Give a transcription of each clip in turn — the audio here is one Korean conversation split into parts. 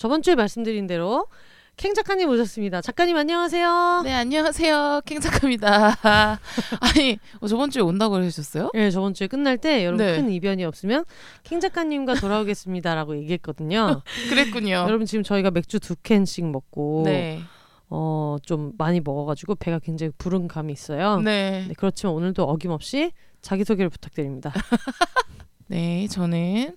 저번 주에 말씀드린 대로 캥 작가님 오셨습니다. 작가님 안녕하세요. 네 안녕하세요 캥 작가입니다. 아니 어, 저번 주에 온다고 그러셨어요? 네, 저번 주에 끝날 때 여러분 네. 큰 이변이 없으면 캥 작가님과 돌아오겠습니다라고 얘기했거든요. 그랬군요. 여러분 지금 저희가 맥주 두 캔씩 먹고 네. 어, 좀 많이 먹어가지고 배가 굉장히 부른 감이 있어요. 네. 네, 그렇지만 오늘도 어김없이 자기 소개를 부탁드립니다. 네 저는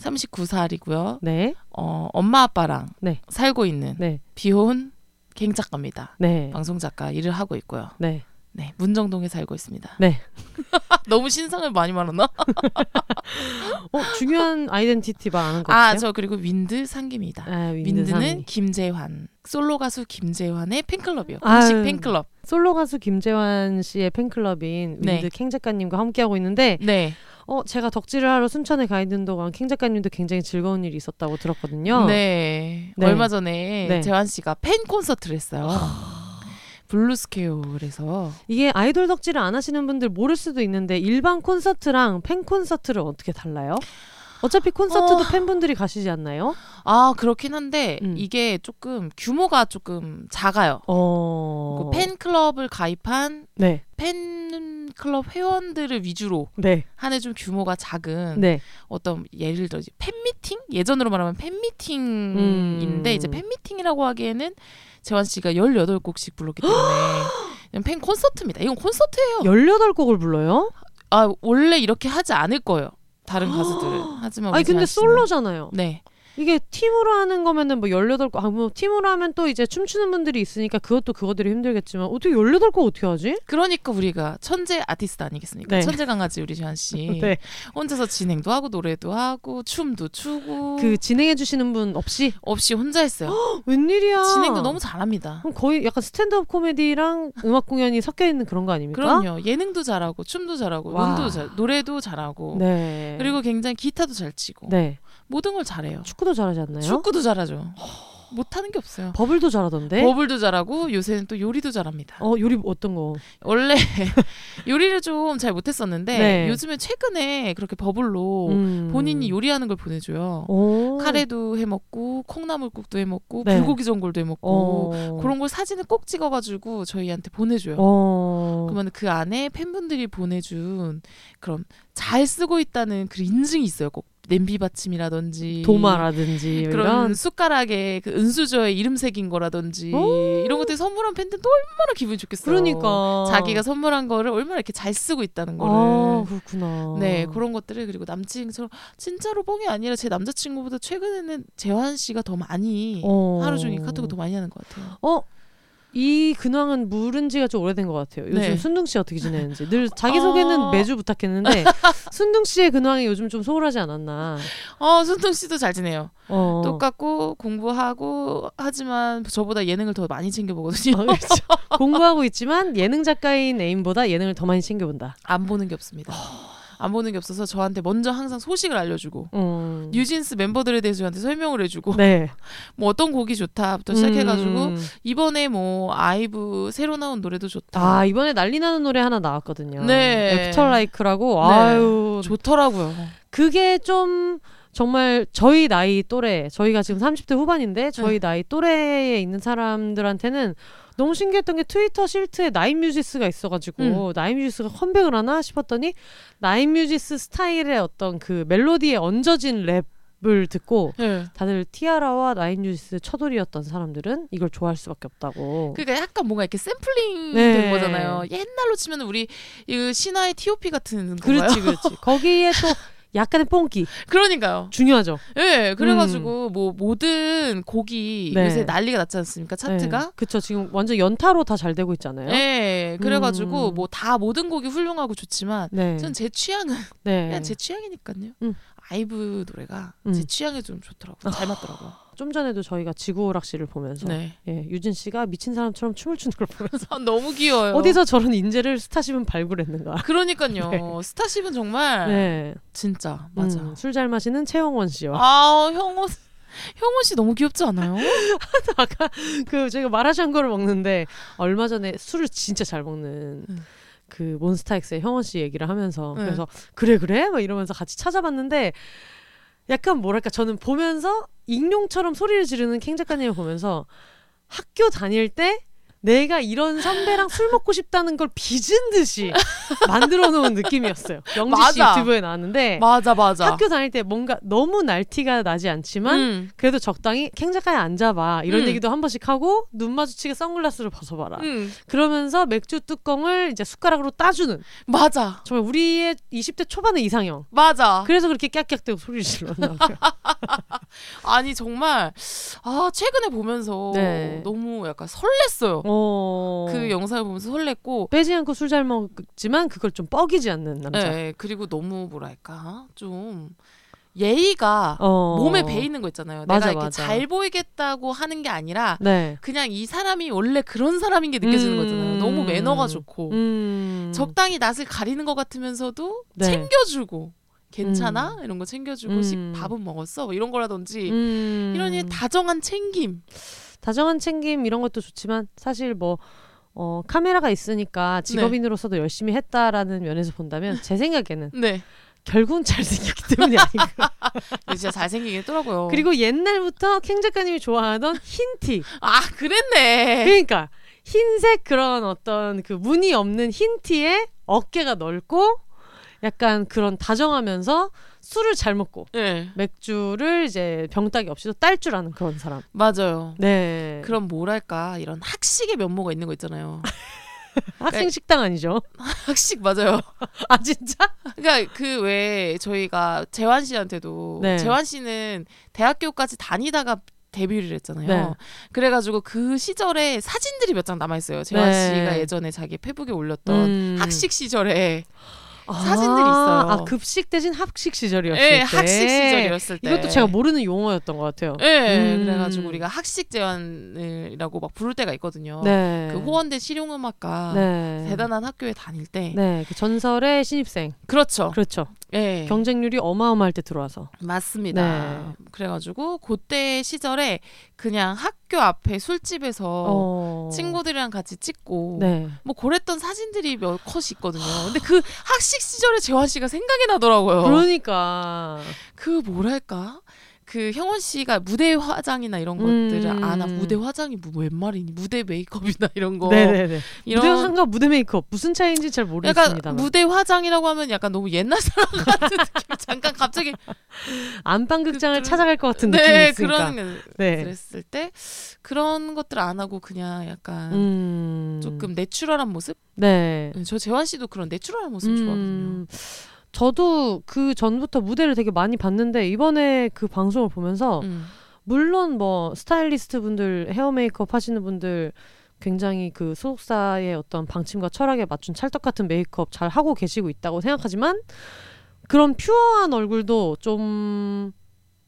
39살이고요. 네, 어 엄마 아빠랑 네. 살고 있는 네, 비혼 캥 작가입니다. 네, 방송 작가 일을 하고 있고요. 네, 네 문정동에 살고 있습니다. 네. 너무 신상을 많이 말하나? 어, 중요한 아이덴티티 말안한거 같아요? 아 저 그리고 윈드 상기입니다. 아, 윈드 상이. 김재환 솔로 가수 김재환의 팬클럽이요. 공식 아유. 팬클럽. 솔로 가수 김재환 씨의 팬클럽인 네. 윈드 캥 작가님과 함께하고 있는데 네. 어 제가 덕질을 하러 순천에 가 있는 동안 캥 작가님도 굉장히 즐거운 일이 있었다고 들었거든요. 네. 네. 얼마 전에 네. 재환 씨가 팬 콘서트를 했어요. 블루스퀘어에서 이게 아이돌 덕질을 안 하시는 분들 모를 수도 있는데 일반 콘서트랑 팬 콘서트를 어떻게 달라요? 어차피 콘서트도 어. 팬분들이 가시지 않나요? 아 그렇긴 한데 음. 이게 조금 규모가 조금 작아요. 어. 그 팬클럽을 가입한 네. 팬 클럽 회원들을 위주로 네. 하는 좀 규모가 작은 네. 어떤 예를 들어 팬미팅 예전으로 말하면 팬미팅인데 음. 이제 팬미팅이라고 하기에는 재환 씨가 18곡씩 불렀기 때문에 팬 콘서트입니다. 이건 콘서트예요. 18곡을 불러요? 아 원래 이렇게 하지 않을 거예요. 다른 가수들은 하지만 아니 근데 솔로잖아요. 네 이게 팀으로 하는 거면은 뭐 18곡 아뭐 팀으로 하면 또 이제 춤추는 분들이 있으니까 그것도 그거대로 힘들겠지만 어떻게 18곡 어떻게 하지? 그러니까 우리가 천재 아티스트 아니겠습니까? 네. 천재 강아지 우리 재환 씨 네. 혼자서 진행도 하고 노래도 하고 춤도 추고 그 진행해 주시는 분 없이 없이 혼자 했어요. 웬일이야? 진행도 너무 잘합니다. 그럼 거의 약간 스탠드업 코미디랑 음악 공연이 섞여 있는 그런 거 아닙니까? 그럼요. 예능도 잘하고 춤도 잘하고 와. 운도 잘 노래도 잘하고 네. 그리고 굉장히 기타도 잘 치고 네. 모든 걸 잘해요. 축구도 잘하지 않나요? 축구도 잘하죠. 못하는 게 없어요. 버블도 잘하던데. 버블도 잘하고 요새는 또 요리도 잘합니다. 어 요리 어떤 거? 원래 요리를 좀 잘 못했었는데 네. 요즘에 최근에 그렇게 버블로 음. 본인이 요리하는 걸 보내줘요. 오. 카레도 해 먹고 콩나물국도 해 먹고 네. 불고기 전골도 해 먹고 어. 그런 걸 사진을 꼭 찍어가지고 저희한테 보내줘요. 어. 그러면 그 안에 팬분들이 보내준 그런 잘 쓰고 있다는 그 인증이 있어요. 꼭 냄비 받침이라든지 도마라든지 그런 이런. 숟가락에 그 은수저에 이름 새긴 거라든지 오. 이런 것들 선물한 팬들도 얼마나 기분이 좋겠어요. 그러니까 자기가 선물한 거를 얼마나 이렇게 잘 쓰고 있다는 거를. 아 그렇구나. 네 그런 것들을 그리고 남친처럼 진짜로 뻥이 아니라 제 남자친구보다 최근에는 재환 씨가 더 많이 어. 하루 종일 카톡을 더 많이 하는 것 같아요. 어. 이 근황은 물은 지가 좀 오래된 것 같아요. 요즘 네. 순둥 씨 어떻게 지내는지 늘 자기 소개는 어. 매주 부탁했는데 순둥 씨의 근황이 요즘 좀 소홀하지 않았나. 어 순둥 씨도 잘 지내요. 어. 똑같고 공부하고 하지만 저보다 예능을 더 많이 챙겨 보거든요. 어, 그렇죠. 공부하고 있지만 예능 작가인 애인보다 예능을 더 많이 챙겨 본다. 안 보는 게 없습니다. 안 보는 게 없어서 저한테 먼저 항상 소식을 알려주고 음. 뉴진스 멤버들에 대해서 저한테 설명을 해주고 네. 뭐 어떤 곡이 좋다부터 시작해가지고 음. 이번에 뭐 아이브 새로 나온 노래도 좋다. 아 이번에 난리 나는 노래 하나 나왔거든요. 네. After LIKE라고 네. 아유 좋더라고요. 그게 좀 정말 저희 나이 또래 저희가 지금 30대 후반인데 저희 네. 나이 또래에 있는 사람들한테는 너무 신기했던 게 트위터 실트에 나인뮤지스가 있어가지고 음. 나인뮤지스가 컴백을 하나 싶었더니 나인뮤지스 스타일의 어떤 그 멜로디에 얹어진 랩 을 듣고 네. 다들 티아라와 나인뮤지스 첫돌이었던 사람들은 이걸 좋아할 수밖에 없다고. 그러니까 약간 뭔가 이렇게 샘플링 네. 된 거잖아요. 옛날로 치면 우리 이 신화의 T.O.P 같은 건가요? 그렇지, 그렇지. 거기에 또 약간의 뽕기 그러니까요. 중요하죠. 예, 그래가지고 뭐 모든 곡이 음. 네. 요새 난리가 났지 않습니까? 차트가. 네. 그쵸 지금 완전 연타로 다 잘 되고 있잖아요. 예, 그래가지고 음. 뭐다 모든 곡이 훌륭하고 좋지만 네. 전제 취향은 네. 그냥 제 취향이니까요. 음. 아이브 노래가 음. 제 취향에 좀 좋더라고요. 잘 맞더라고요. 좀 전에도 저희가 지구 오락실을 보면서 네. 예, 유진 씨가 미친 사람처럼 춤을 추는 걸 보면서 아, 너무 귀여워요. 어디서 저런 인재를 스타쉽은 발굴했는가. 그러니까요. 네. 스타쉽은 정말 네, 진짜 맞아. 음, 술잘 마시는 최영원 씨와 아 형호 형호 씨 너무 귀엽지 않아요? 아까 그 제가 마라샹궈를 먹는데 얼마 전에 술을 진짜 잘 먹는 음. 그 몬스타엑스의 형원 씨 얘기를 하면서 네. 그래서 그래 그래 막 이러면서 같이 찾아봤는데 약간 뭐랄까 저는 보면서 익룡처럼 소리를 지르는 캥 작가님을 보면서 학교 다닐 때 내가 이런 선배랑 술 먹고 싶다는 걸 빚은 듯이 만들어 놓은 느낌이었어요. 영지 씨 맞아. 유튜브에 나왔는데 맞아 맞아. 학교 다닐 때 뭔가 너무 날티가 나지 않지만 음, 그래도 적당히 캥 작가에 앉아봐 이런 음. 얘기도 한 번씩 하고 눈 마주치게 선글라스를 벗어봐라 음, 그러면서 맥주 뚜껑을 이제 숟가락으로 따주는 맞아 정말 우리의 20대 초반의 이상형 맞아. 그래서 그렇게 깍깍대고 소리를 질렀나 봐요 아니 정말 아 최근에 보면서 네. 너무 약간 설렜어요. 어... 그 영상을 보면서 설렜고 빼지 않고 술 잘 먹지만 그걸 좀 뻐기지 않는 남자 네, 그리고 너무 뭐랄까 좀 예의가 어... 몸에 배 있는 거 있잖아요. 맞아, 내가 이렇게 맞아. 잘 보이겠다고 하는 게 아니라 네 그냥 이 사람이 원래 그런 사람인 게 느껴지는 음. 거잖아요. 너무 매너가 좋고 음... 적당히 낯을 가리는 것 같으면서도 네. 챙겨주고 괜찮아 이런 거 챙겨주고 음. 식 밥은 먹었어 뭐 이런 거라든지 음... 이런 이 다정한 챙김. 다정한 챙김 이런 것도 좋지만 사실 뭐 어, 카메라가 있으니까 직업인으로서도 열심히 했다라는 면에서 본다면 제 생각에는 네, 결국은 잘생겼기 때문이 아닌가. 진짜 잘생기긴 했더라고요. 그리고 옛날부터 캥 작가님이 좋아하던 흰 티. 아 그랬네. 그러니까 흰색 그런 어떤 그 무늬 없는 흰 티에 어깨가 넓고 약간 그런 다정하면서 술을 잘 먹고 네, 맥주를 이제 병따기 없이도 딸 줄 아는 그런 사람. 맞아요. 네. 그럼 뭐랄까 이런 학식의 면모가 있는 거 있잖아요. 학생 식당 아니죠? 학식 맞아요. 아 진짜? 그러니까 그왜 저희가 재환 씨한테도 네. 재환 씨는 대학교까지 다니다가 데뷔를 했잖아요. 네. 그래가지고 그 시절에 사진들이 몇 장 남아 있어요. 재환 네. 씨가 예전에 자기 페북에 올렸던 음. 학식 시절에 아, 사진들이 있어요. 아 급식 대신 학식 시절이었을 예, 때. 학식 시절이었을 때 이것도 제가 모르는 용어였던 것 같아요. 예, 음. 그래가지고 우리가 학식 재환이라고 막 부를 때가 있거든요. 네. 그 호원대 실용음악과 네. 대단한 학교에 다닐 때 네, 그 전설의 신입생. 그렇죠. 그렇죠. 예. 경쟁률이 어마어마할 때 들어와서. 맞습니다. 네. 그래가지고 그때 시절에 그냥 학 교 앞에 술집에서 어. 친구들이랑 같이 찍고 네. 뭐 그랬던 사진들이 몇 컷이 있거든요. 근데 그 학식 시절에 재환 씨가 생각이 나더라고요. 그러니까. 그 뭐랄까 그 형원 씨가 무대 화장이나 이런 음. 것들을 아나 무대 화장이 뭐웬 말이니 무대 메이크업이나 이런 거 네네네. 이런 무대 화장과 무대 메이크업 무슨 차이인지 잘 모르겠습니다. 약간 무대 화장이라고 하면 약간 너무 옛날 사람 같은 느낌 잠깐 갑자기 안방 극장을 그- 찾아갈 것 같은 느낌이 네 있으니까. 그런 네. 그랬을 때 그런 것들 안 하고 그냥 약간 음. 조금 내추럴한 모습 네. 저 재환 씨도 그런 내추럴한 모습 좋아하거든요. 음, 저도 그 전부터 무대를 되게 많이 봤는데 이번에 그 방송을 보면서 음. 물론 뭐 스타일리스트 분들 헤어 메이크업 하시는 분들 굉장히 그 소속사의 어떤 방침과 철학에 맞춘 찰떡 같은 메이크업 잘 하고 계시고 있다고 생각하지만 그런 퓨어한 얼굴도 좀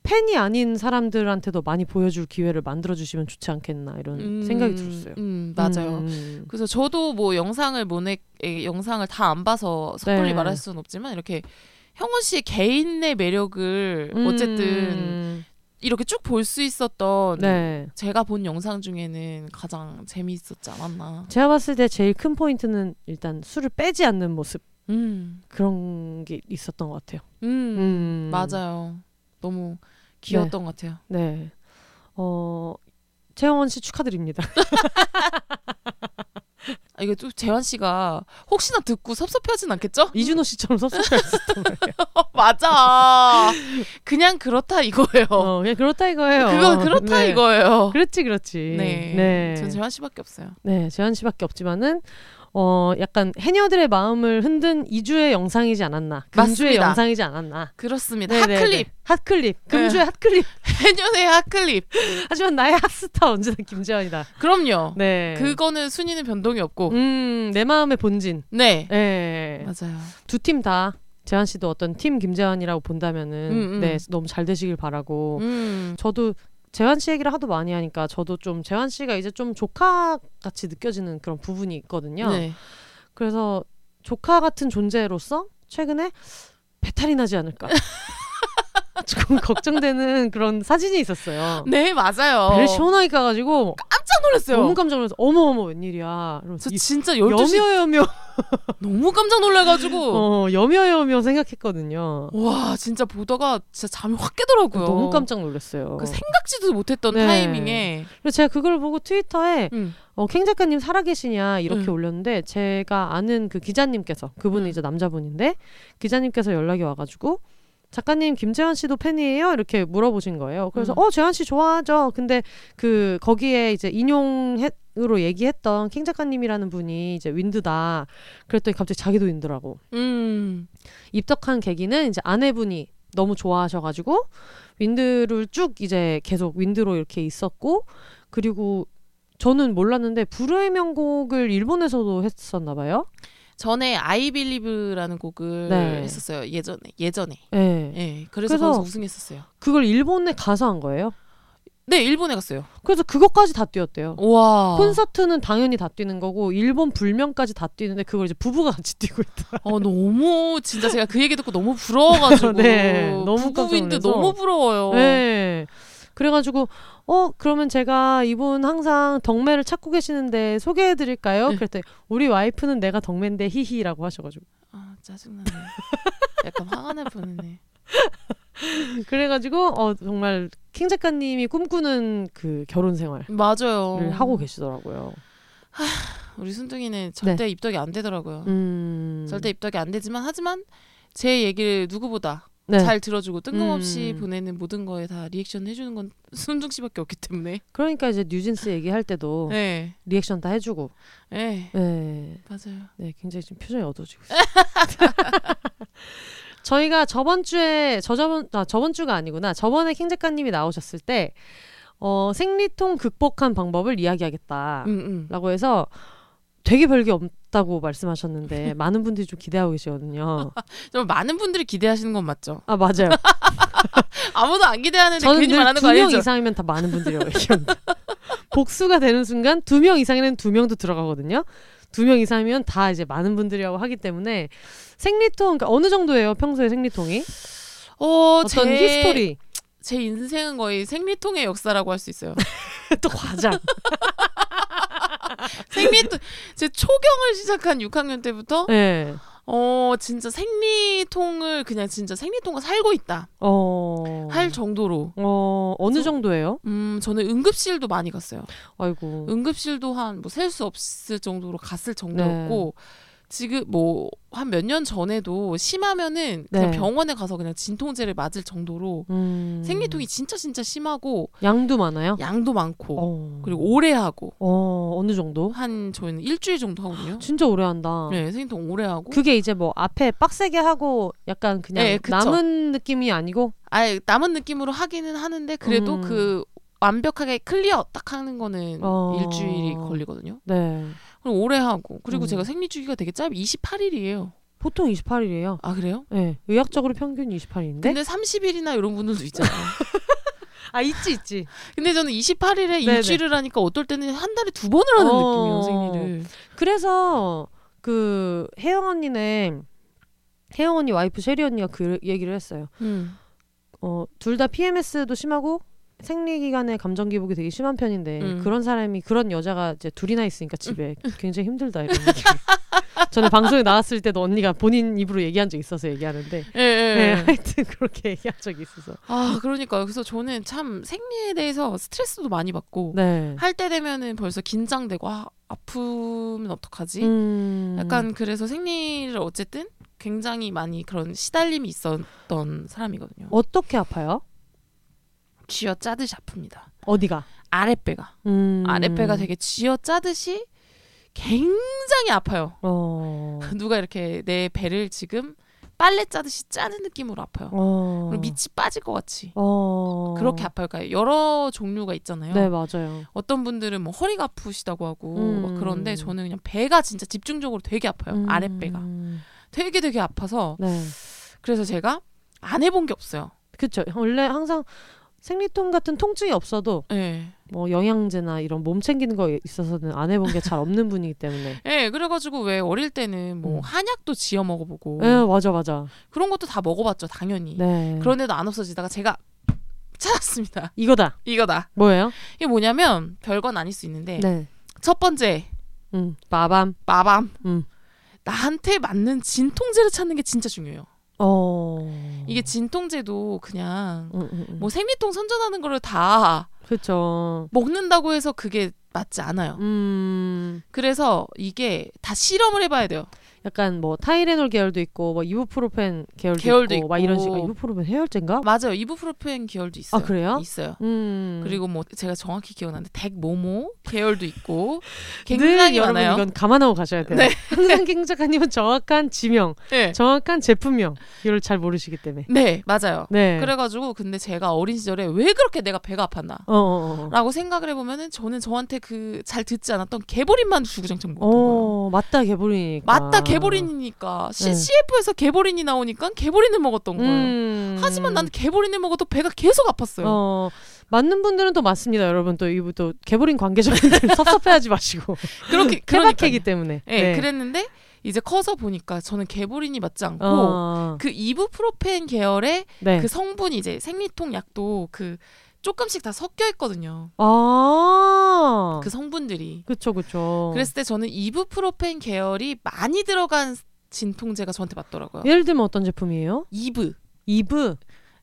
팬이 아닌 사람들한테도 많이 보여줄 기회를 만들어 주시면 좋지 않겠나 이런 음, 생각이 들었어요. 음, 맞아요. 음, 그래서 저도 뭐 영상을 에, 영상을 다 안 봐서 섣불리 네. 말할 수는 없지만 이렇게 형원 씨의 개인의 매력을 음, 어쨌든 이렇게 쭉 볼 수 있었던 네. 제가 본 영상 중에는 가장 재미있었지 않았나. 제가 봤을 때 제일 큰 포인트는 일단 술을 빼지 않는 모습 음, 그런 게 있었던 것 같아요. 음, 음. 맞아요. 너무 귀여웠던 것 같아요. 네. 어 최영원 씨 축하드립니다. 아, 이거 또 재환 씨가 혹시나 듣고 섭섭해하진 않겠죠? 이준호 씨처럼 섭섭했었단 말이에요. 맞아. 그냥 그렇다 이거예요. 어, 그냥 그렇다 이거예요. 그건 그렇다 네. 이거예요. 그렇지, 그렇지. 네. 네. 전 재환 씨밖에 없어요. 네, 재환 씨밖에 없지만은 어 약간 해녀들의 마음을 흔든 2주의 영상이지 않았나. 금주의 맞습니다. 영상이지 않았나. 그렇습니다. 네네네. 핫클립. 핫클립. 금주의 네. 핫클립. 해년의 핫클립. 하지만 나의 핫스타 언제나 김재환이다. 그럼요. 네. 그거는 순위는 변동이 없고. 음, 내 마음의 본진. 네. 네. 맞아요. 두 팀다 재환 씨도 어떤 팀 김재환이라고 본다면은 음, 음. 네 너무 잘 되시길 바라고 음. 저도 재환 씨 얘기를 하도 많이 하니까 저도 좀 재환 씨가 이제 좀 조카 같이 느껴지는 그런 부분이 있거든요. 네. 그래서 조카 같은 존재로서 최근에 배탈이 나지 않을까 조금 걱정되는 그런 사진이 있었어요. 네, 맞아요. 배를 시원하게 까가지고 깜짝 놀랐어요. 너무 깜짝 놀라서 어머 어머 웬일이야. 저 이- 진짜 12시 여며 여며 너무 깜짝 놀라가지고 어 여며 여며 생각했거든요. 와 진짜 보다가 진짜 잠이 확 깨더라고요. 너무 깜짝 놀랐어요. 그 생각지도 못했던 네. 타이밍에 그래서 제가 그걸 보고 트위터에 음. 어, 캥 작가님 살아계시냐 이렇게 음. 올렸는데 제가 아는 그 기자님께서 그분은 음. 이제 남자분인데 기자님께서 연락이 와가지고 작가님 김재환 씨도 팬이에요 이렇게 물어보신 거예요. 그래서 음. 어 재환 씨 좋아하죠. 근데 그 거기에 이제 인용으로 얘기했던 캥 작가님이라는 분이 이제 윈드다. 그랬더니 갑자기 자기도 윈드라고. 음. 입덕한 계기는 이제 아내분이 너무 좋아하셔가지고 윈드를 쭉 이제 계속 윈드로 이렇게 있었고 그리고 저는 몰랐는데 불후의 명곡을 일본에서도 했었나 봐요. 전에 I Believe라는 곡을 네. 했었어요. 예전에 예전에. 예. 예. 그래서, 그래서- 우승했었어요. 그걸 일본에 가서 한 거예요. 네, 일본에 갔어요. 그래서 그것까지 다 뛰었대요. 와. 콘서트는 당연히 다 뛰는 거고 일본 불명까지 다 뛰는데 그걸 이제 부부가 같이 뛰고 있다. 어 너무 진짜 제가 그 얘기 듣고 너무 부러워가지고 네, 너무 부부인데. 너무 부러워요. 네. 그래가지고 어 그러면 제가 이분 항상 덕매를 찾고 계시는데 소개해드릴까요? 네. 그랬더니 우리 와이프는 내가 덕매인데 히히라고 하셔가지고 아 짜증나네. 약간 화가 날 뻔했네. 그래가지고 어 정말 킹 작가님이 꿈꾸는 그 결혼 생활을 맞아요. 하고 계시더라고요. 우리 순둥이는 절대 입덕이 안 되더라고요. 네. 음. 절대 입덕이 안 되지만 하지만 제 얘기를 누구보다 네. 잘 들어주고 뜬금없이 음. 보내는 모든 거에 다 리액션 해주는 건 순둥 씨밖에 없기 때문에. 그러니까 이제 뉴진스 얘기할 때도 네, 리액션 다 해주고 네, 네. 맞아요. 네, 굉장히 지금 표정이 어두워지고 있어요. 저희가 저번 주에 저저번 아 저번 주가 아니구나. 저번에 캥 작가님이 나오셨을 때 어, 생리통 극복한 방법을 이야기하겠다라고 음, 음. 해서 되게 별게 없다고 말씀하셨는데 많은 분들이 좀 기대하고 계시거든요. 좀 많은 분들이 기대하시는 건 맞죠. 아 맞아요. 아무도 안 기대하는데 저는 괜히 늘 말하는 거 두 명 아니죠? 이상이면 다 많은 분들이라고 얘기합니다. 복수가 되는 순간 두 명 이상에는 두 명도 들어가거든요. 두 명 이상이면 다 이제 많은 분들이라고 하기 때문에 생리통 그러니까 어느 정도예요 평소에 생리통이 어, 어떤 제, 히스토리 제 인생은 거의 생리통의 역사라고 할 수 있어요. 또 과장 생리통 제 초경을 시작한 6학년 때부터 네. 어 진짜 생리통을 그냥 진짜 생리통과 살고 있다 어... 할 정도로 어 어느 저- 정도예요? 음 저는 응급실도 많이 갔어요. 아이고 응급실도 한 뭐 셀 수 없을 정도로 갔을 정도였고 네. 지금 뭐 한 몇 년 전에도 심하면은 그냥 네. 병원에 가서 그냥 진통제를 맞을 정도로 음... 생리통이 진짜 진짜 심하고 양도 많아요? 양도 많고 어... 그리고 오래 하고 어 어느 정도? 한 저희는 일주일 정도 하거든요. 진짜 오래 한다. 네 생리통 오래 하고 그게 이제 뭐 앞에 빡세게 하고 약간 그냥 네, 그쵸. 남은 느낌이 아니고 아예 남은 느낌으로 하기는 하는데 그래도 음. 그 완벽하게 클리어 딱 하는 거는 어. 일주일이 걸리거든요. 네 그럼 오래 하고 그리고 음. 제가 생리 주기가 되게 짧 28일이에요. 보통 28일이에요. 아 그래요? 네 의학적으로 평균 28일인데. 근데 30일이나 이런 분들도 있잖아요. 아 있지 있지. 근데 저는 28일에 네네. 일주일을 하니까 어떨 때는 한 달에 두 번을 하는 어. 느낌이에요 생리를. 그래서 그 혜영 언니네 혜영 언니 와이프 셰리 언니가 그 얘기를 했어요. 음. 어, 둘 다 PMS도 심하고 생리 기간에 감정 기복이 되게 심한 편인데 음. 그런 사람이 그런 여자가 이제 둘이나 있으니까 집에 굉장히 힘들다 이런 얘기. 전에 방송에 나왔을 때도 언니가 본인 입으로 얘기한 적 있어서 얘기하는데 예, 예. 네, 하여튼 그렇게 얘기한 적이 있어서 아 그러니까 그래서 저는 참 생리에 대해서 스트레스도 많이 받고 네. 할때 되면은 벌써 긴장되고 아, 아프면 어떡하지? 음. 약간 그래서 생리를 어쨌든 굉장히 많이 그런 시달림이 있었던 사람이거든요. 어떻게 아파요? 쥐어 짜듯이 아픕니다. 어디가? 아랫배가 음. 아랫배가 되게 쥐어 짜듯이 굉장히 아파요. 어. 누가 이렇게 내 배를 지금 빨래 짜듯이 짜는 느낌으로 아파요. 어. 밑이 빠질 것 같이 어. 그렇게 아파요. 그러니까 여러 종류가 있잖아요. 네 맞아요. 어떤 분들은 뭐 허리가 아프시다고 하고 음. 막 그런데 저는 그냥 배가 진짜 집중적으로 되게 아파요. 음. 아랫배가 되게 되게 아파서 네. 그래서 제가 안 해본 게 없어요. 그쵸. 원래 항상 생리통 같은 통증이 없어도 예. 뭐 영양제나 이런 몸 챙기는 거 있어서는 안 해본 게 잘 없는 분이기 때문에. 예, 그래가지고 왜 어릴 때는 뭐 음. 한약도 지어 먹어보고 예, 맞아, 맞아. 그런 것도 다 먹어봤죠, 당연히. 네. 그런데도 안 없어지다가 제가 찾았습니다. 이거다. 이거다. 뭐예요? 이게 뭐냐면 별건 아닐 수 있는데 네. 첫 번째 음, 빠밤. 마밤. 음. 나한테 맞는 진통제를 찾는 게 진짜 중요해요. 어. 이게 진통제도 그냥 음, 음, 음. 뭐 생리통 선전하는 거를 다 그쵸. 먹는다고 해서 그게 맞지 않아요. 음. 그래서 이게 다 실험을 해봐야 돼요. 약간 뭐 타이레놀 계열도 있고 뭐 이부프로펜 계열도, 계열도 있고, 막 이런 있고. 식으로 이부프로펜 해열제인가? 맞아요. 이부프로펜 계열도 있어요. 아 그래요? 있어요. 음. 그리고 뭐 제가 정확히 기억나는데 덱모모 계열도 있고 늘 굉장히 여러분 많아요. 이건 감안하고 가셔야 돼요. 네. 항상 킹 작가님은 정확한 지명, 네. 정확한 제품명 이걸 잘 모르시기 때문에. 네, 맞아요. 네. 그래가지고 근데 제가 어린 시절에 왜 그렇게 내가 배가 아팠나? 어, 어, 어. 라고 생각을 해보면은 저는 저한테 그 잘 듣지 않았던 개보린만 주구장창 먹었던 거예요. 어, 맞다 개보리니까. 맞다 개 보린이니까 C, 네. CF에서 개보린이 나오니까 개보린을 먹었던 거예요. 음. 하지만 나는 개보린을 먹어도 배가 계속 아팠어요. 어, 맞는 분들은 또 맞습니다, 여러분. 또 이부 또 개보린 관계자분들 섭섭해하지 마시고. 그렇게 케바케기. 때문에. 네, 그랬는데 이제 커서 보니까 저는 개보린이 맞지 않고 어, 그 이부프로펜 계열의 네. 그 성분이 이제 생리통 약도 그 조금씩 다 섞여 있거든요. 아, 그 성분들이. 그쵸, 그쵸. 그랬을 때 저는 이부프로펜 계열이 많이 들어간 진통제가 저한테 맞더라고요. 예를 들면 어떤 제품이에요? 이브. 이브.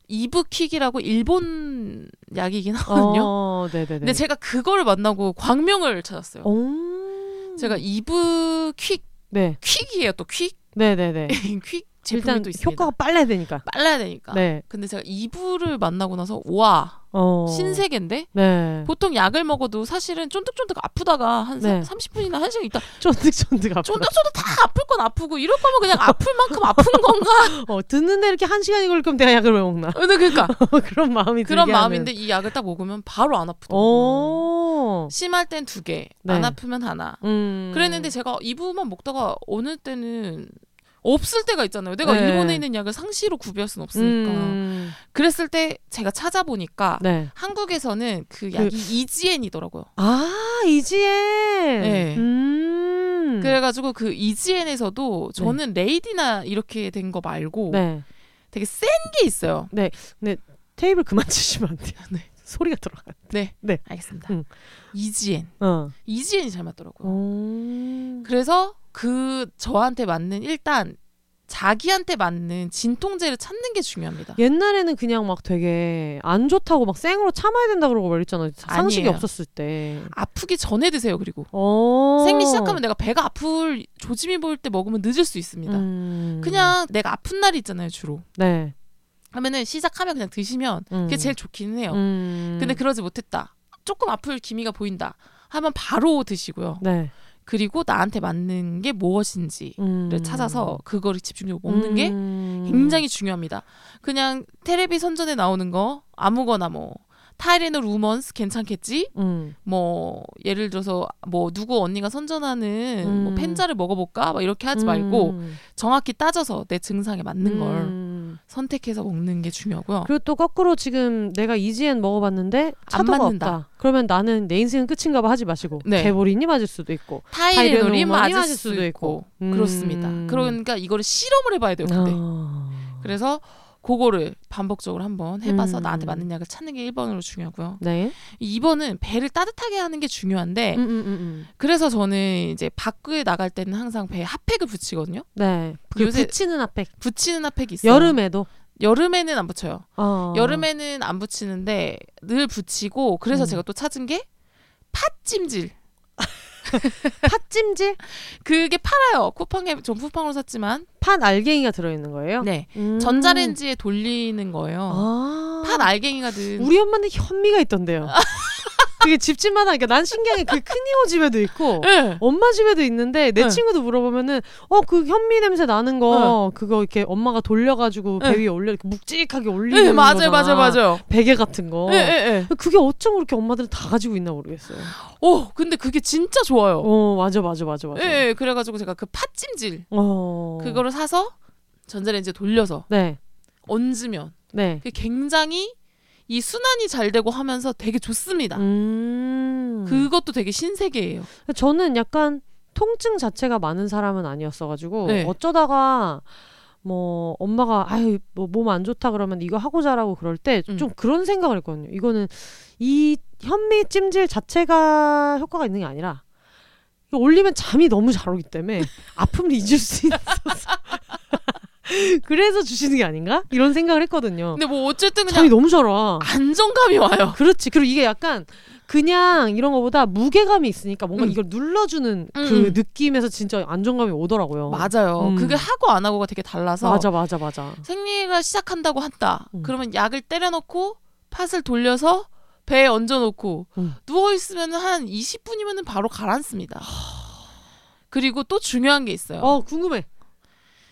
이브퀵이라고 일본 약이긴 하거든요. 어, 네네네. 근데 제가 그거를 만나고 광명을 찾았어요. 오. 제가 이브퀵 네, 퀵이에요 또 퀵. 네네네. 퀵 제품이 일단 또 있습니다. 효과가 빨라야 되니까. 빨라야 되니까. 네. 근데 제가 이브를 만나고 나서 와 어. 신세계인데 네. 보통 약을 먹어도 사실은 쫀득쫀득 아프다가 한 네. 30분이나 1시간 있다 쫀득쫀득 아파. 쫀득쫀득 다 아플 건 아프고 이럴 거면 그냥 아플 만큼 아픈 건가? 어, 듣는데 이렇게 한 시간이 걸릴 거면 내가 약을 왜 먹나? 근데 그러니까 그런 마음이 그런 마음인데 하는. 이 약을 딱 먹으면 바로 안 아프더라고요. 오. 심할 땐 두 개, 네. 안 아프면 하나. 음. 그랬는데 제가 이부만 먹다가 어느 때는 없을 때가 있잖아요. 내가 네. 일본에 있는 약을 상시로 구비할 수는 없으니까. 음. 그랬을 때 제가 찾아보니까 네. 한국에서는 그 약이 이지엔이더라고요. 아 이지엔. 네. 음. 그래가지고 그 이지엔에서도 저는 레이디나 이렇게 된 거 말고 네. 되게 센 게 있어요. 테이블 그만 치시면 안 돼요. 네. 소리가 들어가. 네, 네. 알겠습니다. 음. 이지엔, 어. 이지엔이 잘 맞더라고요. 오. 그래서 그 저한테 맞는 일단 자기한테 맞는 진통제를 찾는 게 중요합니다. 옛날에는 그냥 막 되게 안 좋다고 막 생으로 참아야 된다 그러고 말했잖아요. 상식이 아니에요. 없었을 때. 아프기 전에 드세요. 그리고 어. 생리 시작하면 내가 배가 아플 조짐이 보일 때 먹으면 늦을 수 있습니다. 음. 그냥 내가 아픈 날이 있잖아요, 주로. 네. 하면은 시작하면 그냥 드시면 음. 그게 제일 좋기는 해요. 음. 근데 그러지 못했다. 조금 아플 기미가 보인다. 하면 바로 드시고요. 네. 그리고 나한테 맞는 게 무엇인지를 음. 찾아서 그거를 집중적으로 먹는 게 음. 굉장히 중요합니다. 그냥 테레비 선전에 나오는 거 아무거나 뭐 타이레놀 우먼스 괜찮겠지? 음. 뭐 예를 들어서 뭐 누구 언니가 선전하는 뭐 음. 펜자를 먹어볼까? 막 이렇게 하지 말고 음. 정확히 따져서 내 증상에 맞는 걸 음. 선택해서 먹는 게 중요하고요. 그리고 또 거꾸로 지금 내가 이지엔 먹어봤는데 안 차도가 맞는다. 없다. 그러면 나는 내 인생은 끝인가 봐 하지 마시고 네. 개보린이 맞을 수도 있고 타이레놀이 타이레놀이 맞을 수도 있고 음. 그렇습니다. 그러니까 이거를 실험을 해봐야 돼요. 근데 아. 그래서 그거를 반복적으로 한번 해봐서 음. 나한테 맞는 약을 찾는 게 1번으로 중요하고요. 네. 2번은 배를 따뜻하게 하는 게 중요한데 음, 음, 음, 음. 그래서 저는 이제 밖에 나갈 때는 항상 배에 핫팩을 붙이거든요. 네. 그 요새- 붙이는 핫팩. 붙이는 핫팩이 있어요. 여름에도. 여름에는 안 붙여요. 어. 여름에는 안 붙이는데 늘 붙이고 그래서 음. 제가 또 찾은 게 팥찜질. 팥찜질? 그게 팔아요. 쿠팡에 전 쿠팡으로 샀지만 팥 알갱이가 들어있는 거예요? 네 음. 전자레인지에 돌리는 거예요. 아. 팥 알갱이가 든 우리 엄마는 현미가 있던데요. 그게 집집마다 그러니까 난 신기한 게 그 큰이모 집에도 있고 네. 엄마 집에도 있는데 내 네. 친구도 물어보면은 어 그 현미 냄새 나는 거 그거 이렇게 엄마가 돌려가지고 배 네. 위에 올려 이렇게 묵직하게 올리는 네, 맞아요. 맞아요, 맞아요. 베개 같은 거. 네, 네, 네. 그게 어쩜 그렇게 엄마들은 다 가지고 있나 모르겠어요. 오, 근데 그게 진짜 좋아요. 어 맞아 맞아 맞아 맞아. 예, 예, 그래가지고 제가 그 팥찜질 어 그거를 사서 전자레인지 돌려서 네. 얹으면 네. 굉장히 이 순환이 잘 되고 하면서 되게 좋습니다. 음. 그것도 되게 신세계예요. 저는 약간 통증 자체가 많은 사람은 아니었어가지고 네. 어쩌다가 뭐 엄마가 아유 뭐 몸 안 좋다 그러면 이거 하고 자라고 그럴 때좀 음. 그런 생각을 했거든요. 이거는 이 현미 찜질 자체가 효과가 있는 게 아니라 이거 올리면 잠이 너무 잘 오기 때문에 아픔을 잊을 수 있어서 그래서 주시는 게 아닌가 이런 생각을 했거든요. 근데 뭐 어쨌든 잠이 그냥 너무 잘 와. 안정감이 와요. 그렇지. 그리고 이게 약간 그냥 이런 거보다 무게감이 있으니까 뭔가 음. 이걸 눌러주는 그 음. 느낌에서 진짜 안정감이 오더라고요. 맞아요. 음. 그게 하고 안 하고가 되게 달라서 맞아, 맞아, 맞아. 생리가 시작한다고 한다. 음. 그러면 약을 때려놓고 팥을 돌려서 배에 얹어놓고 음. 누워 있으면 한 20분이면 바로 가라앉습니다. 그리고 또 중요한 게 있어요. 어, 궁금해.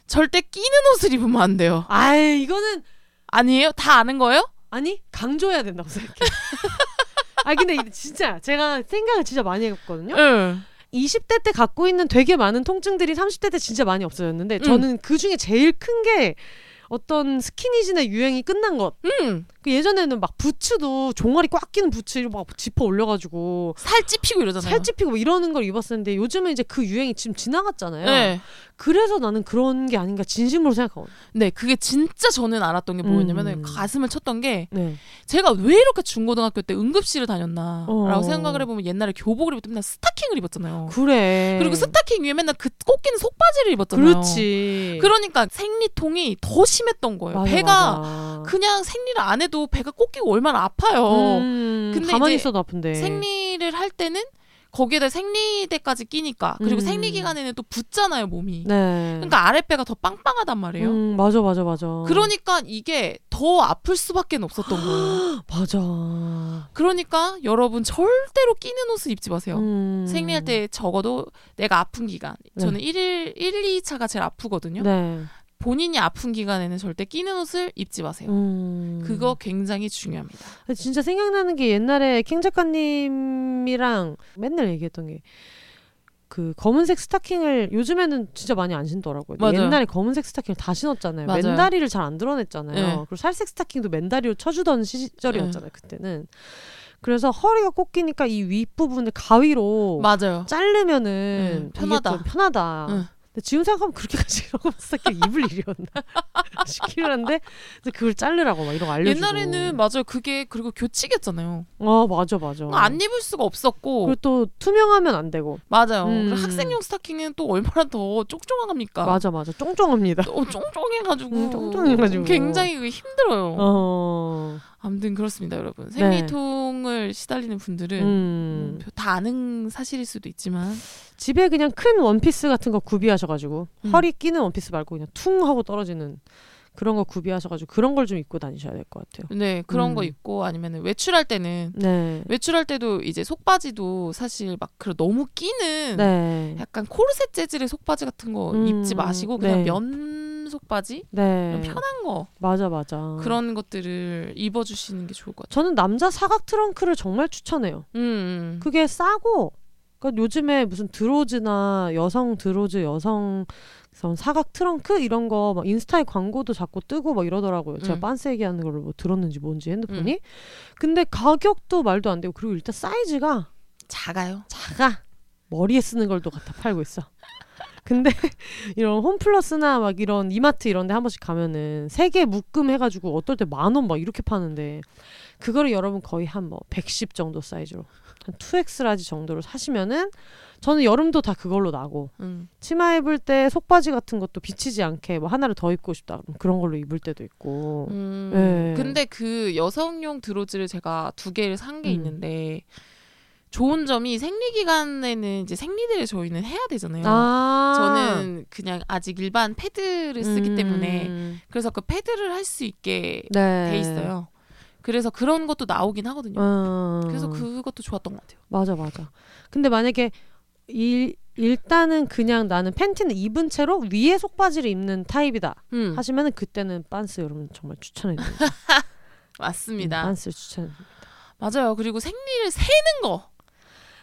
절대 끼는 옷을 입으면 안 돼요. 아이, 이거는 아니에요? 다 아는 거예요? 아니 강조해야 된다고 생각해. 아 근데 진짜 제가 생각을 진짜 많이 해봤거든요. 응. 20대 때 갖고 있는 되게 많은 통증들이 30대 때 진짜 많이 없어졌는데 음. 저는 그 중에 제일 큰 게 어떤 스키니진의 유행이 끝난 것. 응. 그 예전에는 막 부츠도 종아리 꽉 끼는 부츠를 막 지퍼 올려가지고 살 찝히고 이러잖아요. 살 찝히고 뭐 이러는 걸 입었었는데 요즘은 이제 그 유행이 지금 지나갔잖아요. 네. 그래서 나는 그런 게 아닌가 진심으로 생각하거든요. 네, 그게 진짜 저는 알았던 게 뭐였냐면 음. 은 가슴을 쳤던 게 네. 제가 왜 이렇게 중고등학교 때 응급실을 다녔나라고 어. 생각을 해보면 옛날에 교복을 입을 때 맨날 스타킹을 입었잖아요. 그래. 그리고 스타킹 위에 맨날 그 꽂기는 속바지를 입었잖아요. 그렇지. 그러니까 생리통이 더 심했던 거예요. 맞아, 배가 맞아. 그냥 생리를 안 해도 배가 꽂기고 얼마나 아파요. 음, 근데 가만히 있어도 아픈데. 생리를 할 때는 거기에다 생리대까지 끼니까 그리고 음. 생리 기간에는 또 붓잖아요 몸이. 네. 그러니까 아랫배가 더 빵빵하단 말이에요. 음, 맞아, 맞아, 맞아. 그러니까 이게 더 아플 수밖에 없었던 거예요. 맞아. 그러니까 여러분 절대로 끼는 옷을 입지 마세요. 음. 생리할 때 적어도 내가 아픈 기간. 네. 저는 1일 1, 2차가 제일 아프거든요. 네. 본인이 아픈 기간에는 절대 끼는 옷을 입지 마세요. 음. 그거 굉장히 중요합니다. 진짜 생각나는 게 옛날에 캥 작가님이랑 맨날 얘기했던 게 그 검은색 스타킹을 요즘에는 진짜 많이 안 신더라고요. 맞아요. 옛날에 검은색 스타킹을 다 신었잖아요. 맞아요. 맨다리를 잘 안 드러냈잖아요. 네. 그리고 살색 스타킹도 맨다리로 쳐주던 시절이었잖아요. 그때는. 그래서 허리가 꺾이니까 이 윗부분을 가위로 맞아요. 자르면은 응, 편하다. 편하다. 응. 지금 생각하면 그렇게까지 이러고 스타킹 입을 일이었나 싶기는 한데 그걸 자르라고 막 이런 거 알려주고 옛날에는 맞아요. 그게 그리고 교칙이었잖아요. 어 맞아 맞아 안 입을 수가 없었고 그리고 또 투명하면 안 되고 맞아요. 음. 학생용 스타킹은 또 얼마나 더 쫑쫑합니까? 맞아 맞아 쫑쫑합니다 또 쫑쫑해가지고 음, 쫑쫑해가지고. 굉장히 힘들어요. 어 아무튼 그렇습니다, 여러분. 생리통을 시달리는 분들은 음. 음, 다 아는 사실일 수도 있지만 집에 그냥 큰 원피스 같은 거 구비하셔가지고 음. 허리 끼는 원피스 말고 그냥 퉁 하고 떨어지는 그런 거 구비하셔가지고 그런 걸 좀 입고 다니셔야 될 것 같아요. 네 그런 음. 거 있고 아니면 외출할 때는 네. 외출할 때도 이제 속바지도 사실 막 그런 너무 끼는 네. 약간 코르셋 재질의 속바지 같은 거 음, 입지 마시고 그냥 네. 면 속바지 네. 편한 거 맞아 맞아. 그런 것들을 입어주시는 게 좋을 것 같아요. 저는 남자 사각 트렁크를 정말 추천해요. 음, 음. 그게 싸고 그러니까 요즘에 무슨 드로즈나 여성 드로즈 여성 사각 트렁크 이런 거 막 인스타에 광고도 자꾸 뜨고 막 이러더라고요. 제가 음. 빤스 얘기하는 걸 뭐 들었는지 뭔지 핸드폰이. 근데 가격도 말도 안 되고 그리고 일단 사이즈가 작아요. 작아. 머리에 쓰는 걸 또 갖다 팔고 있어. 근데 이런 홈플러스나 막 이런 이마트 이런 데 한 번씩 가면은 세 개 묶음 해가지고 어떨 때 만 원 막 이렇게 파는데 그거를 여러분 거의 한 뭐 110 정도 사이즈로 한 2X large 정도로 사시면은 저는 여름도 다 그걸로 나고 음. 치마 입을 때 속바지 같은 것도 비치지 않게 뭐 하나를 더 입고 싶다 그럼 그런 걸로 입을 때도 있고 음. 네. 근데 그 여성용 드로즈를 제가 두 개를 산게 음. 있는데 좋은 점이 생리 기간에는 이제 생리대를 저희는 해야 되잖아요. 아 저는 그냥 아직 일반 패드를 쓰기 음. 때문에 그래서 그 패드를 할 수 있게 네. 돼 있어요. 그래서 그런 것도 나오긴 하거든요. 음. 그래서 그것도 좋았던 것 같아요. 맞아 맞아. 근데 만약에 일, 일단은 그냥 나는 팬티는 입은 채로 위에 속바지를 입는 타입이다 음, 하시면은 그때는 빤스 여러분 정말 추천해드립니다. 맞습니다. 빤스 추천. 맞아요. 그리고 생리를 세는 거.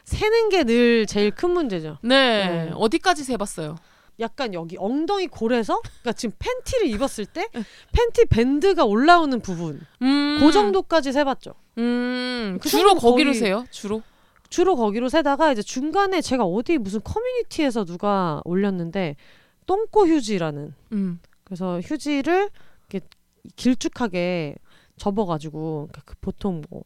세는 게 늘 제일 큰 문제죠. 네. 네. 어디까지 세봤어요? 약간 여기 엉덩이 골에서 그러니까 지금 팬티를 입었을 때 팬티 밴드가 올라오는 부분 음. 그 정도까지 세봤죠. 음. 그 주로 거기로 세요? 주로? 주로 거기로 세다가 이제 중간에 제가 어디 무슨 커뮤니티에서 누가 올렸는데 똥꼬 휴지라는 음. 그래서 휴지를 이렇게 길쭉하게 접어가지고 그러니까 그 보통 뭐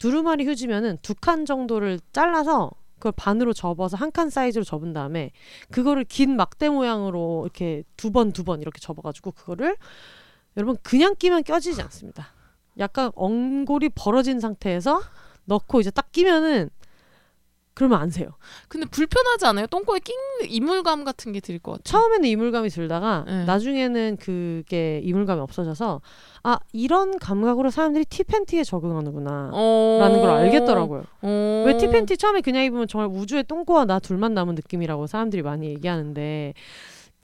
두루마리 휴지면은 두 칸 정도를 잘라서 그걸 반으로 접어서 한 칸 사이즈로 접은 다음에 그거를 긴 막대 모양으로 이렇게 두 번 두 번 이렇게 접어가지고 그거를 여러분 그냥 끼면 껴지지 않습니다. 약간 엉골이 벌어진 상태에서 넣고 이제 딱 끼면은 그러면 안 세요. 근데 불편하지 않아요? 똥꼬에 낀 이물감 같은 게 들 것 같아요. 처음에는 이물감이 들다가 네. 나중에는 그게 이물감이 없어져서 아 이런 감각으로 사람들이 티팬티에 적응하는구나 어... 라는 걸 알겠더라고요. 어... 왜 티팬티 처음에 그냥 입으면 정말 우주에 똥꼬와 나 둘만 남은 느낌이라고 사람들이 많이 얘기하는데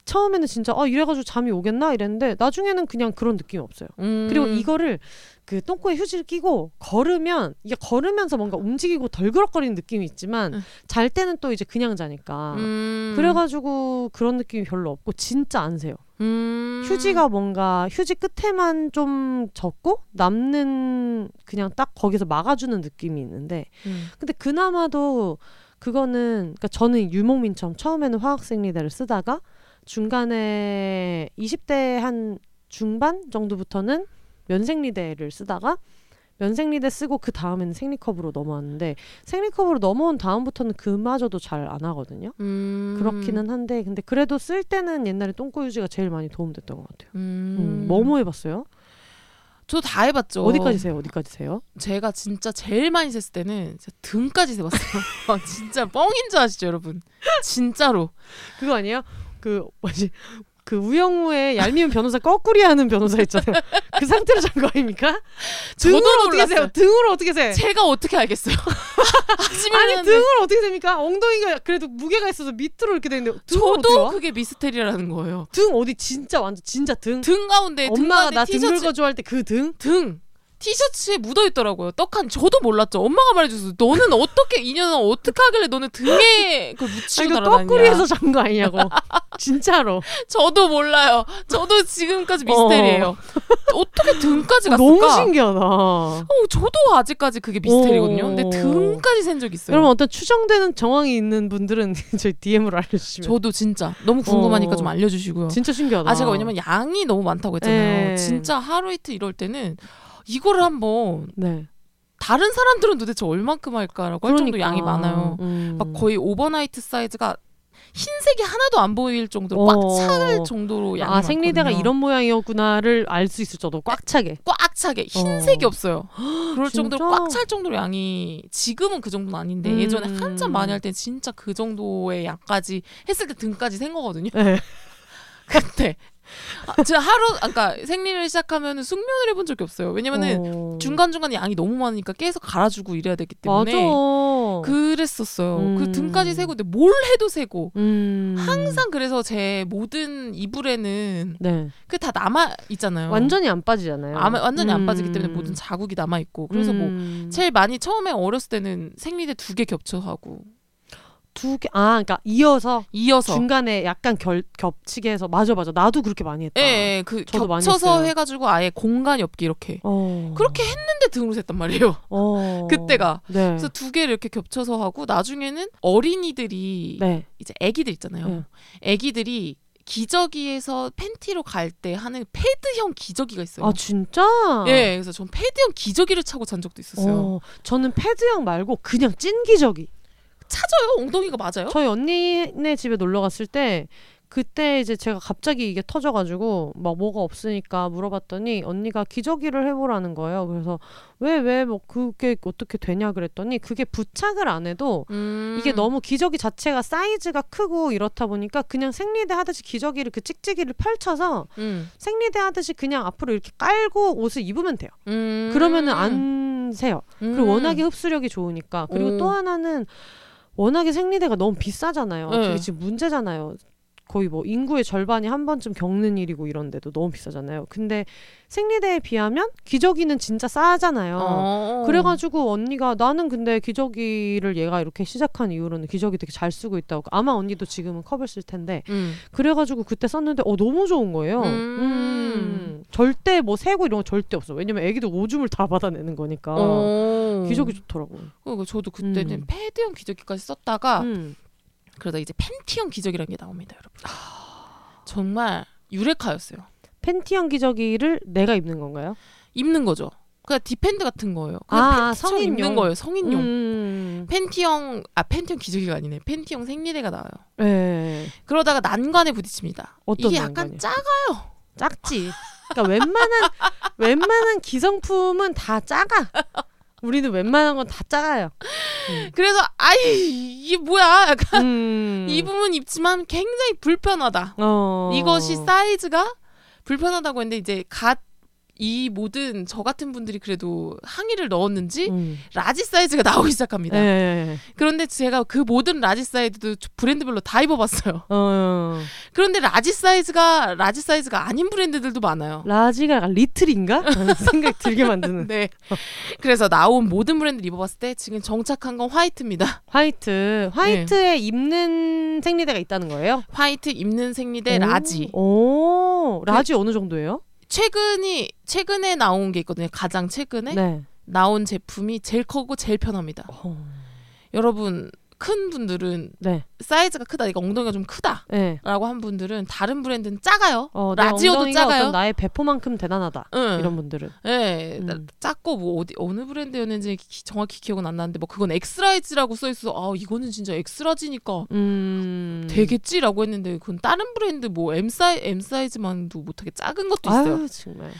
처음에는 진짜 아 이래가지고 잠이 오겠나 이랬는데 나중에는 그냥 그런 느낌이 없어요. 음... 그리고 이거를 그 똥꼬에 휴지를 끼고 걸으면 이게 걸으면서 뭔가 움직이고 덜그럭거리는 느낌이 있지만 응. 잘 때는 또 이제 그냥 자니까 음... 그래가지고 그런 느낌이 별로 없고 진짜 안 세요. 음... 휴지가 뭔가 휴지 끝에만 좀 젖고 남는 그냥 딱 거기서 막아주는 느낌이 있는데 음. 근데 그나마도 그거는 그러니까 저는 유목민처럼 처음에는 화학생리대를 쓰다가 중간에 20대 한 중반 정도부터는 면생리대를 쓰다가 면생리대 쓰고 그 다음에는 생리컵으로 넘어왔는데 생리컵으로 넘어온 다음부터는 그마저도 잘 안 하거든요. 음... 그렇기는 한데 근데 그래도 쓸 때는 옛날에 똥꼬 유지가 제일 많이 도움됐던 것 같아요. 음... 음, 뭐뭐 해봤어요? 저 다 해봤죠. 어디까지 세요? 어디까지 세요? 제가 진짜 제일 많이 셌을 때는 등까지 세봤어요. 아, 진짜 뻥인 줄 아시죠, 여러분? 진짜로. 그거 아니에요? 그 뭐지? 그 우영우의 얄미운 변호사 거꾸리 하는 변호사 있잖아요. 그 상태로 잔 거 아닙니까? 등으로 어떻게. 세요? 등으로 어떻게 세? 제가 어떻게 알겠어요? 아니 등을 어떻게 셉니까? 엉덩이가 그래도 무게가 있어서 밑으로 이렇게 되는데 저도 와? 그게 미스테리라는 거예요. 등 어디 진짜 완전 진짜 등? 등 가운데 등 엄마가 나 등 긁어줘 할 때 그 등? 등 티셔츠에 묻어 있더라고요. 떡한 저도 몰랐죠. 엄마가 말해줘서 너는 어떻게 인연은 어떻게 하길래 너는 등에 그 묻히고 그 날아다니냐. 거꾸리에서 잔 거 아니냐고. 진짜로. 저도 몰라요. 저도 지금까지 미스테리예요. 어. 떻게 등까지 갔을까? 너무 신기하다. 어, 저도 아직까지 그게 미스테리거든요. 근데 어. 등까지 샌 적 있어요. 여러분 어떤 추정되는 정황이 있는 분들은 저희 DM으로 알려주시면 저도 진짜 너무 궁금하니까 어. 좀 알려주시고요. 진짜 신기하다. 아 제가 왜냐면 양이 너무 많다고 했잖아요. 에. 진짜 하루 이틀 이럴 때는 이거를 한번 네. 다른 사람들은 도대체 얼만큼 할까라고 할 정도 양이 많아요. 음. 막 거의 overnight 사이즈가 흰색이 하나도 안 보일 정도로 어. 꽉찰 정도로 양이 아 생리대가 많거든요. 이런 모양이었구나를 알 수 있을 정도 꽉 차게. 꽉 차게 흰색이 어. 없어요. 그럴 진짜? 정도로 꽉 찰 정도로 양이 지금은 그 정도는 아닌데 음. 예전에 한참 많이 할 때 진짜 그 정도의 양까지 했을 때 등까지 센 거거든요. 네. 그때 아, 하루 아까 생리를 시작하면 숙면을 해본 적이 없어요. 왜냐면은 어. 중간 중간에 양이 너무 많으니까 계속 갈아주고 이래야 되기 맞아. 때문에 그랬었어요. 음. 그 등까지 세고 근데 뭘 해도 세고 음. 항상 그래서 제 모든 이불에는 네. 그다 남아 있잖아요. 완전히 안 빠지잖아요. 아, 완전히 안 빠지기 음. 때문에 모든 자국이 남아 있고 그래서 뭐 음. 제일 많이 처음에 어렸을 때는 생리대 두 개 겹쳐 하고 두 개. 아, 그러니까 이어서 이어서 중간에 약간 결, 겹치게 해서 맞아 맞아. 나도 그렇게 많이 했다. 예, 예, 그 겹쳐서. 해가지고 아예 공간이 없게 이렇게 어. 그렇게 했는데 등으로 셌단 말이에요. 어. 그때가 네. 그래서 두 개를 이렇게 겹쳐서 하고 나중에는 어린이들이 네. 이제 아기들 있잖아요. 네. 아기들이 기저귀에서 팬티로 갈 때 하는 패드형 기저귀가 있어요. 아 진짜? 예, 그래서 전 패드형 기저귀를 차고 잔 적도 있었어요. 어, 저는 패드형 말고 그냥 찐 기저귀. 찾아요? 엉덩이가 맞아요? 저희 언니네 집에 놀러 갔을 때 그때 이제 제가 갑자기 이게 터져가지고 막 뭐가 없으니까 물어봤더니 언니가 기저귀를 해보라는 거예요. 그래서 왜 왜 뭐 그게 어떻게 되냐 그랬더니 그게 부착을 안 해도 음. 이게 너무 기저귀 자체가 사이즈가 크고 이렇다 보니까 그냥 생리대 하듯이 기저귀를 그 찍찍이를 펼쳐서 음. 생리대 하듯이 그냥 앞으로 이렇게 깔고 옷을 입으면 돼요. 음. 그러면은 안 새요. 그리고 음. 워낙에 흡수력이 좋으니까. 그리고 오. 또 하나는 워낙에 생리대가 너무 비싸잖아요. 네. 그게 지금 문제잖아요. 거의 뭐 인구의 절반이 한 번쯤 겪는 일이고 이런데도 너무 비싸잖아요. 근데 생리대에 비하면 기저귀는 진짜 싸잖아요. 어. 그래가지고 언니가 나는 근데 기저귀를 얘가 이렇게 시작한 이후로는 기저귀 되게 잘 쓰고 있다고 아마 언니도 지금은 컵을 쓸 텐데 음. 그래가지고 그때 썼는데 어 너무 좋은 거예요. 음. 음. 절대 뭐 새고 이런 거 절대 없어. 왜냐면 애기도 오줌을 다 받아내는 거니까 어. 기저귀 좋더라고. 그리고 저도 그때는 음. 패드형 기저귀까지 썼다가 음. 그러다 이제 팬티형 기저귀라는 게 나옵니다, 여러분. 정말 유레카였어요. 팬티형 기저귀를 내가 입는 건가요? 입는 거죠. 그냥 디펜드 같은 거예요. 그냥 아, 성인용. 입는 거예요. 성인용. 음. 팬티형 아 팬티형 기저귀가 아니네. 팬티형 생리대가 나와요. 네. 그러다가 난관에 부딪힙니다. 어떤 이게 약간 난관이요? 작아요. 작지. 그러니까 웬만한 웬만한 기성품은 다 작아. 우리는 웬만한 건 다 작아요. 그래서 아이 이게 뭐야? 약간 음. 입으면 입지만 굉장히 불편하다. 어. 이것이 사이즈가 불편하다고 했는데 이제 갓 이 모든 저 같은 분들이 그래도 항의를 넣었는지 음. 라지 사이즈가 나오기 시작합니다. 네. 그런데 제가 그 모든 라지 사이즈도 브랜드별로 다 입어봤어요. 어. 그런데 라지 사이즈가 라지 사이즈가 아닌 브랜드들도 많아요. 라지가 약간 little인가? 생각 들게 만드는. 네. 그래서 나온 모든 브랜드를 입어봤을 때 지금 정착한 건 화이트입니다. 화이트. 화이트에 입는 생리대가 있다는 거예요? 화이트 입는 생리대 오. 라지. 오. 라지 어느 정도예요? 최근이 최근에 나온 게 있거든요. 가장 최근에 네. 나온 제품이 제일 크고 제일 편합니다. 어. 여러분 큰 분들은 네. 사이즈가 크다. 이거 엉덩이가 좀 크다. 네. 라고 한 분들은 다른 브랜드는 작아요. 어, 내 라지도 작아요. 나의 배포만큼 대단하다. 응. 이런 분들은. 예, 음. 나- 작고 뭐 어디 어느 브랜드였는지 기- 정확히 기억은 안 나는데 뭐 그건 엑스라지라고 써 있어. 아 이거는 진짜 엑스라지니까 음. 되겠지라고 했는데 그건 다른 브랜드 뭐 M 사이 M 사이즈만도 못하게 작은 것도 있어요. 아유, 정말.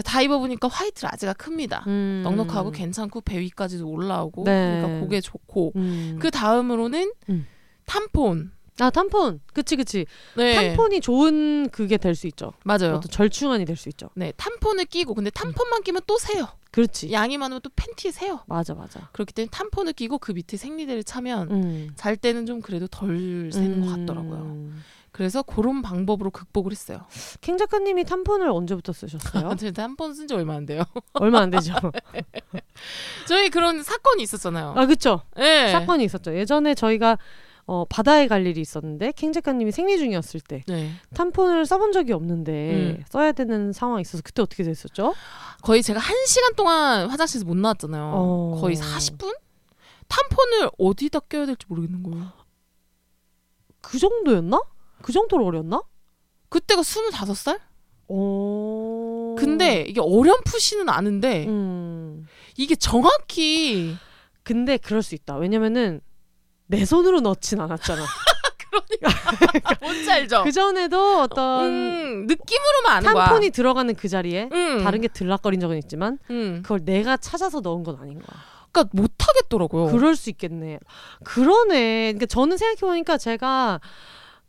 다 입어보니까 화이트 라지가 큽니다. 음. 넉넉하고 괜찮고 배 위까지도 올라오고 네. 그러니까 그게 좋고 음. 그 다음으로는 음. 탐폰. 아 탐폰. 그치 그치. 네, 탐폰이 좋은 그게 될 수 있죠. 맞아요. 절충안이 될 수 있죠. 네, 탐폰을 끼고 근데 탐폰만 끼면 또 새요. 그렇지. 양이 많으면 또 팬티에 새요. 맞아 맞아. 그렇기 때문에 탐폰을 끼고 그 밑에 생리대를 차면 음. 잘 때는 좀 그래도 덜 새는 것 같더라고요. 음. 그래서 그런 방법으로 극복을 했어요. 캥 작가님이 탐폰을 언제부터 쓰셨어요? 제가 탐폰 쓴 지 얼마 안 돼요. 얼마 안 되죠. 저희 그런 사건이 있었잖아요. 아 그쵸. 네. 사건이 있었죠. 예전에 저희가 어, 바다에 갈 일이 있었는데 캥 작가님이 생리 중이었을 때 네. 탐폰을 써본 적이 없는데 음. 써야 되는 상황이 있어서 그때 어떻게 됐었죠? 거의 제가 한 시간 동안 화장실에서 못 나왔잖아요. 어. 거의 40분? 탐폰을 어디다 껴야 될지 모르겠는 거예요. 그 정도였나? 그 정도로 어렸나? 그때가 25살? 어. 근데 이게 어렴풋이는 아는데 음. 이게 정확히 근데 그럴 수 있다. 왜냐면은 내 손으로 넣진 않았잖아. 뭔지 알죠? 그 전에도 어떤 음, 느낌으로만 아는 거야. 탐폰이 들어가는 그 자리에 음. 다른 게 들락거린 적은 있지만 음. 그걸 내가 찾아서 넣은 건 아닌 거야. 그러니까 못 하겠더라고요. 그럴 수 있겠네. 그러네. 그러니까 저는 생각해 보니까 제가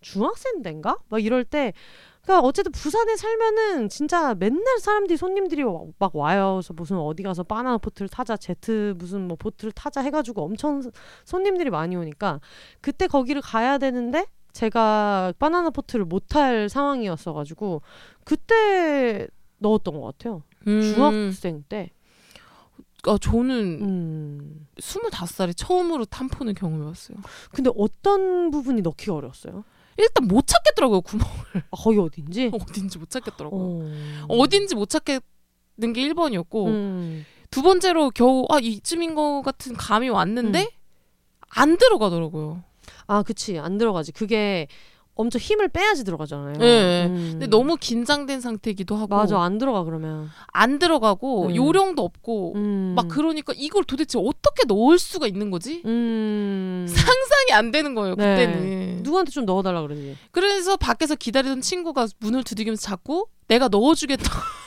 중학생 때인가 막 이럴 때. 그러니까 어쨌든 부산에 살면은 진짜 맨날 사람들이 손님들이 와- 막 와요. 그래서 무슨 어디 가서 바나나 보트를 타자, 제트 무슨 뭐 보트를 타자 해가지고 엄청 손님들이 많이 오니까 그때 거기를 가야 되는데 제가 바나나 보트를 못 탈 상황이었어가지고 그때 넣었던 것 같아요. 음. 중학생 때. 아, 저는 음. 25살에 처음으로 탐폰을 경험해봤어요. 근데 어떤 부분이 넣기가 어려웠어요? 일단 못 찾겠더라고요 구멍 아, 거기 어딘지? 어딘지 못 찾겠더라고요. 어. 어딘지 못 찾겠는 게 1번이었고 음. 두 번째로 겨우 아 이쯤인 것 같은 감이 왔는데 음. 안 들어가더라고요. 아, 그치. 안 들어가지. 그게 엄청 힘을 빼야지 들어가잖아요. 네. 음. 근데 너무 긴장된 상태이기도 하고 맞아. 안 들어가 그러면. 안 들어가고 음. 요령도 없고 음. 막 그러니까 이걸 도대체 어떻게 넣을 수가 있는 거지? 음. 상상이 안 되는 거예요 네. 그때는. 누구한테 좀 넣어달라 그러지. 그래서 밖에서 기다리던 친구가 문을 두드리면서 자꾸 내가 넣어주겠다.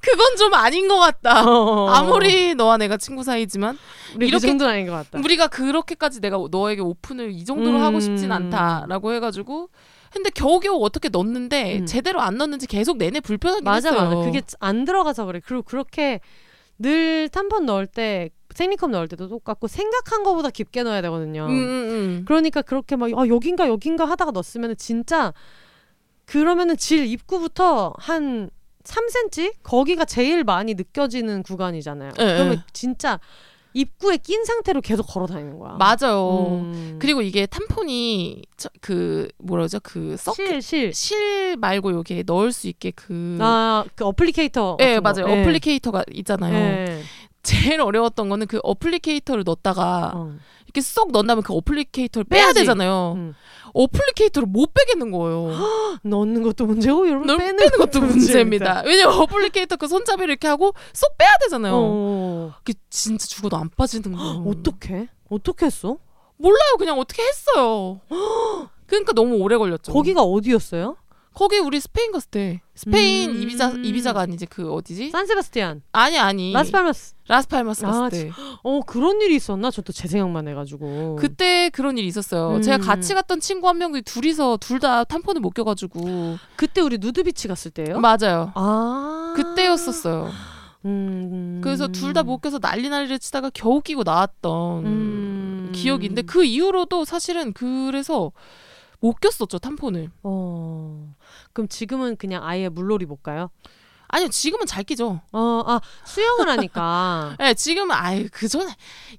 그건 좀 아닌 것 같다. 아무리 너와 내가 친구 사이지만 우리 이렇게- 그 아닌 것 같다. 우리가 그렇게까지 내가 너에게 오픈을 이 정도로 음. 하고 싶진 않다라고 해가지고 근데 겨우겨우 어떻게 넣었는데 음. 제대로 안 넣었는지 계속 내내 불편하긴 맞아, 했어요. 맞아. 그게 안 들어가서 그래. 그리고 그렇게 늘 탐폰 넣을 때 생리컵 넣을 때도 똑같고 생각한 것보다 깊게 넣어야 되거든요. 음, 음, 음. 그러니까 그렇게 막 아, 여긴가 여긴가 하다가 넣었으면 진짜 그러면은 질 입구부터 한 3cm 거기가 제일 많이 느껴지는 구간이잖아요. 예, 그러면 예. 진짜 입구에 낀 상태로 계속 걸어 다니는 거야. 맞아요. 음. 그리고 이게 탐폰이 저- 그 뭐라 그러죠? 그 썩. 실 실. 실 말고 여기에 넣을 수 있게 그 아, 그 applicator. 예, 거. 맞아요. 예. applicator가 있잖아요. 예. 제일 어려웠던 거는 그 applicator를 넣었다가 어. 이렇게 쏙 넣은 다음에 그 applicator를 빼야 빼야지. 되잖아요. 음. applicator를 못 빼겠는 거예요. 넣는 것도 문제고 여러분 널 빼는, 빼는 것도 문제입니다. 왜냐면 applicator 그 손잡이를 이렇게 하고 쏙 빼야 되잖아요. 어. 그게 진짜 죽어도 안 빠지는 거예요. 어떻게? 어떻게 했어? 몰라요. 그냥 어떻게 했어요. 그러니까 너무 오래 걸렸죠. 거기가 어디였어요? 거기 우리 스페인 갔을 때 스페인 음. 이비자 이비자가 아니지 그 어디지? 산세바스티안, 아니 아니 라스팔마스. 라스팔마스 갔을 아, 때 어 그런 일이 있었나? 저도 제 생각만 해가지고. 그때 그런 일이 있었어요. 음. 제가 같이 갔던 친구 한 명이 둘이서 둘다 탐폰을 못 껴가지고 그때 우리 누드비치 갔을 때요? 맞아요. 아 그때였었어요. 음. 그래서 둘 다 못 껴서 난리 난리를 치다가 겨우 끼고 나왔던 음. 기억인데 그 이후로도 사실은 그래서 못 꼈었죠 탐폰을. 어. 그럼 지금은 그냥 아예 물놀이 못 가요? 아니요 지금은 잘 끼죠. 어, 아 수영을 하니까. 네, 지금은 아예 그 전에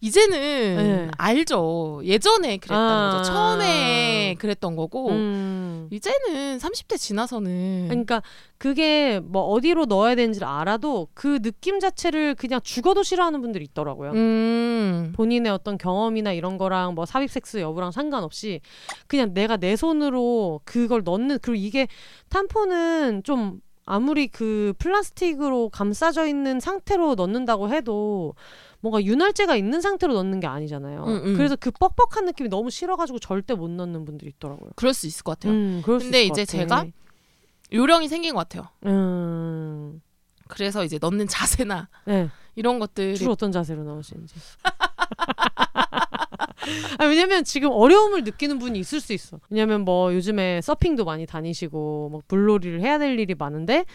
이제는 네. 알죠. 예전에 그랬던 아. 거죠. 처음에 그랬던 거고 음. 이제는 30대 지나서는 그러니까 그게 뭐 어디로 넣어야 되는지를 알아도 그 느낌 자체를 그냥 죽어도 싫어하는 분들이 있더라고요. 음. 본인의 어떤 경험이나 이런 거랑 뭐 삽입 섹스 여부랑 상관없이 그냥 내가 내 손으로 그걸 넣는 그리고 이게 탐폰은 좀 아무리 그 플라스틱으로 감싸져 있는 상태로 넣는다고 해도 뭔가 윤활제가 있는 상태로 넣는 게 아니잖아요. 음, 음. 그래서 그 뻑뻑한 느낌이 너무 싫어가지고 절대 못 넣는 분들이 있더라고요. 그럴 수 있을 것 같아요. 음, 그럴 수 근데 이제. 제가 요령이 생긴 것 같아요. 음, 그래서 이제 넣는 자세나 네. 이런 것들이 주로 어떤 자세로 나오시는지. 아, 왜냐면 지금 어려움을 느끼는 분이 있을 수 있어. 왜냐면 뭐 요즘에 서핑도 많이 다니시고 뭐 물놀이를 해야 될 일이 많은데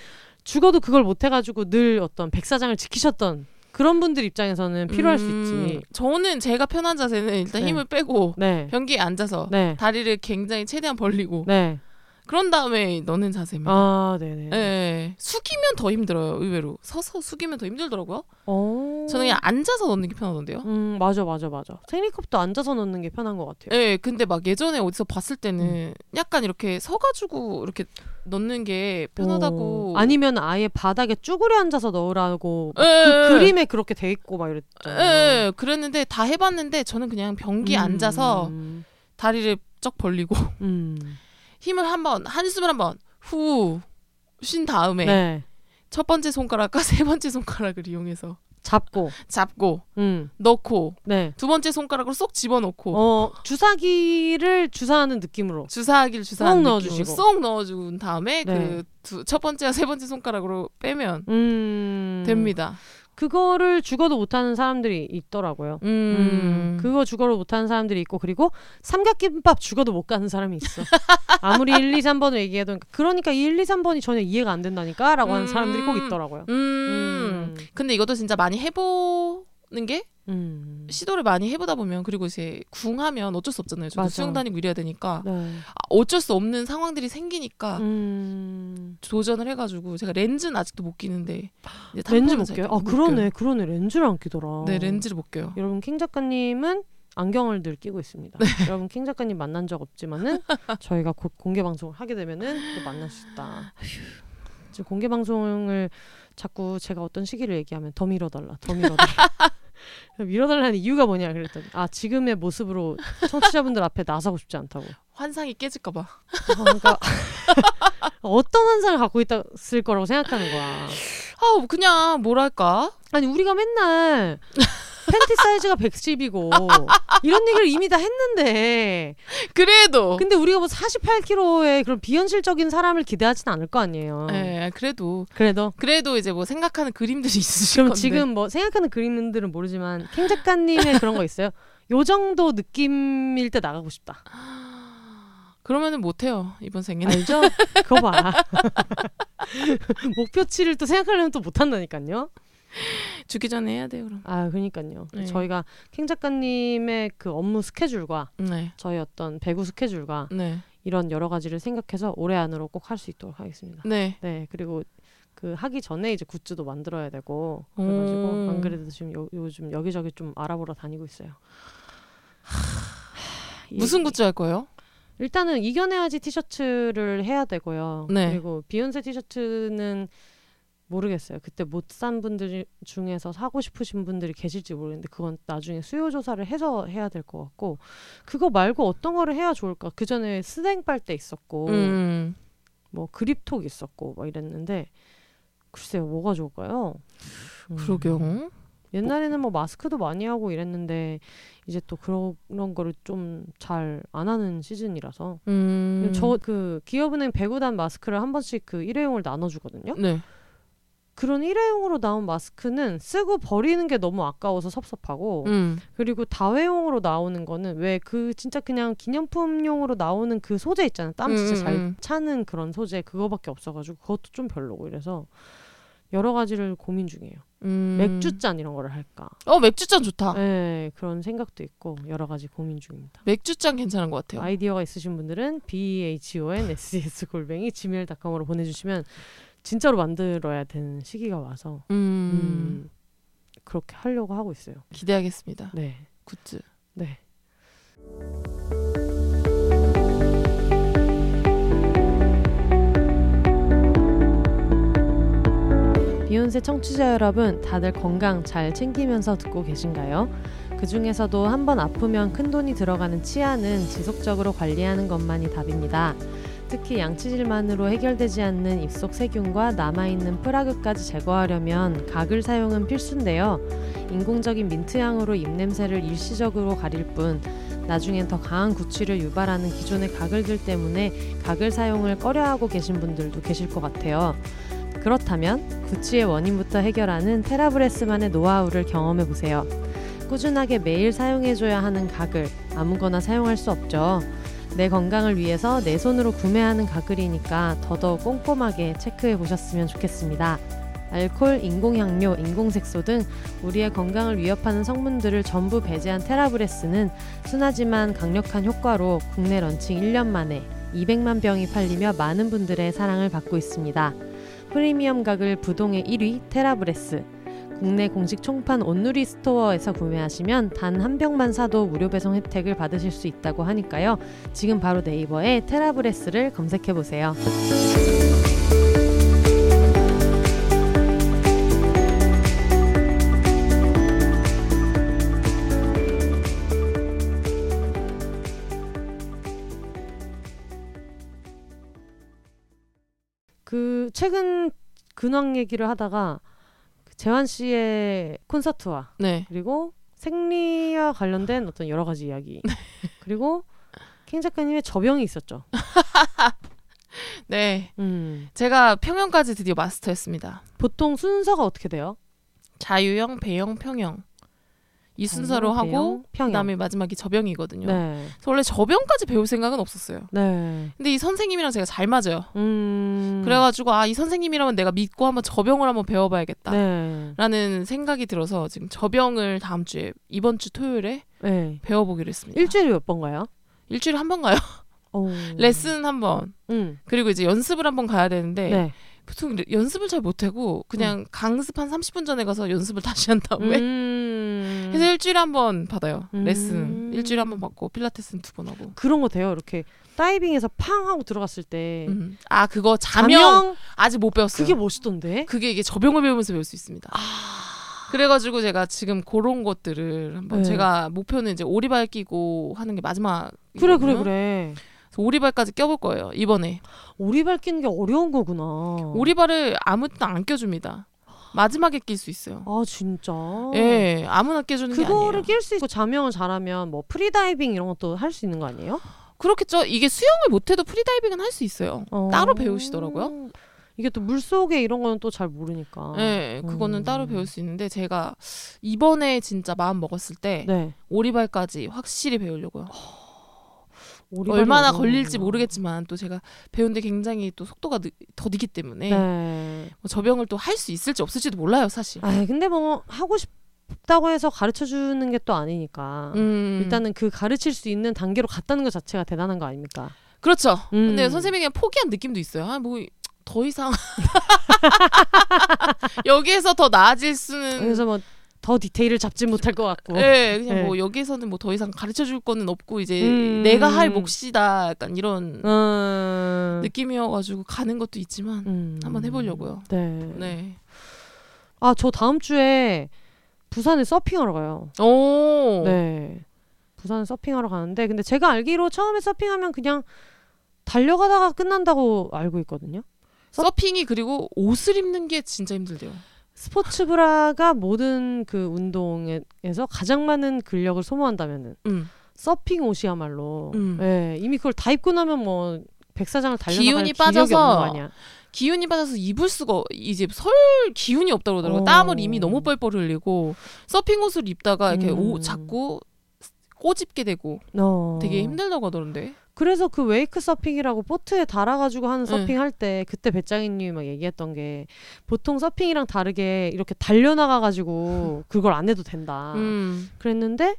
죽어도 그걸 못 해가지고 늘 어떤 백사장을 지키셨던 그런 분들 입장에서는 필요할 수 음, 있지. 저는 제가 편한 자세는 일단 네. 힘을 빼고 네. 변기에 앉아서 네. 다리를 굉장히 최대한 벌리고 네. 그런 다음에 넣는 자세입니다. 아, 네네. 예, 예. 숙이면 더 힘들어요. 의외로 서서 숙이면 더 힘들더라고요. 어. 저는 그냥 앉아서 넣는 게 편하던데요. 음, 맞아, 맞아, 맞아. 생리컵도 앉아서 넣는 게 편한 것 같아요. 예, 근데 막 예전에 어디서 봤을 음. 때는 약간 이렇게 서가지고 이렇게 넣는 게 편하다고. 어, 아니면 아예 바닥에 쭈그려 앉아서 넣으라고 예, 그 예. 그림에 그렇게 돼 있고 막 예, 이랬잖아요. 예, 그랬는데 다 해봤는데 저는 그냥 변기 에 음, 앉아서 음, 다리를 쩍 벌리고 음. 힘을 한번 한숨을 한번 후 쉰 다음에 네. 첫 번째 손가락과 세 번째 손가락을 이용해서 잡고, 잡고 음, 넣고 네. 두 번째 손가락으로 쏙 집어넣고 어 주사기를 주사하는 느낌으로. 주사기를 주사하는 쏙 느낌으로 넣어주시고. 쏙 넣어준 다음에 네. 그첫 번째와 세 번째 손가락으로 빼면 음. 됩니다. 그거를 죽어도 못하는 사람들이 있더라고요. 음, 음, 그거 죽어도 못하는 사람들이 있고 그리고 삼각김밥 죽어도 못 가는 사람이 있어. 아무리 1, 2, 3번을 얘기해도 그러니까 이 1, 2, 3번이 전혀 이해가 안 된다니까라고 하는 음. 사람들이 꼭 있더라고요. 음. 근데 이것도 진짜 많이 해보 는 게 음. 시도를 많이 해보다 보면 그리고 이제 궁하면 어쩔 수 없잖아요. 저도 맞아. 수영 다니고 이래야 되니까 네. 아, 어쩔 수 없는 상황들이 생기니까 음. 도전을 해가지고 제가 렌즈는 아직도 못 끼는데 렌즈 못잘 껴요? 끼- 아못 그러네, 껴요. 그러네. 렌즈를 안 끼더라. 네 렌즈를 못 껴요. 여러분 킹 작가님은 안경을 늘 끼고 있습니다. 네. 여러분 킹 작가님 만난 적 없지만은 저희가 곧 공개 방송을 하게 되면은 또 만날 수 있다. 지금 공개 방송을 자꾸 제가 어떤 시기를 얘기하면 더 밀어달라, 더 밀어달라. 밀어달라는 이유가 뭐냐 그랬더니 아 지금의 모습으로 청취자분들 앞에 나서고 싶지 않다고. 환상이 깨질까봐. 아, 그러니까 어떤 환상을 갖고 있었을 거라고 생각하는 거야. 아 그냥 뭐랄까 아니 우리가 맨날 팬티 사이즈가 110이고 이런 얘기를 이미 다 했는데 그래도 근데 우리가 뭐 48kg의 그런 비현실적인 사람을 기대하진 않을 거 아니에요. 예 그래도 그래도 그래도 이제 뭐 생각하는 그림들이 있으실 그럼 건데 지금 뭐 생각하는 그림들은 모르지만 캥 작가님의 그런 거 있어요. 요 정도 느낌일 때 나가고 싶다. 그러면은 못해요 이번 생에는 알죠? 그거 봐. 목표치를 또 생각하려면 또 못한다니까요. 죽기 전에 해야 돼요 그럼. 아, 그러니까요. 네. 저희가 캥 작가님의 그 업무 스케줄과 네. 저희 어떤 배구 스케줄과 네. 이런 여러 가지를 생각해서 올해 안으로 꼭 할 수 있도록 하겠습니다. 네. 네, 그리고 그 하기 전에 이제 굿즈도 만들어야 되고 그래가지고 오. 안 그래도 지금 요, 요즘 여기저기 좀 알아보러 다니고 있어요. 하, 무슨 이- 굿즈 할 거예요? 일단은 이겨내야지 티셔츠를 해야 되고요. 네. 그리고 비욘세 티셔츠는 모르겠어요. 그때 못 산 분들 중에서 사고 싶으신 분들이 계실지 모르겠는데 그건 나중에 수요 조사를 해서 해야 될 것 같고 그거 말고 어떤 거를 해야 좋을까? 그 전에 스댕 빨대 있었고 음. 뭐 그립톡 있었고 막 이랬는데 글쎄요 뭐가 좋을까요? 음. 그러게요. 옛날에는 뭐 마스크도 많이 하고 이랬는데 이제 또 그런 그런 거를 좀 잘 안 하는 시즌이라서 음. 저그 기업은행 배구단 마스크를 한 번씩 그 일회용을 나눠주거든요. 네. 그런 일회용으로 나온 마스크는 쓰고 버리는 게 너무 아까워서 섭섭하고 음. 그리고 다회용으로 나오는 거는 왜 그 진짜 그냥 기념품용으로 나오는 그 소재 있잖아요. 땀 진짜 음, 잘 음. 차는 그런 소재 그거밖에 없어가지고 그것도 좀 별로고 이래서 여러 가지를 고민 중이에요. 음. 맥주잔 이런 거를 할까? 어 맥주잔 좋다. 네 그런 생각도 있고 여러 가지 고민 중입니다. 맥주잔 괜찮은 것 같아요. 아이디어가 있으신 분들은 b h o n s s 골뱅이 gmail.com으로 보내주시면 진짜로 만들어야 되는 시기가 와서 음. 음, 그렇게 하려고 하고 있어요. 기대하겠습니다. 네, 굿즈. 네. 비욘세 청취자 여러분, 다들 건강 잘 챙기면서 듣고 계신가요? 그 중에서도 한 번 아프면 큰 돈이 들어가는 치아는 지속적으로 관리하는 것만이 답입니다. 특히 양치질만으로 해결되지 않는 입속 세균과 남아있는 프라그까지 제거하려면 각을 사용은 필수인데요. 인공적인 민트향으로 입냄새를 일시적으로 가릴 뿐 나중엔 더 강한 구취를 유발하는 기존의 가글들 때문에 각을 사용을 꺼려하고 계신 분들도 계실 것 같아요. 그렇다면 구취의 원인부터 해결하는 테라브레스만의 노하우를 경험해 보세요. 꾸준하게 매일 사용해줘야 하는 가글 아무거나 사용할 수 없죠. 내 건강을 위해서 내 손으로 구매하는 가글이니까 더더욱 꼼꼼하게 체크해 보셨으면 좋겠습니다. 알콜, 인공향료, 인공색소 등 우리의 건강을 위협하는 성분들을 전부 배제한 테라브레스는 순하지만 강력한 효과로 국내 런칭 1년 만에 200만 병이 팔리며 많은 분들의 사랑을 받고 있습니다. 프리미엄 가글 부동의 1위 테라브레스. 국내 공식 총판 온누리 스토어에서 구매하시면 단 한 병만 사도 무료 배송 혜택을 받으실 수 있다고 하니까요. 지금 바로 네이버에 테라브레스를 검색해 보세요. 그 최근 근황 얘기를 하다가 그 재환 씨의 콘서트와 네. 그리고 생리와 관련된 어떤 여러 가지 이야기 그리고 킹 작가님의 저병이 있었죠. 네. 음. 제가 평형까지 드디어 마스터했습니다. 보통 순서가 어떻게 돼요? 자유형, 배형, 평형. 이 순서로 자유형, 하고 평형. 그다음에 마지막이 저병이거든요. 네. 그래서 원래 저병까지 배울 생각은 없었어요. 네. 근데 이 선생님이랑 제가 잘 맞아요. 음. 그래가지고 아 이 선생님이라면 내가 믿고 한번 저병을 한번 배워봐야겠다. 네. 라는 생각이 들어서 지금 저병을 다음 주에 이번 주 토요일에 네. 배워보기로 했습니다. 일주일에 몇 번 가요? 일주일에 한 번 가요. 오. 레슨 한 번. 음. 그리고 이제 연습을 한 번 가야 되는데 네. 보통 레- 연습을 잘 못하고 그냥 강습 한 30분 전에 가서 연습을 다시 한 다음에 음. 그래서 일주일에 한 번 받아요. 음. 레슨 일주일에 한 번 받고 필라테스는 두 번 하고. 그런 거 돼요. 이렇게 다이빙에서 팡 하고 들어갔을 때 음. 아 그거 자명, 자명 아직 못 배웠어요. 그게 멋있던데. 그게 이게 저병을 배우면서 배울 수 있습니다. 아. 그래가지고 제가 지금 그런 것들을 한번 네. 제가 목표는 이제 오리발 끼고 하는 게 마지막. 그래 그래 그래. 오리발까지 껴볼 거예요 이번에. 오리발 끼는 게 어려운 거구나. 오리발을 아무 때나 안 껴줍니다. 마지막에 낄 수 있어요. 아 진짜. 예, 아무나 껴주는 게 그거를 아니에요. 낄수 있고 잠영을 잘하면 뭐 프리다이빙 이런 것도 할 수 있는 거 아니에요? 그렇겠죠. 이게 수영을 못해도 프리다이빙은 할 수 있어요. 어. 따로 배우시더라고요. 이게 또 물속에 이런 거는 또 잘 모르니까. 예, 그거는 음. 따로 배울 수 있는데 제가 이번에 진짜 마음 먹었을 때 네. 오리발까지 확실히 배우려고요. 오리발이 얼마나 어려운 걸릴지. 모르겠지만 또 제가 배우는데 굉장히 또 속도가 느, 더디기 때문에 네. 뭐 저병을 또 할 수 있을지 없을지도 몰라요 사실. 아 근데 뭐 하고 싶다고 해서 가르쳐 주는 게 또 아니니까. 음. 일단은 그 가르칠 수 있는 단계로 갔다는 것 자체가 대단한 거 아닙니까? 그렇죠. 음. 근데 선생님이 그냥 포기한 느낌도 있어요. 아 뭐 더 이상 여기에서 더 나아질 수는 그래서 뭐 더 디테일을 잡지 못할 것 같고. 네, 그냥 네. 뭐 여기에서는 뭐 더 이상 가르쳐 줄 거는 없고 이제 음. 내가 할 몫이다 약간 이런 음. 느낌이어가지고 가는 것도 있지만 음. 한번 해보려고요. 네. 네. 아, 저 다음 주에 부산에 서핑하러 가요. 오. 네. 부산 서핑하러 가는데 근데 제가 알기로 처음에 서핑하면 그냥 달려가다가 끝난다고 알고 있거든요. 서핑이 그리고 옷을 입는 게 진짜 힘들대요. 스포츠 브라가 모든 그 운동에서 가장 많은 근력을 소모한다면은 음. 서핑 옷이야말로 음. 예, 이미 그걸 다 입고 나면 뭐 백사장을 달려나갈 기운이 빠져서. 기운이 받아서 입을 수가 이제 설 기운이 없다고 그러더라고요. 어. 땀을 이미 너무 뻘뻘 흘리고 서핑 옷을 입다가 이렇게 음. 옷 자꾸 꼬집게 되고 어. 되게 힘들다고 하던데. 그래서 그 웨이크 서핑이라고 보트에 달아가지고 하는 네. 서핑 할때 그때 배짱이님이 막 얘기했던 게 보통 서핑이랑 다르게 이렇게 달려나가가지고 그걸 안 해도 된다. 음. 그랬는데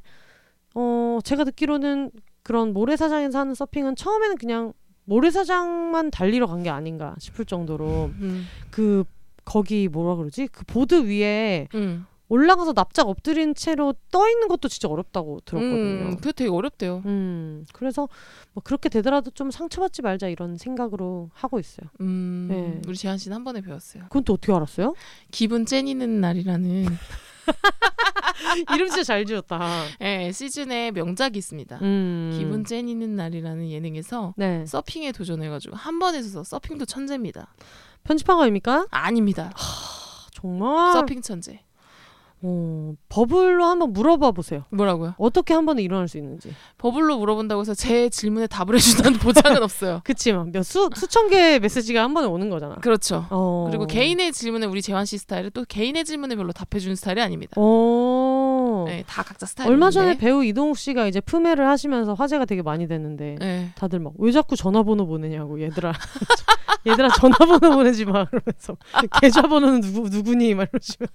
어 제가 듣기로는 그런 모래사장에서 하는 서핑은 처음에는 그냥 모래사장만 달리러 간 게 아닌가 싶을 정도로 음. 그 거기 뭐라 그러지 그 보드 위에 음. 올라가서 납작 엎드린 채로 떠 있는 것도 진짜 어렵다고 들었거든요. 음. 그게 되게 어렵대요. 음, 그래서 뭐 그렇게 되더라도 좀 상처받지 말자 이런 생각으로 하고 있어요. 음. 네. 우리 재한 씨는 한 번에 배웠어요. 그건 또 어떻게 알았어요? 기분 째니는 날이라는 이름 진짜 잘 지었다. 예, 시즌의 명작이 있습니다. 음, 기분 째니는 날이라는 예능에서 네 서핑에 도전해가지고 한 번에 서서 서핑도 천재입니다. 편집한 거입니까? 아닙니다. 아, 정말. 서핑 천재. 어, 버블로 한번 물어봐 보세요. 뭐라고요? 어떻게 한 번에 일어날 수 있는지. 버블로 물어본다고 해서 제 질문에 답을 해준다는 보장은 없어요. 그치만 몇 수 수천 개의 메시지가 한 번에 오는 거잖아. 그렇죠. 어. 그리고 개인의 질문에 우리 재환 씨 스타일은 또 개인의 질문에 별로 답해주는 스타일이 아닙니다. 어. 네, 다 각자 스타일. 얼마 전에 배우 이동욱 씨가 이제 품해를 하시면서 화제가 되게 많이 됐는데 네. 다들 막 왜 자꾸 전화번호 보내냐고 얘들아. 얘들아 전화번호 보내지 마. 그러면서. 계좌번호는 누구 누구니? 막 이러시면서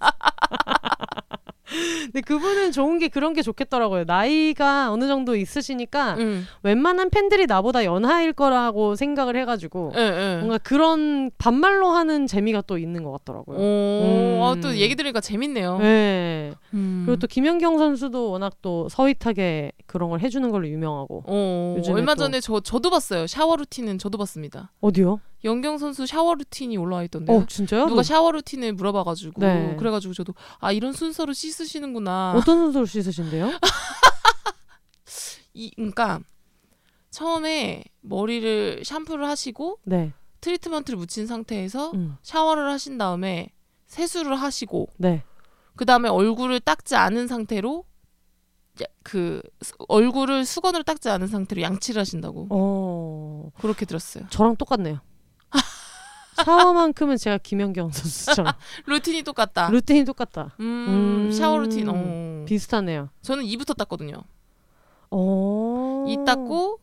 근데 그분은 좋은 게 그런 게 좋겠더라고요 나이가 어느 정도 있으시니까 응. 웬만한 팬들이 나보다 연하일 거라고 생각을 해가지고 예, 예. 뭔가 그런 반말로 하는 재미가 또 있는 것 같더라고요. 오, 음. 아, 또 얘기 들으니까 재밌네요. 네. 음. 그리고 또 김연경 선수도 워낙 또 서윗하게 그런 걸 해주는 걸로 유명하고 어, 요즘에 얼마 또- 전에 저 저도 봤어요. 샤워 루틴은 저도 봤습니다. 어디요? 연경 선수 샤워 루틴이 올라와 있던데요. 어 진짜요? 누가 샤워 루틴을 물어봐가지고 네. 그래가지고 저도 아 이런 순서로 씻으시는구나. 어떤 선수를 씻으신데요? 이 그러니까 처음에 머리를 샴푸를 하시고 네. 트리트먼트를 묻힌 상태에서 음. 샤워를 하신 다음에 세수를 하시고 네. 그 다음에 얼굴을 닦지 않은 상태로 야- 그 수- 얼굴을 수건으로 닦지 않은 상태로 양치를 하신다고 어 그렇게 들었어요. 저랑 똑같네요. 샤워만큼은 제가 김연경 선수처럼 루틴이 똑같다. 루틴이 똑같다. 음, 음. 샤워 루틴. 어. 비슷하네요. 저는 이부터 닦거든요. 어. 이 닦고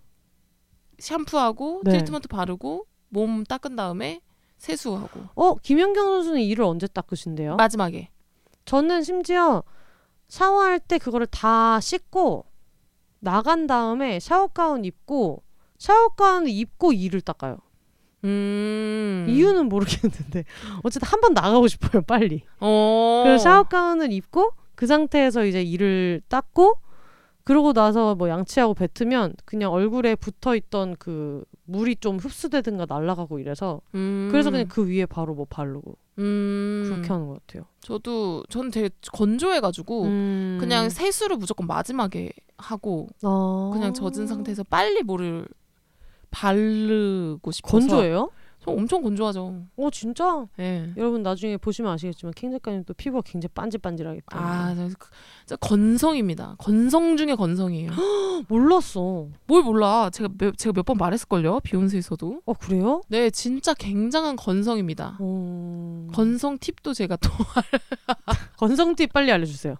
샴푸하고 네. 트리트먼트 바르고 몸 닦은 다음에 세수하고 어 김연경 선수는 이를 언제 닦으신대요? 마지막에 저는 심지어 샤워할 때 그거를 다 씻고 나간 다음에 샤워 가운 입고 샤워 가운 입고 이를 닦아요. 음. 이유는 모르겠는데 어쨌든 한 번 나가고 싶어요 빨리. 어. 그래서 샤워 가운을 입고 그 상태에서 이제 이를 닦고 그러고 나서 뭐 양치하고 뱉으면 그냥 얼굴에 붙어 있던 그 물이 좀 흡수되든가 날아가고 이래서 음. 그래서 그냥 그 위에 바로 뭐 바르고 음. 그렇게 하는 것 같아요. 저도 저는 되게 건조해가지고 음. 그냥 세수를 무조건 마지막에 하고 아. 그냥 젖은 상태에서 빨리 물을 바르고 싶어서 건조해요? 저 엄청 건조하죠. 어 진짜? 예. 여러분 나중에 보시면 아시겠지만 킹 작가님 또 피부가 굉장히 반질반질하기 때문에 아, 저, 그- 저 건성입니다. 건성 중에 건성이에요. 몰랐어. 뭘 몰라? 제가 몇, 제가 몇 번 말했을걸요. 비욘세에서도. 어 그래요? 네, 진짜 굉장한 건성입니다. 어... 건성 팁도 제가 또 건성 팁 빨리 알려주세요.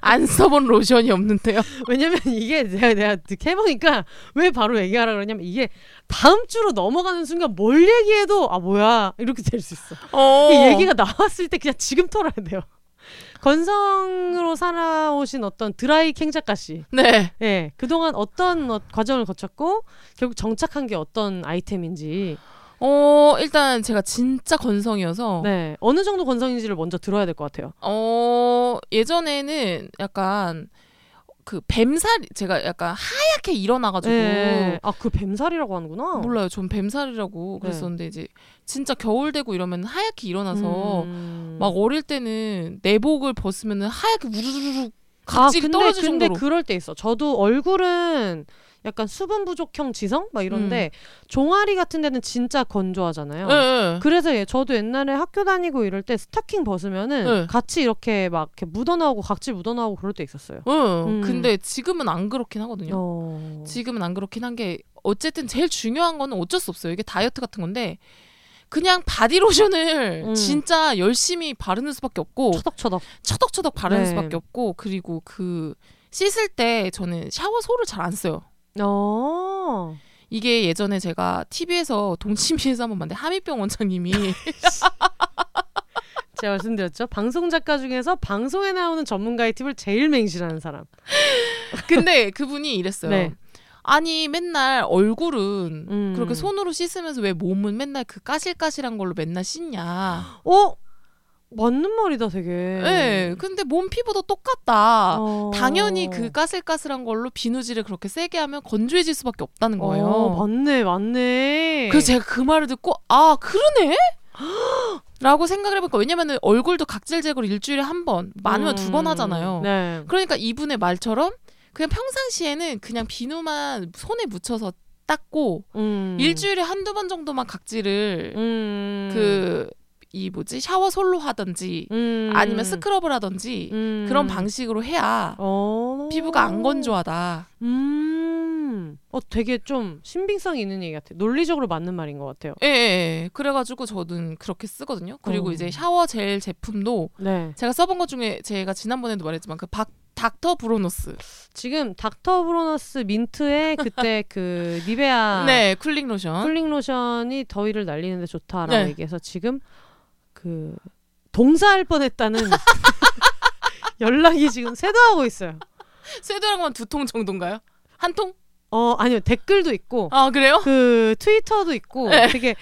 안 써본 로션이 없는데요. 왜냐면 이게 내가 내가 이렇게 해보니까 왜 바로 얘기하라 그러냐면 이게 다음 주로 넘어가는 순간 뭘 얘기해도 아 뭐야 이렇게 될 수 있어. 어. 이 얘기가 나왔을 때 그냥 지금 털어야 돼요. 건성으로 살아오신 어떤 드라이 캥 작가 씨. 네. 예. 그동안 어떤 어, 과정을 거쳤고 결국 정착한 게 어떤 아이템인지 어, 일단 제가 진짜 건성이어서 네. 어느 정도 건성인지를 먼저 들어야 될 것 같아요. 어, 예전에는 약간 그 뱀살 제가 약간 하얗게 일어나가지고 예. 아, 그 뱀살이라고 하는구나. 몰라요. 전 뱀살이라고 네. 그랬었는데 이제 진짜 겨울 되고 이러면 하얗게 일어나서 음. 막 어릴 때는 내복을 벗으면 하얗게 우르르르 아, 각질이 근데 떨어질 근데 정도로. 그럴 때 있어. 저도 얼굴은 약간 수분 부족형 지성 막 이런데 종아리 같은 데는 진짜 건조하잖아요. 예, 예. 그래서 예, 저도 옛날에 학교 다니고 이럴 때 스타킹 벗으면은 네. 같이 이렇게 막 이렇게 묻어나오고 각질 묻어나오고 그럴 때 있었어요. 응. 음. 근데 지금은 안 그렇긴 하거든요. 어. 지금은 안 그렇긴 한 게 어쨌든 제일 중요한 거는 어쩔 수 없어요. 이게 다이어트 같은 건데 그냥 바디로션을 음. 진짜 열심히 바르는 수밖에 없고 처덕처덕. 처덕처덕 바르는 네. 수밖에 없고 그리고 그 씻을 때 저는 샤워소를 잘 안 써요. 어. 이게 예전에 제가 TV에서 동치미에서 한번 봤는데 하미병 원장님이 제가 말씀드렸죠. 방송 작가 중에서 방송에 나오는 전문가의 팁을 제일 맹신하는 사람. 근데 그분이 이랬어요. 네. 아니 맨날 얼굴은 음. 그렇게 손으로 씻으면서 왜 몸은 맨날 그 까실까실한 걸로 맨날 씻냐. 어? 맞는 말이다, 되게. 네. 근데 몸 피부도 똑같다. 어. 당연히 그 까슬까슬한 걸로 비누질을 그렇게 세게 하면 건조해질 수밖에 없다는 거예요. 어, 맞네, 맞네. 그래서 제가 그 말을 듣고 아 그러네? 라고 생각을 해볼까 왜냐면은 얼굴도 각질 제거를 일주일에 한 번 많으면 두번 음. 하잖아요. 네. 그러니까 이분의 말처럼 그냥 평상시에는 그냥 비누만 손에 묻혀서 닦고 음. 일주일에 한두 번 정도만 각질을 음. 그 이 뭐지 샤워 솔로 하든지 음. 아니면 스크럽을 하든지 음. 그런 방식으로 해야 어. 피부가 안 건조하다. 음. 어, 되게 좀 신빙성이 있는 얘기 같아. 논리적으로 맞는 말인 것 같아요. 예, 예, 예. 그래가지고 저는 그렇게 쓰거든요. 그리고 어. 이제 샤워 젤 제품도 네. 제가 써본 것 중에 제가 지난번에도 말했지만 그 박, 닥터 브로노스. 지금 닥터 브로너스 민트의 그때 그 니베아 네, cooling 로션. cooling 로션이 더위를 날리는데 좋다라고 네. 얘기해서 지금 그 동사할 뻔했다는 연락이 지금 쇄도하고 있어요. 쇄도란 한두 통 정도인가요? 한 통? 어 아니요 댓글도 있고 아 그래요? 그 트위터도 있고 네. 되게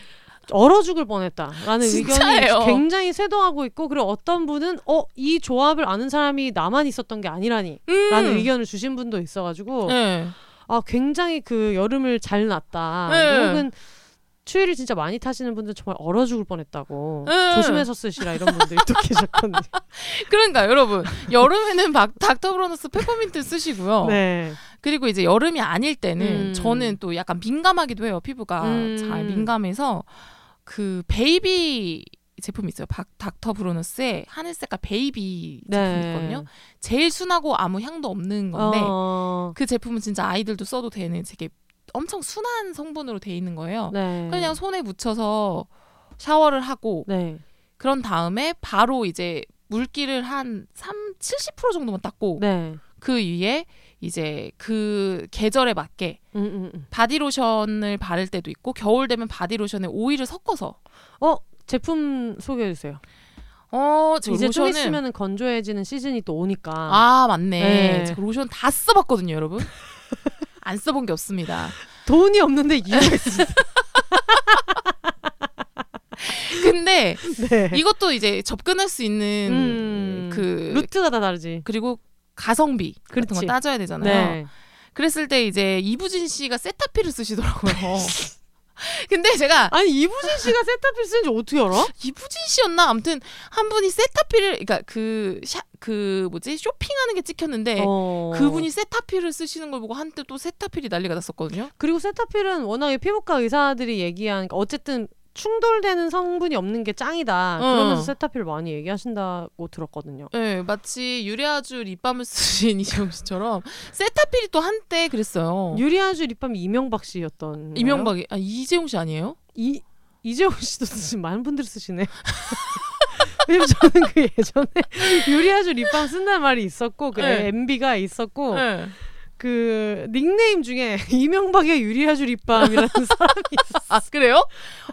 얼어 죽을 뻔했다라는. 의견이 굉장히 쇄도하고 있고 그리고 어떤 분은 어 이 조합을 아는 사람이 나만 있었던 게 아니라니라는 음. 의견을 주신 분도 있어가지고 네. 아 굉장히 그 여름을 잘 났다 네. 혹은 추위를 진짜 많이 타시는 분들 정말 얼어 죽을 뻔했다고 네. 조심해서 쓰시라 이런 분들이 또 계셨거든요. 그러니까 여러분 여름에는 박, 닥터 브로너스 페퍼민트 쓰시고요. 네. 그리고 이제 여름이 아닐 때는 음. 저는 또 약간 민감하기도 해요. 피부가 음. 잘 민감해서 그 baby 제품이 있어요. 박, 닥터 브로너스의 하늘 색깔 baby 제품이 네. 있거든요. 제일 순하고 아무 향도 없는 건데 어, 그 제품은 진짜 아이들도 써도 되는 되게 엄청 순한 성분으로 돼 있는 거예요. 네. 그냥 손에 묻혀서 샤워를 하고 네. 그런 다음에 바로 이제 물기를 한 3, 70% 정도만 닦고 네. 그 위에 이제 그 계절에 맞게 음, 음, 음. 바디로션을 바를 때도 있고 겨울 되면 바디로션에 오일을 섞어서 어 제품 소개해 주세요. 어, 저 이제 좀 로션은 있으면 건조해지는 시즌이 또 오니까. 아, 맞네. 네. 로션 다 써봤거든요, 여러분. 안 써본 게 없습니다. 돈이 없는데 이유가 있어. 근데 네. 이것도 이제 접근할 수 있는 음, 그 루트가 다 다르지. 그리고 가성비 같은 거 그렇지. 따져야 되잖아요. 네. 그랬을 때 이제 이부진 씨가 세타피를 쓰시더라고요. 근데 제가 아니 이부진 씨가 세타필 쓰는지 어떻게 알아? 이부진 씨였나 아무튼 한 분이 세타피를 그러니까 그 샤, 그 뭐지 쇼핑하는 게 찍혔는데 어. 그분이 세타피를 쓰시는 걸 보고 한때 또 세타필이 난리가 났었거든요. 그리고 세타필은 워낙에 피부과 의사들이 얘기한 그러니까 어쨌든 충돌되는 성분이 없는 게 짱이다. 어. 그러면서 세타필 많이 얘기하신다고 들었거든요. 네, 마치 유리아주 립밤을 쓰신 이재용 씨처럼 세타필이 또 한때 그랬어요. 유리아쥬 립밤이 이명박 씨였던. 이명박이 아 이재용 씨 아니에요? 이 이재용 씨도 쓰신 많은 분들이 쓰시네. 왜냐면 저는 그 예전에 유리아쥬 립밤 쓴다는 말이 있었고 그 네. MB가 있었고 네. 그 닉네임 중에 이명박의 유리아쥬 립밤이라는 사람이 있었어. 아 그래요?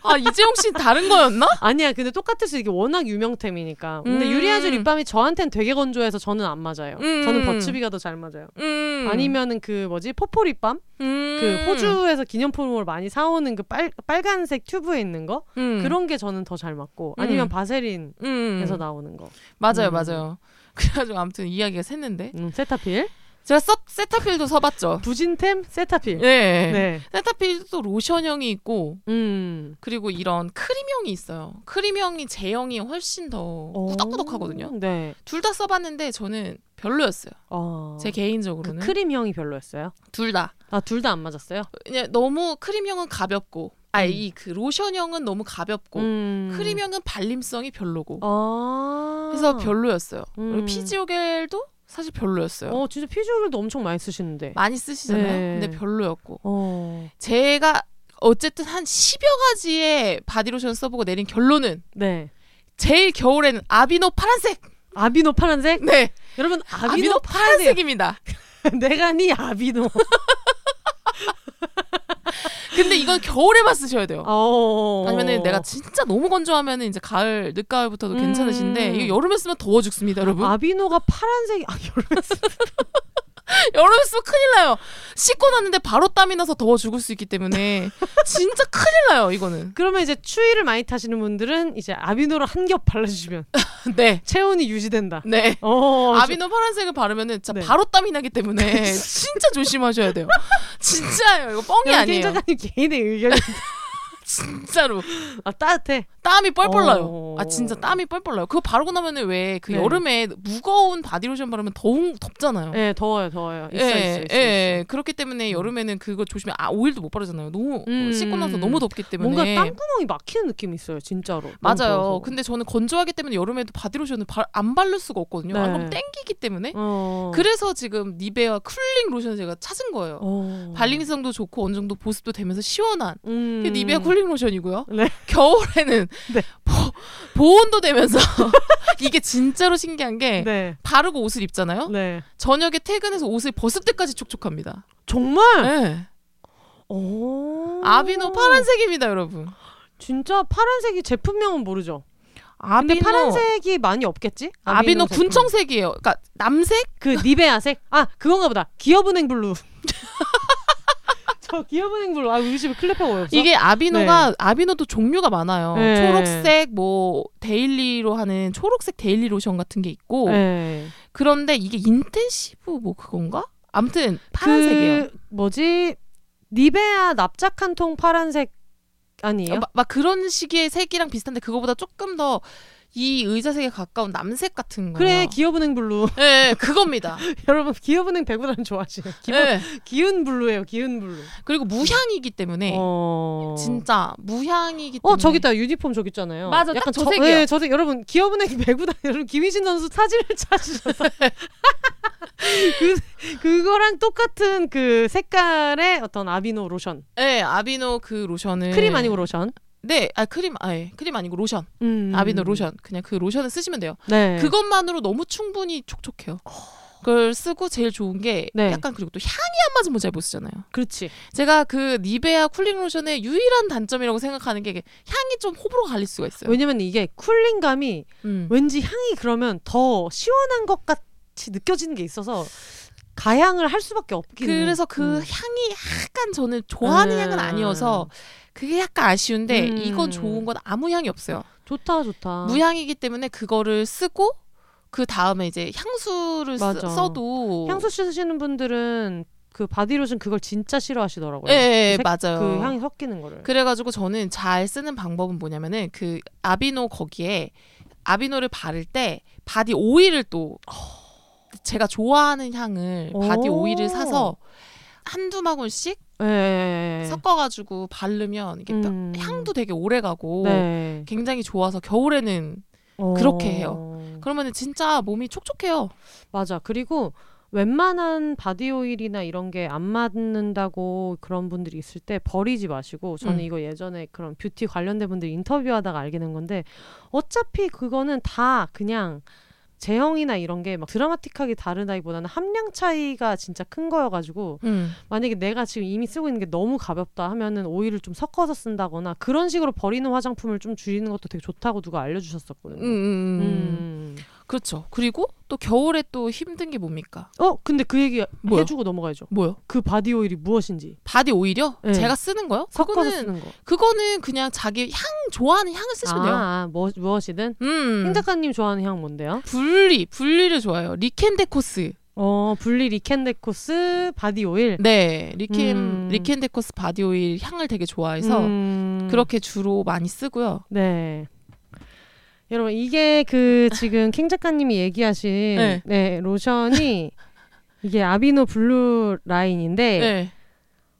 아 이재용 씨 다른 거였나? 아니야, 근데 똑같을 수 이게 워낙 유명템이니까. 근데 음. 유리아쥬 립밤이 저한텐 되게 건조해서 저는 안 맞아요. 음. 저는 버츠비가 더 잘 맞아요. 음. 아니면은 그 뭐지 포포 립밤? 음. 그 호주에서 기념품으로 많이 사오는 그 빨, 빨간색 튜브에 있는 거 음. 그런 게 저는 더 잘 맞고 아니면 음. 바세린에서 음. 나오는 거. 맞아요, 음. 맞아요. 그래가지고 아무튼 이야기가 샜는데 음, 세타필, 제가 써, 세타필도 써봤죠. 부진템, 세타필. 네. 네. 세타필도 로션형이 있고 음. 그리고 이런 크림형이 있어요. 크림형이 제형이 훨씬 더 꾸덕꾸덕하거든요. 오, 네. 둘 다 써봤는데 저는 별로였어요. 어. 제그 개인적으로는 크림형이 별로였어요. 둘 다. 아, 둘 다 안 맞았어요? 그냥 너무 크림형은 가볍고, 아 음. 이그 로션형은 너무 가볍고, 음. 크림형은 발림성이 별로고. 아. 그래서 별로였어요. 그리고 음. 피지오겔도 사실 별로였어요. 어, 진짜 피지오겔도 엄청 많이 쓰시는데. 많이 쓰시잖아요. 네. 근데 별로였고. 어. 제가 어쨌든 한 10여 가지의 바디로션 써보고 내린 결론은 네. 제일 겨울에는 아비노 파란색. 아비노 파란색? 네, 여러분, 아비노, 아비노 파란색. 파란색입니다. 내가 니 아비노. 근데 이건 겨울에만 쓰셔야 돼요. 어. 아니면은 내가 진짜 너무 건조하면은 이제 가을 늦가을부터도 음. 괜찮으신데 이거 여름에 쓰면 더워 죽습니다, 여러분. 아비노가 파란색 아 여름에 쓰- 여름에 쓰면 큰일 나요. 씻고 났는데 바로 땀이 나서 더워 죽을 수 있기 때문에 진짜 큰일 나요, 이거는. 그러면 이제 추위를 많이 타시는 분들은 이제 아비노를 한 겹 발라주시면 네. 체온이 유지된다. 네. 어, 아비노 파란색을 바르면은 진짜 네. 바로 땀이 나기 때문에 진짜 조심하셔야 돼요. 진짜예요. 이거 뻥이 저- 아니에요. 작가님 개인의 의견이 진짜로. 아, 따뜻해. 땀이 뻘뻘 나요. 어. 아 진짜 땀이 뻘뻘 나요. 그거 바르고 나면은 왜그 네. 여름에 무거운 바디로션 바르면 더운 덥잖아요. 예, 더워요, 더워요. 있어, 예, 있어, 있어, 예. 있어. 그렇기 때문에 여름에는 그거 조심해. 아 오일도 못 바르잖아요. 너무 음. 씻고 나서 너무 덥기 때문에. 뭔가 땀구멍이 막히는 느낌이 있어요, 진짜로. 맞아요. 근데 저는 건조하기 때문에 여름에도 바디로션을 바, 안 바를 수가 없거든요. 네. 안 그럼 땡기기 때문에. 어. 그래서 지금 니베아 cooling 로션을 제가 찾은 거예요. 어. 발림성도 좋고 어느 정도 보습도 되면서 시원한 음. 그게 니베아 cooling 로션이고요. 네. 겨울에는 네. 보온도 되면서 이게 진짜로 신기한 게 네. 바르고 옷을 입잖아요. 네. 저녁에 퇴근해서 옷을 벗을 때까지 촉촉합니다. 정말? 네. 오. 아비노 파란색입니다, 여러분. 진짜 파란색이 제품명은 모르죠. 아비노 근데 파란색이 많이 없겠지? 아비노 제품. 군청색이에요. 그러니까 남색? 그 니베아색? 아 그건가 보다. 기업은행 블루. 저 기업은행 블루. 아 우리 집에 클레퍼가 없어. 이게 아비노가 아비노도 종류가 많아요. 네. 초록색 뭐 daily로 하는 초록색 daily 로션 같은 게 있고 네. 그런데 이게 intensive 뭐 그건가? 아무튼 파란색이에요. 그 뭐지? 니베아 납작 한 통 파란색 아니에요? 어, 막, 막 그런 식의 색이랑 비슷한데 그거보다 조금 더 이 의자색에 가까운 남색 같은 거. 그래 기업은행 블루. 네, 그겁니다. 여러분 기업은행 배구단 좋아하시네. 기본 네. 기은 블루예요. 기은 블루. 그리고 무향이기 때문에 어. 진짜 무향이기 때문에 어 저기 있다 유니폼 저기 있잖아요. 맞아, 딱 약간 저 저- 색이에요. 네, 저색 여러분 기업은행 배구단 여러분 김희진 선수 사진을 찾으셔서 그 그거랑 똑같은 그 색깔의 어떤 아비노 로션 네, 아비노 그 로션을 크림 아니고 로션. 네, 아 크림 아예 크림 아니고 로션. 음. 아비노 로션. 그냥 그 로션을 쓰시면 돼요. 네. 그것만으로 너무 충분히 촉촉해요. 그걸 쓰고 제일 좋은 게 네. 약간 그리고 또 향이 안 맞으면 잘 못 쓰잖아요. 그렇지. 제가 그 니베아 쿨링 로션의 유일한 단점이라고 생각하는 게 향이 좀 호불호 갈릴 수가 있어요. 왜냐면 이게 쿨링감이 음. 왠지 향이 그러면 더 시원한 것 같이 느껴지는 게 있어서 가향을 할 수밖에 없긴 해. 그래서 그 음. 향이 약간 저는 좋아하는 음. 향은 아니어서 그게 약간 아쉬운데 음. 이건 좋은 건 아무 향이 없어요. 좋다 좋다. 무향이기 때문에 그거를 쓰고 그 다음에 이제 향수를 쓰, 맞아. 써도 향수 쓰시는 분들은 그 바디로션 그걸 진짜 싫어하시더라고요. 예, 예, 색- 맞아요. 그 향이 섞이는 거를. 그래가지고 저는 잘 쓰는 방법은 뭐냐면은 그 아비노 거기에 아비노를 바를 때 바디 오일을 또 제가 좋아하는 향을 바디 오. 오일을 사서 한두 방울씩 예. 섞어가지고 바르면 이게 뼈- 음. 향도 되게 오래 가고 네. 굉장히 좋아서 겨울에는 어. 그렇게 해요. 그러면은 진짜 몸이 촉촉해요. 맞아. 그리고 웬만한 바디 오일이나 이런 게 안 맞는다고 그런 분들이 있을 때 버리지 마시고 저는 음. 이거 예전에 그런 뷰티 관련된 분들 인터뷰하다가 알게 된 건데 어차피 그거는 다 그냥 제형이나 이런 게 막 드라마틱하게 다르다기보다는 함량 차이가 진짜 큰 거여가지고 음. 만약에 내가 지금 이미 쓰고 있는 게 너무 가볍다 하면은 오일을 좀 섞어서 쓴다거나 그런 식으로 버리는 화장품을 좀 줄이는 것도 되게 좋다고 누가 음, 알려주셨었거든요. 음, 음. 음. 그렇죠. 그리고 또 겨울에 또 힘든 게 뭡니까? 어 근데 그 얘기 뭐요? 해주고 넘어가야죠. 뭐요? 그 바디 오일이 무엇인지 바디 오일이요? 네. 제가 쓰는 거요? 섞어서 그거는 쓰는 거. 그거는 그냥 자기 향 좋아하는 향을 쓰시면 돼요. 아, 뭐, 무엇이든 음. 캥 작가님 좋아하는 향 뭔데요? 불리 불리를 좋아해요. 리켄데코스. 어 불리 리켄데코스 바디 오일. 네, 리켄 음. 리켄데코스 바디 오일 향을 되게 좋아해서 음, 그렇게 주로 많이 쓰고요. 네. 여러분 이게 그 지금 캥 작가님이 얘기하신 네. 네. 로션이 이게 아비노 블루 라인인데 네.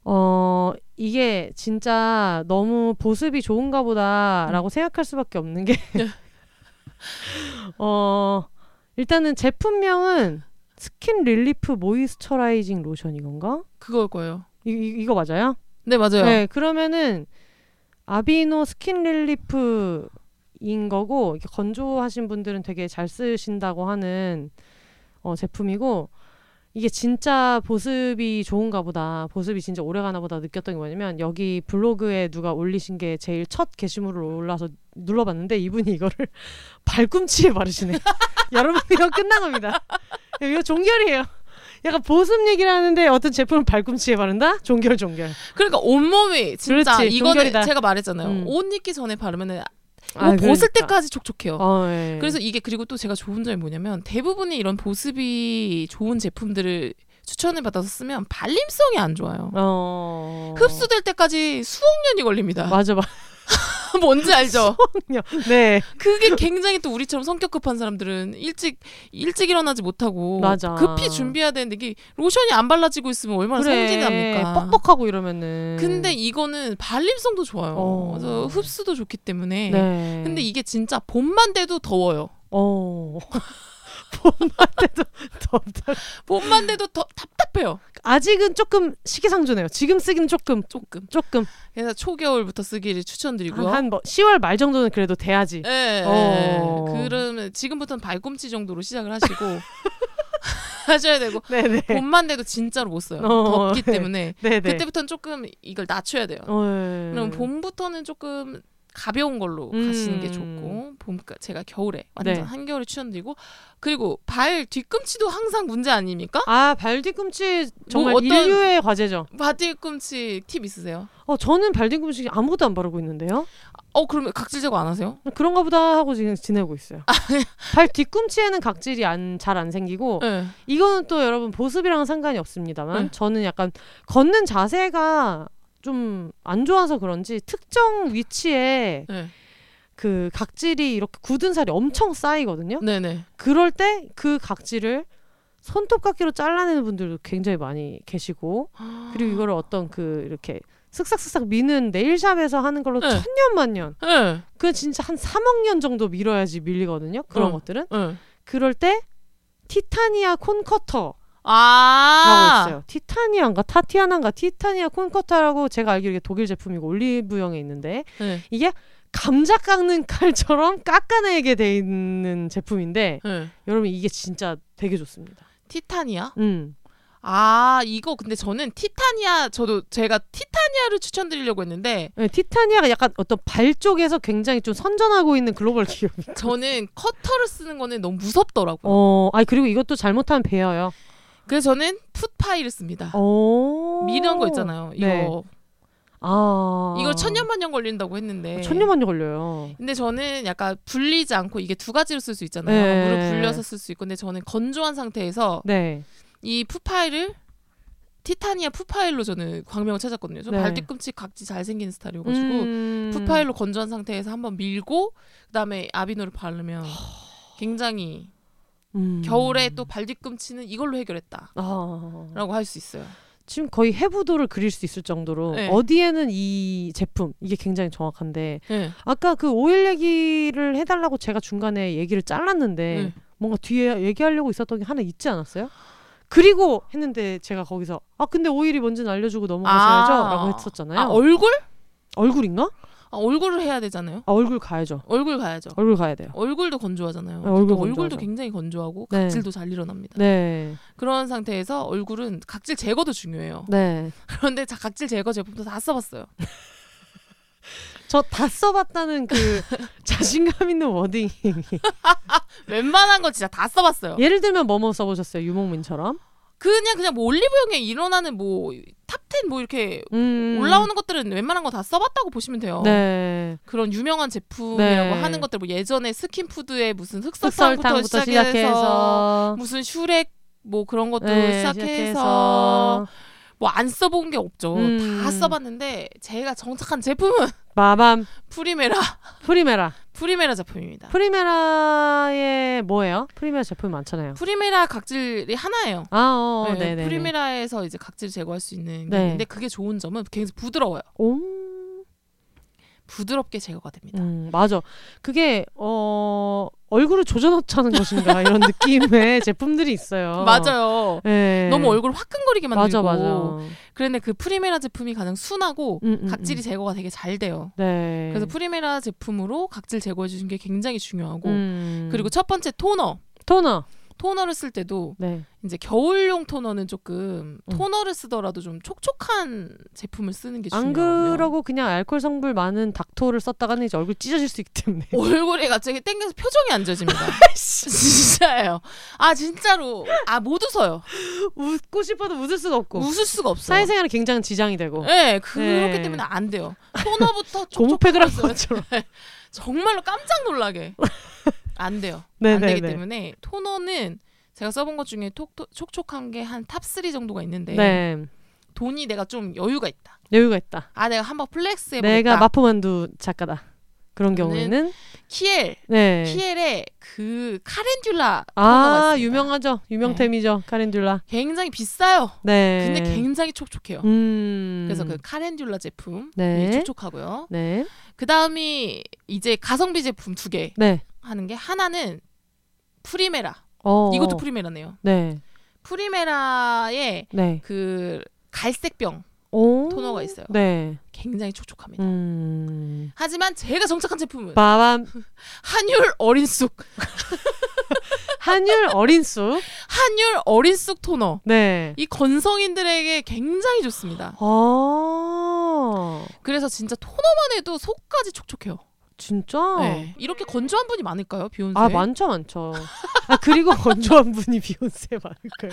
어 이게 진짜 너무 보습이 좋은가 보다라고 생각할 수밖에 없는 게 네. 어 일단은 제품명은 skin relief moisturizing lotion 이건가? 그걸 거예요. 이, 이, 이거 맞아요? 네, 맞아요. 네, 그러면은 아비노 skin relief 인 거고 이게 건조하신 분들은 되게 잘 쓰신다고 하는 어, 제품이고 이게 진짜 보습이 좋은가 보다 보습이 진짜 오래가나 보다 느꼈던 게 뭐냐면 여기 블로그에 누가 올리신 게 제일 첫 게시물로 올라서 눌러봤는데 이분이 이거를 발꿈치에 바르시네 여러분 이거 끝난 겁니다 이거 종결이에요 약간 보습 얘기를 하는데 어떤 제품을 발꿈치에 바른다? 종결 종결 그러니까 온몸이 진짜 그렇지, 이거는 종결이다. 제가 말했잖아요. 음. 옷 입기 전에 바르면은 아, 옷 벗을 그러니까. 때까지 촉촉해요. 어, 예. 그래서 이게 그리고 또 제가 좋은 점이 뭐냐면 대부분의 이런 보습이 좋은 제품들을 추천을 받아서 쓰면 발림성이 안 좋아요. 어... 흡수될 때까지 수억 년이 걸립니다. 맞아 맞아 뭔지 알죠? 네 그게 굉장히 또 우리처럼 성격 급한 사람들은 일찍 일찍 일어나지 못하고 맞아. 급히 준비해야 되는데 이게 로션이 안 발라지고 있으면 얼마나 성질이 납니까? 뻑뻑하고 이러면은 근데 이거는 발림성도 좋아요. 어. 그래서 흡수도 좋기 때문에. 네 근데 이게 진짜 봄만 돼도 더워요. 어 봄만 때도 덥다 봄만 돼도 더 답답 해요. 아직은 조금 시기상조네요 지금 쓰기는 조금 조금. 조금 그래서 초겨울부터 쓰기를 추천드리고요. 한뭐 10월 말 정도는 그래도 돼야지 예, 어. 예. 그러면 지금부터는 발꿈치 정도로 시작을 하시고 하셔야 되고 네네 봄만 돼도 진짜로 못 써요. 어. 덥기 때문에 네네 그때부터는 조금 이걸 낮춰야 돼요. 어, 예. 그럼 봄부터는 조금 가벼운 걸로 음. 가시는 게 좋고 봄 제가 겨울에 완전 네. 한겨울에 추천드리고 그리고 발 뒤꿈치도 항상 문제 아닙니까? 아 발 뒤꿈치 정말 뭐 어떤- 인류의 과제죠 바뒤꿈치 팁 있으세요? 어 저는 발 뒤꿈치 아무것도 안 바르고 있는데요 어 그러면 각질 제거 안 하세요? 그런가 보다 하고 지금 지내고 있어요 발 뒤꿈치에는 각질이 안 잘 안 생기고 네. 이거는 또 여러분 보습이랑은 상관이 없습니다만 네. 저는 약간 걷는 자세가 좀 안 좋아서 그런지 특정 위치에 네. 그 각질이 이렇게 굳은 살이 엄청 쌓이거든요. 네네. 그럴 때 그 각질을 손톱깎이로 잘라내는 분들도 굉장히 많이 계시고 그리고 이거를 어떤 그 이렇게 슥싹슥싹 미는 네일샵에서 하는 걸로 네. 천년만년 네. 그 진짜 한 3억 년 정도 밀어야지 밀리거든요. 그런 어. 것들은 네. 그럴 때 티타니아 콘커터 아. 라고 있어요. 티타니아인가 타티아나인가 티타니아 콘커타라고 제가 알기로 이게 독일 제품이고 올리브영에 있는데 네. 이게 감자 깎는 칼처럼 깎아내게 돼 있는 제품인데 네. 여러분 이게 진짜 되게 좋습니다. 티타니아? 음. 아 이거 근데 저는 티타니아 저도 제가 티타니아를 추천드리려고 했는데 네, 티타니아가 약간 어떤 발 쪽에서 굉장히 좀 선전하고 있는 글로벌 기업이에요. 저는 커터를 쓰는 거는 너무 무섭더라고요. 어, 아니 그리고 이것도 잘못하면 베어요. 그래서 저는 풋파이를 씁니다. 어. 미는 거 있잖아요. 이거 네. 아. 이걸 천년만년 걸린다고 했는데 천년만년 걸려요. 근데 저는 약간 불리지 않고 이게 두 가지로 쓸 수 있잖아요. 네. 물을 불려서 쓸 수 있고 근데 저는 건조한 상태에서 네. 이 푸파일을 티타니아 푸파일로 저는 광명을 찾았거든요. 저 네. 발뒤꿈치 각지 잘 생긴 스타일이어가지고 음. 푸파일로 건조한 상태에서 한번 밀고 그다음에 아비노를 바르면 굉장히 음. 겨울에 또 발 뒤꿈치는 이걸로 해결했다라고 아. 할수 있어요. 지금 거의 해부도를 그릴 수 있을 정도로 네. 어디에는 이 제품 이게 굉장히 정확한데 네. 아까 그 오일 얘기를 해달라고 제가 중간에 얘기를 잘랐는데 네. 뭔가 뒤에 얘기하려고 있었던 게 하나 있지 않았어요? 그리고 했는데 제가 거기서 아 근데 오일이 뭔지는 알려주고 넘어가셔야죠 아. 라고 했었잖아요 아 얼굴? 얼굴인가? 아, 얼굴을 해야 되잖아요. 아 얼굴 가야죠 얼굴 가야죠. 얼굴 가야 돼요 얼굴도 건조하잖아요. 네, 얼굴 얼굴도. 굉장히 건조하고 네. 각질도 잘 일어납니다. 네 그런 상태에서 얼굴은 각질 제거도 중요해요. 네. 그런데 자, 각질 제거 제품도 다 써봤어요. 저 다 써봤다는 그 자신감 있는 wording이 웬만한 거 진짜 다 써봤어요. 예를 들면 뭐뭐 써보셨어요 유목민처럼 그냥 그냥 뭐 올리브영에 일어나는 뭐 top 10 뭐 이렇게 음. 올라오는 것들은 웬만한 거 다 써봤다고 보시면 돼요. 네 그런 유명한 제품이라고 네. 하는 것들 뭐 예전에 스킨푸드에 무슨 흑설탕부터, 흑설탕부터 시작해서, 시작해서 무슨 슈렉 뭐 그런 것도 네, 시작해서 뭐 안 써본 게 없죠. 음. 다 써봤는데 제가 정착한 제품은 마밤 프리메라 프리메라 프리메라 제품입니다. 프리메라의 뭐예요? 프리메라 제품이 많잖아요. 프리메라 각질이 하나예요. 아, 어, 네, 네, 네. 프리메라에서 이제 각질 제거할 수 있는 게 네. 있는데 그게 좋은 점은 굉장히 부드러워요. 오, 부드럽게 제거가 됩니다. 음, 맞아. 그게 어 얼굴을 조져놓자는 것인가 이런 느낌의 제품들이 있어요. 맞아요. 네. 너무 얼굴 화끈거리게 맞아, 만들고 맞아. 그런데 그 프리메라 제품이 가장 순하고 음, 음, 각질이 음. 제거가 되게 잘 돼요. 네. 그래서 프리메라 제품으로 각질 제거해 주신 게 굉장히 중요하고 음. 그리고 첫 번째 토너. 토너. 토너를 쓸 때도 네. 이제 겨울용 토너는 조금 음. 토너를 쓰더라도 좀 촉촉한 제품을 쓰는 게 중요하거든요. 그러고 그냥 알코올 성분 많은 닦토를 썼다가는 이제 얼굴 찢어질 수 있기 때문에. 얼굴이 갑자기 땡겨서 표정이 안 져집니다. 진짜예요. 아 진짜로 아 못 웃어요. 웃고 싶어도 웃을 수가 없고. 웃을 수가 없어요. 사회생활에 굉장히 지장이 되고. 네, 그렇기 네. 때문에 안 돼요. 토너부터 고무팩을 한 것처럼. 정말로 깜짝 놀라게 안 돼요. 네, 안 네, 되기 네. 때문에 토너는 제가 써본 것 중에 톡, 톡, 촉촉한 게 한 top 3 정도가 있는데 네. 돈이 내가 좀 여유가 있다. 여유가 있다. 아 내가 한번 flex 해보겠다. 내가 마포만두 작가다. 그런 경우에는 키엘 네. 키엘의 그 카렌듈라 아 있습니다. 유명하죠. 유명템이죠. 카렌듈라. 굉장히 비싸요. 네. 근데 굉장히 촉촉해요. 음. 그래서 그 카렌듈라 제품 네. 촉촉하고요. 네. 그 다음이 이제 가성비 제품 두 개 네. 하는 게 하나는 프리메라. 어. 이것도 프리메라네요. 네. 프리메라의 네. 그 갈색병 오. 토너가 있어요. 네. 굉장히 촉촉합니다. 음. 하지만 제가 정착한 제품은 빠밤. 한율 어린 쑥 한율 어린 쑥. 한율 어린 쑥 토너. 네. 이 건성인들에게 굉장히 좋습니다. 아. 그래서 진짜 토너만 해도 속까지 촉촉해요. 진짜? 네. 이렇게 건조한 분이 많을까요, 비욘세? 아 많죠 많죠. 아 그리고 건조한 분이 비욘세 많을까요?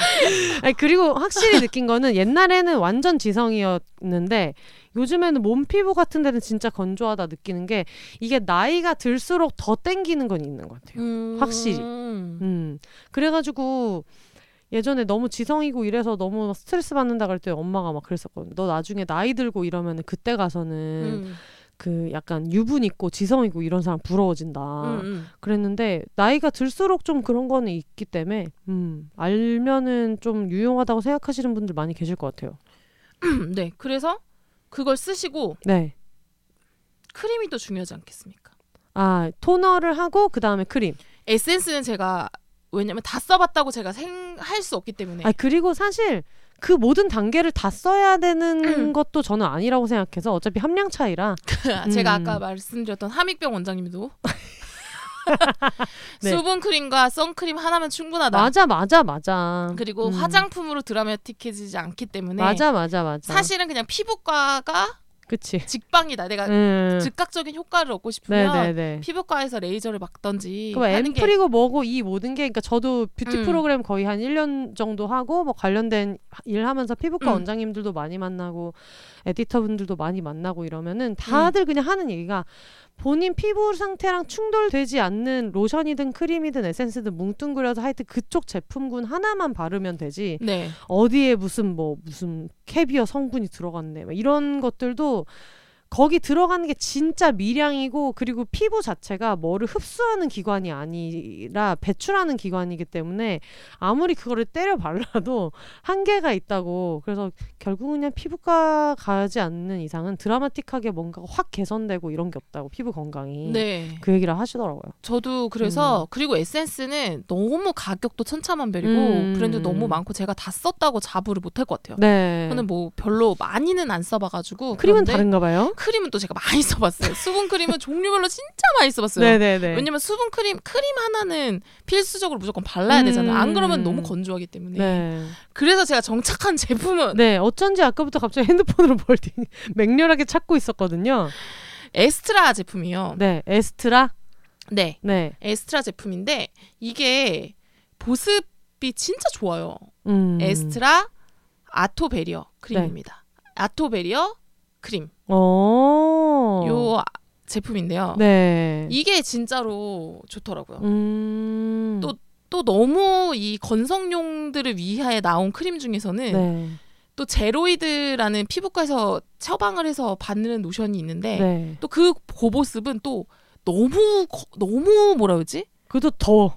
아니 그리고 확실히 느낀 거는 옛날에는 완전 지성이었는데 요즘에는 몸 피부 같은 데는 진짜 건조하다 느끼는 게 이게 나이가 들수록 더 땡기는 건 있는 것 같아요. 음... 확실히. 음 그래가지고 예전에 너무 지성이고 이래서 너무 스트레스 받는다 그럴 때 엄마가 막 그랬었거든요. 너 나중에 나이 들고 이러면은 그때 가서는 음. 그 약간 유분 있고 지성 있고 이런 사람 부러워진다. 음, 음. 그랬는데 나이가 들수록 좀 그런 거는 있기 때문에 음, 알면은 좀 유용하다고 생각하시는 분들 많이 계실 것 같아요. 네, 그래서 그걸 쓰시고 네. 크림이 더 중요하지 않겠습니까? 아 토너를 하고 그 다음에 크림. 에센스는 제가 왜냐면 다 써봤다고 제가 생 할 수 없기 때문에 아 그리고 사실 그 모든 단계를 다 써야 되는 음. 것도 저는 아니라고 생각해서 어차피 함량 차이라. 제가 음. 아까 말씀드렸던 함익병 원장님도 네. 수분 크림과 선크림 하나면 충분하다. 맞아 맞아 맞아. 그리고 음. 화장품으로 드라마틱해지지 않기 때문에 맞아 맞아 맞아. 사실은 그냥 피부과가 그치. 직방이다. 내가 음. 즉각적인 효과를 얻고 싶으면 네네네. 피부과에서 레이저를 맞던지 그 하는 게 앰플이고 뭐고 이 모든 게 그러니까 저도 뷰티 음. 프로그램 거의 한 1년 정도 하고 뭐 관련된 일 하면서 피부과 음. 원장님들도 많이 만나고 에디터분들도 많이 만나고 이러면은 음. 다들 그냥 하는 얘기가 본인 피부 상태랑 충돌되지 않는 로션이든 크림이든 에센스든 뭉뚱그려서 하여튼 그쪽 제품군 하나만 바르면 되지 네. 어디에 무슨 뭐 무슨 캐비어 성분이 들어갔네 막 이런 것들도 거기 들어가는 게 진짜 미량이고 그리고 피부 자체가 뭐를 흡수하는 기관이 아니라 배출하는 기관이기 때문에 아무리 그거를 때려 발라도 한계가 있다고 그래서 결국은 그냥 피부과 가지 않는 이상은 드라마틱하게 뭔가 확 개선되고 이런 게 없다고 피부 건강이 네. 그 얘기를 하시더라고요. 저도 그래서 그리고 에센스는 너무 가격도 천차만별이고 음. 브랜드 너무 많고 제가 다 썼다고 자부를 못할 것 같아요. 네. 저는 뭐 별로 많이는 안 써봐가지고 크림은 다른가 봐요. 크림은 또 제가 많이 써봤어요. 수분 크림은 종류별로 진짜 많이 써봤어요. 네네네. 왜냐면 수분 크림 크림 하나는 필수적으로 무조건 발라야 되잖아요. 안 그러면 음. 너무 건조하기 때문에. 네. 그래서 제가 정착한 제품은 네, 어쩐지 아까부터 갑자기 핸드폰으로 뭘 맹렬하게 찾고 있었거든요. 에스트라 제품이에요. 네, 에스트라. 네, 네. 에스트라 제품인데 이게 보습이 진짜 좋아요. 음. 에스트라 아토베리어 크림입니다. 아토베리어 크림 어. 요 아- 제품인데요. 네. 이게 진짜로 좋더라고요. 음. 또- 또 너무 이 건성용들을 위하여 나온 크림 중에서는 네. 또 제로이드라는 피부과에서 처방을 해서 받는 로션이 있는데 네. 또그 고보습은 또 너무 거- 너무 뭐라 그러지? 그것도 더워.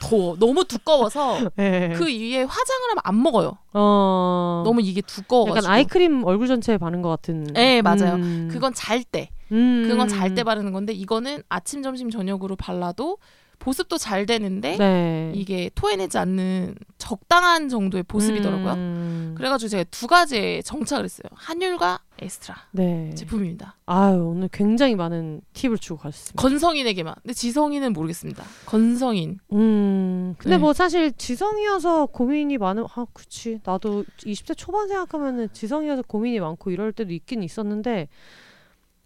더워. 너무 두꺼워서 네. 그 위에 화장을 하면 안 먹어요. 어. 너무 이게 두꺼워가지고. 약간 아이크림 얼굴 전체에 바른 것 같은. 네, 맞아요. 음. 그건 잘 때. 음. 그건 잘 때 바르는 건데 이거는 아침, 점심, 저녁으로 발라도 보습도 잘 되는데 네. 이게 토해내지 않는 적당한 정도의 보습이더라고요. 음. 그래가지고 제가 두 가지에 정착을 했어요. 한율과 에스트라 네. 제품입니다. 아유 오늘 굉장히 많은 팁을 주고 가셨습니다. 건성인에게만. 근데 지성인은 모르겠습니다. 건성인. 음. 근데 네. 뭐 사실 지성이어서 고민이 많은 아 그치 나도 20대 초반 생각하면은 지성이어서 고민이 많고 이럴 때도 있긴 있었는데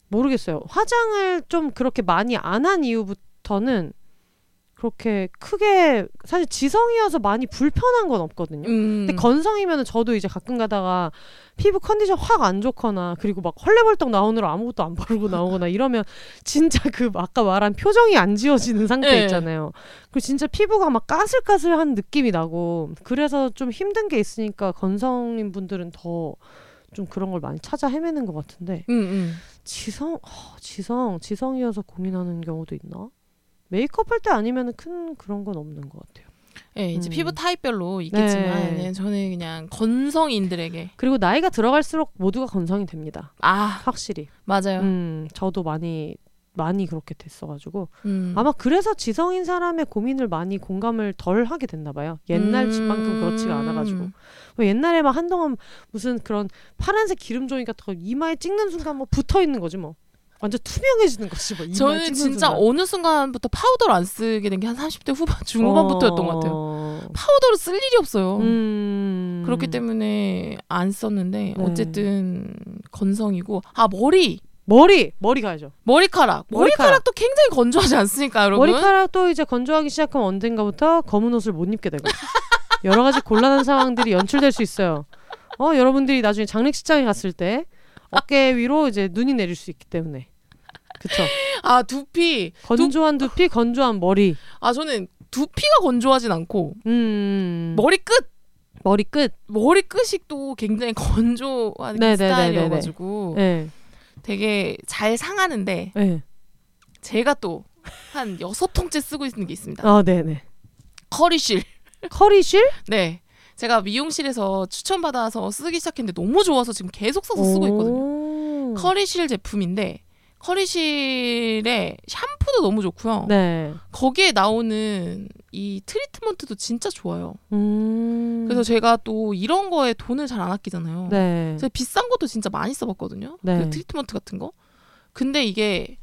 모르겠어요. 화장을 좀 그렇게 많이 안 한 이후부터는 그렇게 크게 사실 지성이어서 많이 불편한 건 없거든요. 음. 근데 건성이면은 저도 이제 가끔 가다가 피부 컨디션 확 안 좋거나 그리고 막 헐레벌떡 나오느라 아무것도 안 바르고 나오거나 이러면 진짜 그 아까 말한 표정이 안 지워지는 상태 네. 있잖아요. 그리고 진짜 피부가 막 까슬까슬한 느낌이 나고 그래서 좀 힘든 게 있으니까 건성인 분들은 더 좀 그런 걸 많이 찾아 헤매는 것 같은데 음, 음. 지성 어, 지성 지성이어서 고민하는 경우도 있나? 메이크업 할 때 아니면 큰 그런 건 없는 것 같아요. 예, 이제 음. 피부 타입별로 있겠지만 네. 예, 저는 그냥 건성인들에게 그리고 나이가 들어갈수록 모두가 건성이 됩니다. 아 확실히. 맞아요. 음, 저도 많이 많이 그렇게 됐어가지고 음. 아마 그래서 지성인 사람의 고민을 많이 공감을 덜 하게 됐나 봐요. 옛날 집만큼 그렇지가 않아가지고 음. 뭐 옛날에 막 한동안 무슨 그런 파란색 기름 종이 같은 거 이마에 찍는 순간 뭐 붙어 있는 거지 뭐 완전 투명해지는 거지 뭐. 저는 진짜 순간. 어느 순간부터 파우더를 안 쓰게 된 게 한 30대 후반 중후반부터였던 것 같아요. 어. 파우더를 쓸 일이 없어요. 음. 그렇기 때문에 안 썼는데 네. 어쨌든 건성이고 아 머리 머리 머리 가야죠. 머리카락 머리카락. 머리카락 도 굉장히 건조하지 않습니까 여러분? 머리카락도 이제 건조하기 시작하면 언젠가부터 검은 옷을 못 입게 되고 여러 가지 곤란한 상황들이 연출될 수 있어요. 어 여러분들이 나중에 장례식장에 갔을 때 어깨 위로 이제 눈이 내릴 수 있기 때문에 그쵸 아 두피 건조한 두 피 건조한 머리 아 저는 두피가 건조하진 않고 음 머리 끝 머리 끝 머리 끝이 또 굉장히 건조한 네네네네네. 스타일이어가지고 예. 되게 잘 상하는데 예. 제가 또 한 여섯 통째 쓰고 있는 게 있습니다. 아 네네 컬리쉴. 컬리쉴 네. 제가 미용실에서 추천받아서 쓰기 시작했는데 너무 좋아서 지금 계속 써서 쓰고 있거든요. 오. 컬리쉴 제품인데 컬리쉴의 샴푸도 너무 좋고요. 네 거기에 나오는 이 트리트먼트도 진짜 좋아요. 음. 그래서 제가 또 이런 거에 돈을 잘 안 아끼잖아요. 네 제가 비싼 것도 진짜 많이 써봤거든요. 네. 그 트리트먼트 같은 거. 근데 이게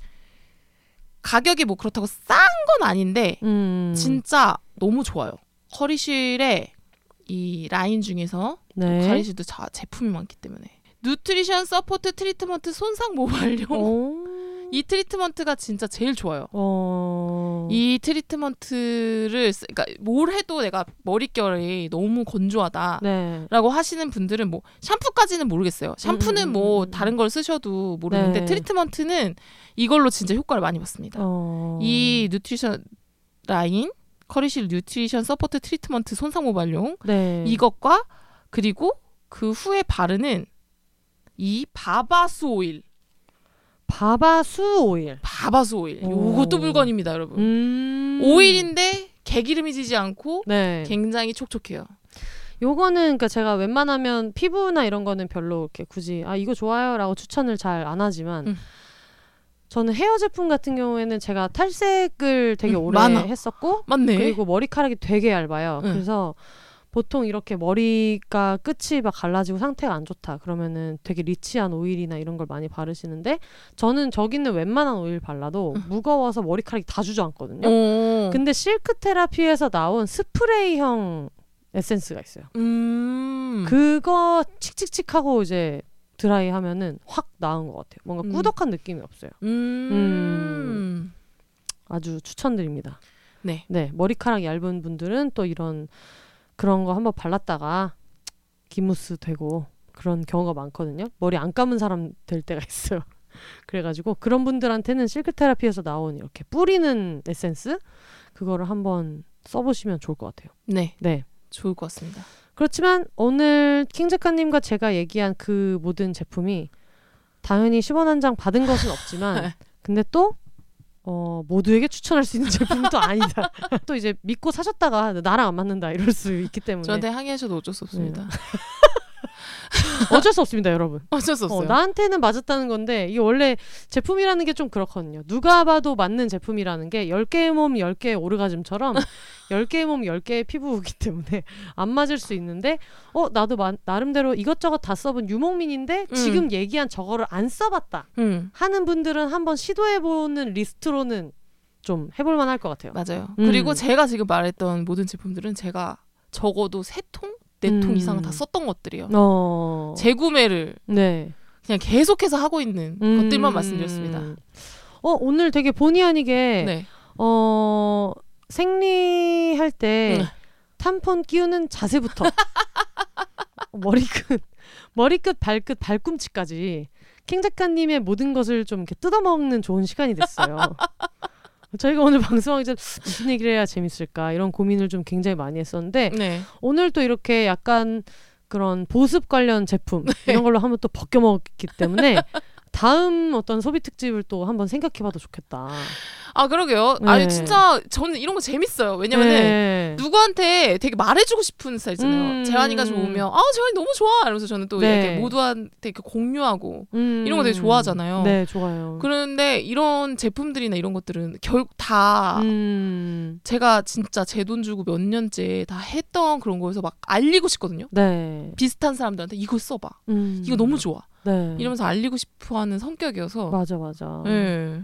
가격이 뭐 그렇다고 싼 건 아닌데 음. 진짜 너무 좋아요. 컬리쉴의 이 라인 중에서 네. 컬리쉴도 자, 제품이 많기 때문에 nutrition support 트리트먼트 손상 모발용 오. 이 트리트먼트가 진짜 제일 좋아요. 어. 이 트리트먼트를 쓰, 그러니까 뭘 해도 내가 머릿결이 너무 건조하다. 네. 라고 하시는 분들은 뭐 샴푸까지는 모르겠어요. 샴푸는 음, 뭐 음, 음. 다른 걸 쓰셔도 모르는데 네. 트리트먼트는 이걸로 진짜 효과를 많이 봤습니다. 어. 이 nutrition 라인 컬리쉴 nutrition support 트리트먼트 손상 모발용 네. 이것과 그리고 그 후에 바르는 이 바바스 오일 바바수 오일. 바바수 오일. 오. 요것도 물건입니다, 여러분. 음. 오일인데 개기름이 지지 않고 네. 굉장히 촉촉해요. 요거는 그러니까 제가 웬만하면 피부나 이런 거는 별로 이렇게 굳이 아 이거 좋아요라고 추천을 잘 안 하지만 음. 저는 헤어 제품 같은 경우에는 제가 탈색을 되게 음, 오래 많아. 했었고 맞네. 그리고 머리카락이 되게 얇아요. 응. 그래서 보통 이렇게 머리가 끝이 막 갈라지고 상태가 안 좋다 그러면은 되게 리치한 오일이나 이런 걸 많이 바르시는데 저는 저기는 웬만한 오일 발라도 무거워서 머리카락이 다 주저앉거든요. 어. 근데 실크 테라피에서 나온 스프레이형 에센스가 있어요. 음. 그거 칙칙칙하고 이제 드라이 하면은 확 나은 것 같아요. 뭔가 음. 꾸덕한 느낌이 없어요. 음. 아주 추천드립니다. 네. 네, 머리카락 얇은 분들은 또 이런 그런 거 한번 발랐다가 기무스 되고 그런 경우가 많거든요. 머리 안 감은 사람 될 때가 있어요. 그래가지고 그런 분들한테는 실크 테라피에서 나온 이렇게 뿌리는 에센스 그거를 한번 써보시면 좋을 것 같아요. 네. 네. 좋을 것 같습니다. 그렇지만 오늘 킹 작가님과 제가 얘기한 그 모든 제품이 당연히 10원 한 장 받은 것은 없지만 근데 또 어, 모두에게 추천할 수 있는 제품은 또 아니다. 또 이제 믿고 사셨다가 나랑 안 맞는다 이럴 수 있기 때문에 저한테 항의하셔도 어쩔 수 없습니다. 어쩔 수 없습니다, 여러분. 어쩔 수 어, 없어요. 나한테는 맞았다는 건데 이게 원래 제품이라는 게 좀 그렇거든요. 누가 봐도 맞는 제품이라는 게 10개의 몸 10개의 오르가즘처럼 10개의 몸 10개의 피부이기 때문에 안 맞을 수 있는데 어 나도 마- 나름대로 이것저것 다 써본 유목민인데 음. 지금 얘기한 저거를 안 써봤다 음. 하는 분들은 한번 시도해보는 리스트로는 좀 해볼 만할 것 같아요. 맞아요. 음. 그리고 제가 지금 말했던 모든 제품들은 제가 적어도 세 통, 네통 음. 이상은 다 썼던 것들이요. 어... 재구매를 네. 그냥 계속해서 하고 있는 음. 것들만 말씀드렸습니다. 어 오늘 되게 본의 아니게 네. 어 생리할 때 음. 탐폰 끼우는 자세부터 머리끝 머리끝 발끝 발꿈치까지 킹 작가님의 모든 것을 좀 이렇게 뜯어먹는 좋은 시간이 됐어요. 저희가 오늘 방송하기 전 무슨 얘기를 해야 재밌을까 이런 고민을 좀 굉장히 많이 했었는데 네. 오늘 또 이렇게 약간 그런 보습 관련 제품 네. 이런 걸로 한번 또 벗겨 먹기 때문에 다음 어떤 소비 특집을 또 한번 생각해봐도 좋겠다. 아 그러게요. 네. 아니 진짜 저는 이런 거 재밌어요. 왜냐면은 네. 누구한테 되게 말해주고 싶은 스타일이잖아요. 음. 재환이가 좋으면 아 재환이 너무 좋아 이러면서 저는 또 네. 이렇게 모두한테 이렇게 공유하고 음. 이런 거 되게 좋아하잖아요. 네, 좋아요. 그런데 이런 제품들이나 이런 것들은 결국 다 음. 제가 진짜 제 돈 주고 몇 년째 다 했던 그런 거에서 막 알리고 싶거든요. 네. 비슷한 사람들한테 이거 써봐. 음. 이거 너무 좋아. 네. 이러면서 알리고 싶어하는 성격이어서. 맞아, 맞아. 네.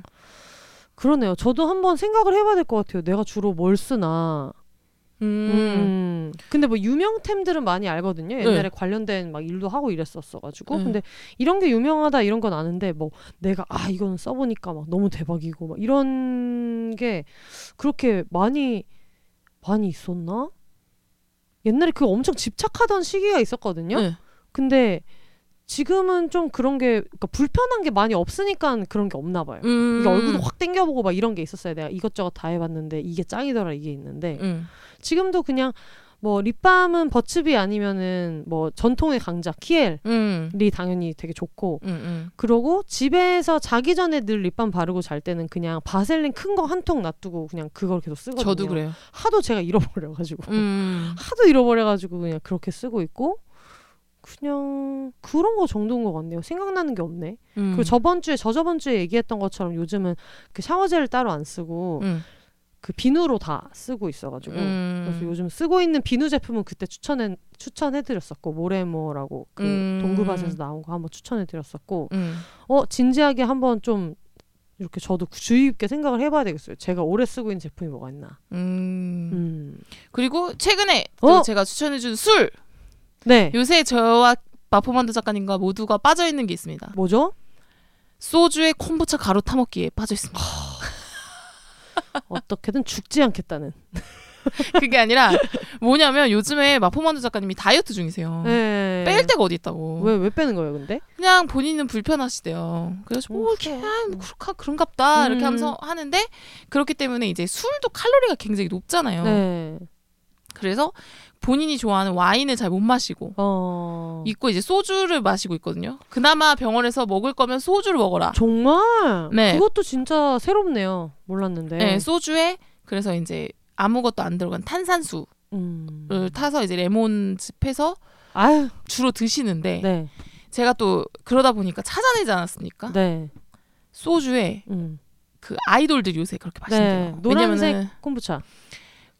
그러네요. 저도 한번 생각을 해봐야 될 것 같아요. 내가 주로 뭘 쓰나. 음. 음. 근데 뭐 유명템들은 많이 알거든요. 옛날에 네. 관련된 막 일도 하고 이랬었어가지고. 네. 근데 이런 게 유명하다 이런 건 아는데 뭐 내가 아 이거는 써보니까 막 너무 대박이고 막 이런 게 그렇게 많이 많이 있었나? 옛날에 그 엄청 집착하던 시기가 있었거든요. 네. 근데 지금은 좀 그런 게 그러니까 불편한 게 많이 없으니까 그런 게 없나 봐요. 음. 이게 얼굴도 확 땡겨보고 막 이런 게 있었어요. 내가 이것저것 다 해봤는데 이게 짱이더라 이게 있는데 음. 지금도 그냥 뭐 립밤은 버츠비 아니면은 뭐 전통의 강자 키엘이 음. 당연히 되게 좋고 음. 음. 그러고 집에서 자기 전에 늘 립밤 바르고 잘 때는 그냥 바셀린 큰 거 한 통 놔두고 그냥 그걸 계속 쓰거든요. 저도 그래요. 하도 제가 잃어버려가지고 음. 하도 잃어버려가지고 그냥 그렇게 쓰고 있고 그냥 그런 거 정도인 것 같네요. 생각나는 게 없네. 음. 그리고 저번 주에 저저번 주에 얘기했던 것처럼 요즘은 그 샤워젤 따로 안 쓰고 음. 그 비누로 다 쓰고 있어가지고 음. 그래서 요즘 쓰고 있는 비누 제품은 그때 추천해 추천해드렸었고 모레모라고 그 음. 동구밭에서 나온 거 한번 추천해드렸었고 음. 어 진지하게 한번 좀 이렇게 저도 주의 깊게 생각을 해봐야 되겠어요. 제가 오래 쓰고 있는 제품이 뭐가 있나. 음. 음. 그리고 최근에 어? 또 제가 추천해준 술. 네. 요새 저와 마포만두 작가님과 모두가 빠져 있는 게 있습니다. 뭐죠? 소주에 콤부차 가루 타먹기에 빠져 있습니다. 어떻게든 죽지 않겠다는. 그게 아니라 뭐냐면 요즘에 마포만두 작가님이 다이어트 중이세요. 네. 뺄 데가 어디 있다고. 왜 왜 빼는 거예요, 근데? 그냥 본인은 불편하시대요. 그래서 뭐 이렇게 아, 뭐 그렇까 그런갑다 이렇게 음. 하면서 하는데 그렇기 때문에 이제 술도 칼로리가 굉장히 높잖아요. 네. 그래서 본인이 좋아하는 와인을 잘 못 마시고 어. 있고 이제 소주를 마시고 있거든요. 그나마 병원에서 먹을 거면 소주를 먹어라. 정말? 네. 그것도 진짜 새롭네요. 몰랐는데. 네, 소주에 그래서 이제 아무것도 안 들어간 탄산수를 음. 타서 이제 레몬즙 해서 아유. 주로 드시는데 네. 제가 또 그러다 보니까 찾아내지 않았습니까? 네. 소주에 음. 그 아이돌들이 요새 그렇게 마신대요. 네. 노란색 왜냐면은 콤부차.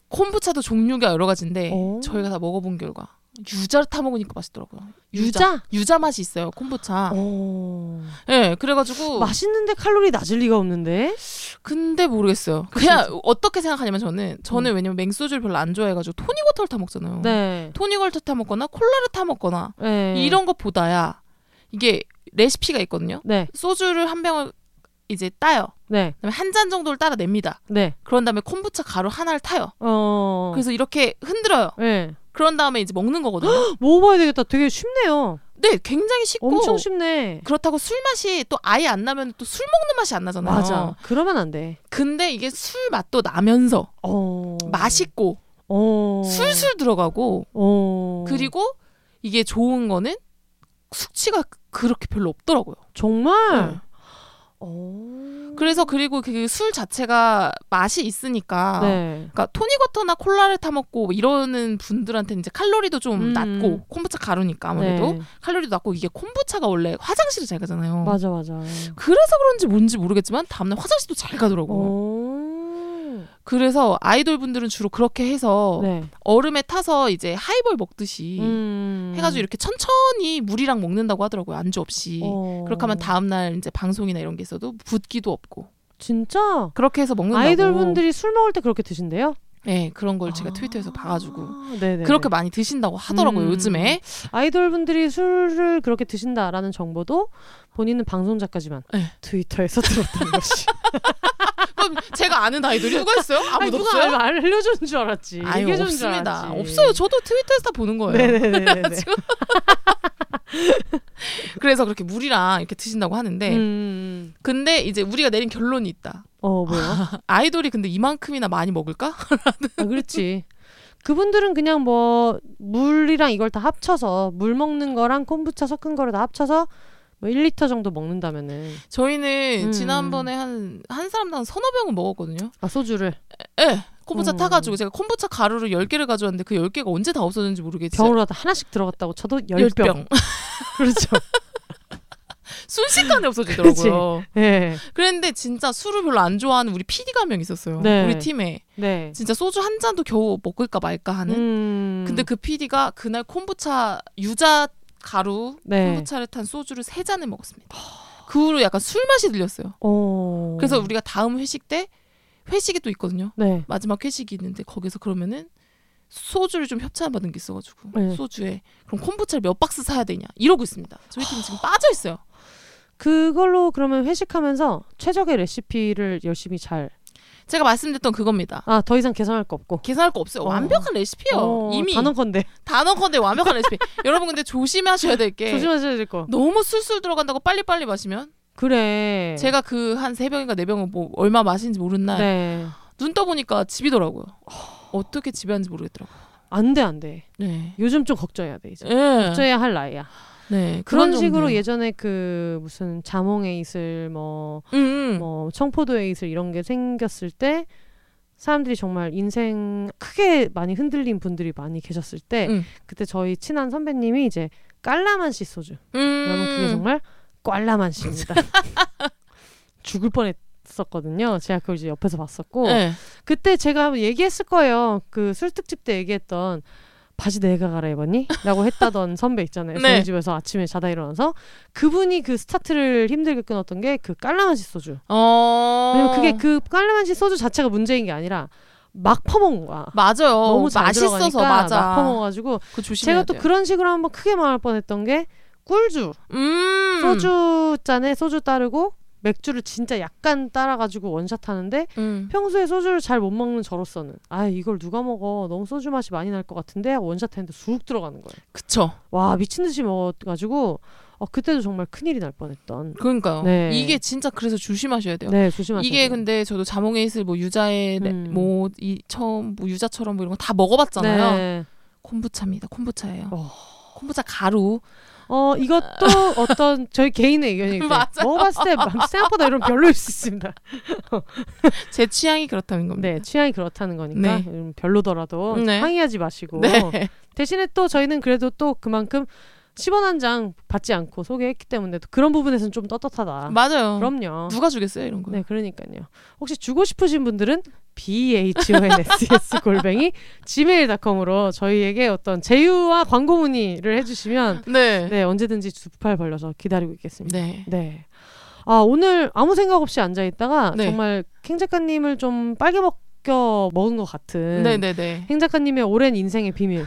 콤부차도 종류가 여러 가지인데 오. 저희가 다 먹어본 결과 유자를 타 먹으니까 맛있더라고요. 유자? 유자 맛이 있어요. 콤부차. 어. 예, 그래가지고 맛있는데 칼로리 낮을 리가 없는데. 근데 모르겠어요. 그냥 어떻게 생각하냐면 저는 저는 왜냐면 맹소주를 별로 안 좋아해가지고 토닉워터를 타 먹잖아요. 음. 네. 토닉워터 타 먹거나 콜라를 타 먹거나 네. 이런 것보다야 이게 레시피가 있거든요. 네. 소주를 한 병을 이제 따요. 네. 그다음에 한 잔 정도를 따라 냅니다. 네. 그런 다음에 콤부차 가루 하나를 타요. 어. 그래서 이렇게 흔들어요. 네. 그런 다음에 이제 먹는 거거든요. 먹어봐야 되겠다. 되게 쉽네요. 네, 굉장히 쉽고 엄청 쉽네. 그렇다고 술 맛이 또 아예 안 나면 또 술 먹는 맛이 안 나잖아요. 맞아. 그러면 안 돼. 근데 이게 술 맛도 나면서 어. 맛있고 어. 술술 들어가고 어. 그리고 이게 좋은 거는 숙취가 그렇게 별로 없더라고요. 정말. 네. 어. 그래서 그리고 그 술 자체가 맛이 있으니까 네. 그러니까 토닉워터나 콜라를 타 먹고 뭐 이러는 분들한테는 이제 칼로리도 좀 음. 낮고 콤부차 가루니까 아무래도 네. 칼로리도 낮고 이게 콤부차가 원래 화장실을 잘 가잖아요. 맞아 맞아. 그래서 그런지 뭔지 모르겠지만 다음날 화장실도 잘 가더라고요. 어. 그래서 아이돌 분들은 주로 그렇게 해서 네. 얼음에 타서 이제 하이볼 먹듯이 음. 해가지고 이렇게 천천히 물이랑 먹는다고 하더라고요. 안주 없이. 어. 그렇게 하면 다음날 이제 방송이나 이런 게 있어도 붓기도 없고 진짜 그렇게 해서 먹는다고. 아이돌 분들이 술 먹을 때 그렇게 드신대요? 네 그런 걸 제가 아. 트위터에서 봐가지고 네네. 그렇게 많이 드신다고 하더라고요. 음. 요즘에. 아이돌 분들이 술을 그렇게 드신다라는 정보도 본인은 방송 작가지만 네. 트위터에서 들었다는 것이. 그럼 제가 아는 아이돌이 누가 있어요? 아무도 아니, 누가 없어요? 알- 알려주는 줄 알았지. 아유 없습니다. 알았지. 없어요. 저도 트위터에서 다 보는 거예요. 네네네네. 그래서 그렇게 물이랑 이렇게 드신다고 하는데 음. 근데 이제 우리가 내린 결론이 있다. 어 뭐요? 아이돌이 근데 이만큼이나 많이 먹을까? 아, 그렇지. 그분들은 그냥 뭐 물이랑 이걸 다 합쳐서 물 먹는 거랑 콤부차 섞은 거를 다 합쳐서 뭐 1리터 정도 먹는다면은 저희는 음. 지난번에 한 한 사람당 서너 병은 먹었거든요. 아 소주를 예. 콤부차 어. 타가지고 제가 콤부차 가루를 10개를 가져왔는데 그 10개가 언제 다 없어졌는지 모르겠어요. 병으로 하나씩 들어갔다고 쳐도 10병. 10병. 그렇죠. 순식간에 없어지더라고요. 네. 그랬는데 진짜 술을 별로 안 좋아하는 우리 PD가 한 명 있었어요. 네. 우리 팀에. 네. 진짜 소주 한 잔도 겨우 먹을까 말까 하는. 음. 근데 그 PD가 그날 콤부차 유자 가루 네. 콤부차를 탄 소주를 세 잔을 먹었습니다. 그 후로 약간 술 맛이 들렸어요. 어. 그래서 우리가 다음 회식 때 회식이 또 있거든요. 네. 마지막 회식이 있는데 거기서 그러면은 소주를 좀 협찬 받은 게 있어가지고 네. 소주에 그럼 콤부차를 몇 박스 사야 되냐 이러고 있습니다. 저희 팀 지금 빠져 있어요. 그걸로 그러면 회식하면서 최적의 레시피를 열심히 잘. 제가 말씀드렸던 그겁니다. 아, 더 이상 계산할 거 없고. 계산할 거 없어요. 어. 완벽한 레시피요. 어, 이미 단언컨대 단어컨대 완벽한 레시피. 여러분 근데 조심하셔야 될 게 조심하셔야 될 거. 너무 술술 들어간다고 빨리빨리 마시면 그래. 제가 그 한 세 병인가 네 병은 뭐 얼마 마시는지 모르는 날눈 네. 떠보니까 집이더라고요. 어떻게 집에 하는지 모르겠더라고요. 안 돼, 안 돼. 네. 요즘 좀 걱정해야 돼, 이제. 네. 걱정해야 할 나이야. 네. 그런 식으로. 예전에 그 무슨 자몽 에이슬 뭐, 음, 음. 뭐 청포도 에이슬 이런 게 생겼을 때 사람들이 정말 인생 크게 많이 흔들린 분들이 많이 계셨을 때 음. 그때 저희 친한 선배님이 이제 깔라만시 소주 음. 여러분 그게 정말 꽐라만시입니다. 죽을 뻔했었거든요. 제가 그걸 이제 옆에서 봤었고 네. 그때 제가 얘기했을 거예요. 그 술특집 때 얘기했던 바지 내가 갈아입었니? 라고 했다던 선배 있잖아요. 네. 저희 집에서 아침에 자다 일어나서 그분이 그 스타트를 힘들게 끊었던 게 그 깔라만시 소주. 어. 왜냐면 그게 그 깔라만시 소주 자체가 문제인 게 아니라 막 퍼먹은 거야. 맞아요. 너무 잘 맛있어서 맞아. 막 퍼먹어가지고 그 제가 또 돼요. 그런 식으로 한번 크게 망할 뻔했던 게 꿀주 음. 소주 잔에 소주 따르고 맥주를 진짜 약간 따라가지고 원샷 하는데 음. 평소에 소주를 잘 못 먹는 저로서는 아 이걸 누가 먹어 너무 소주 맛이 많이 날 것 같은데 원샷 했는데 쑥 들어가는 거예요. 그쵸. 와 미친 듯이 먹어가지고 어, 그때도 정말 큰일이 날 뻔했던. 그러니까요. 네. 이게 진짜 그래서 조심하셔야 돼요. 네, 조심하세요. 이게 근데 저도 자몽에 있을 뭐 유자의 레- 음. 뭐 이, 처음 뭐 유자처럼 뭐 이런 거 다 먹어봤잖아요. 네. 콤부차입니다. 콤부차예요. 어. 콤부차 가루. 어, 이것도 어떤 저희 개인의 맞아요. 먹어봤을 때 생각보다 이런 별로일 수 있습니다. 제 취향이 그렇다는 겁니다. 네, 취향이 그렇다는 거니까 네. 음, 별로더라도 네. 항의하지 마시고 네. 대신에 또 저희는 그래도 또 그만큼 10원 한 장 받지 않고 소개했기 때문에 또 그런 부분에서는 좀 떳떳하다. 맞아요. 그럼요. 누가 주겠어요 이런 거. 네, 그러니까요. 혹시 주고 싶으신 분들은 bhonss 골뱅이 gmail.com으로 저희에게 어떤 제휴와 광고 문의를 해주시면 네. 네 언제든지 두 팔 벌려서 기다리고 있겠습니다. 네. 네. 아 오늘 아무 생각 없이 앉아 있다가 네. 정말 캥 작가님을 좀 빨개 먹겨 먹은 것 같은 네, 네, 네. 행 작가님의 오랜 인생의 비밀.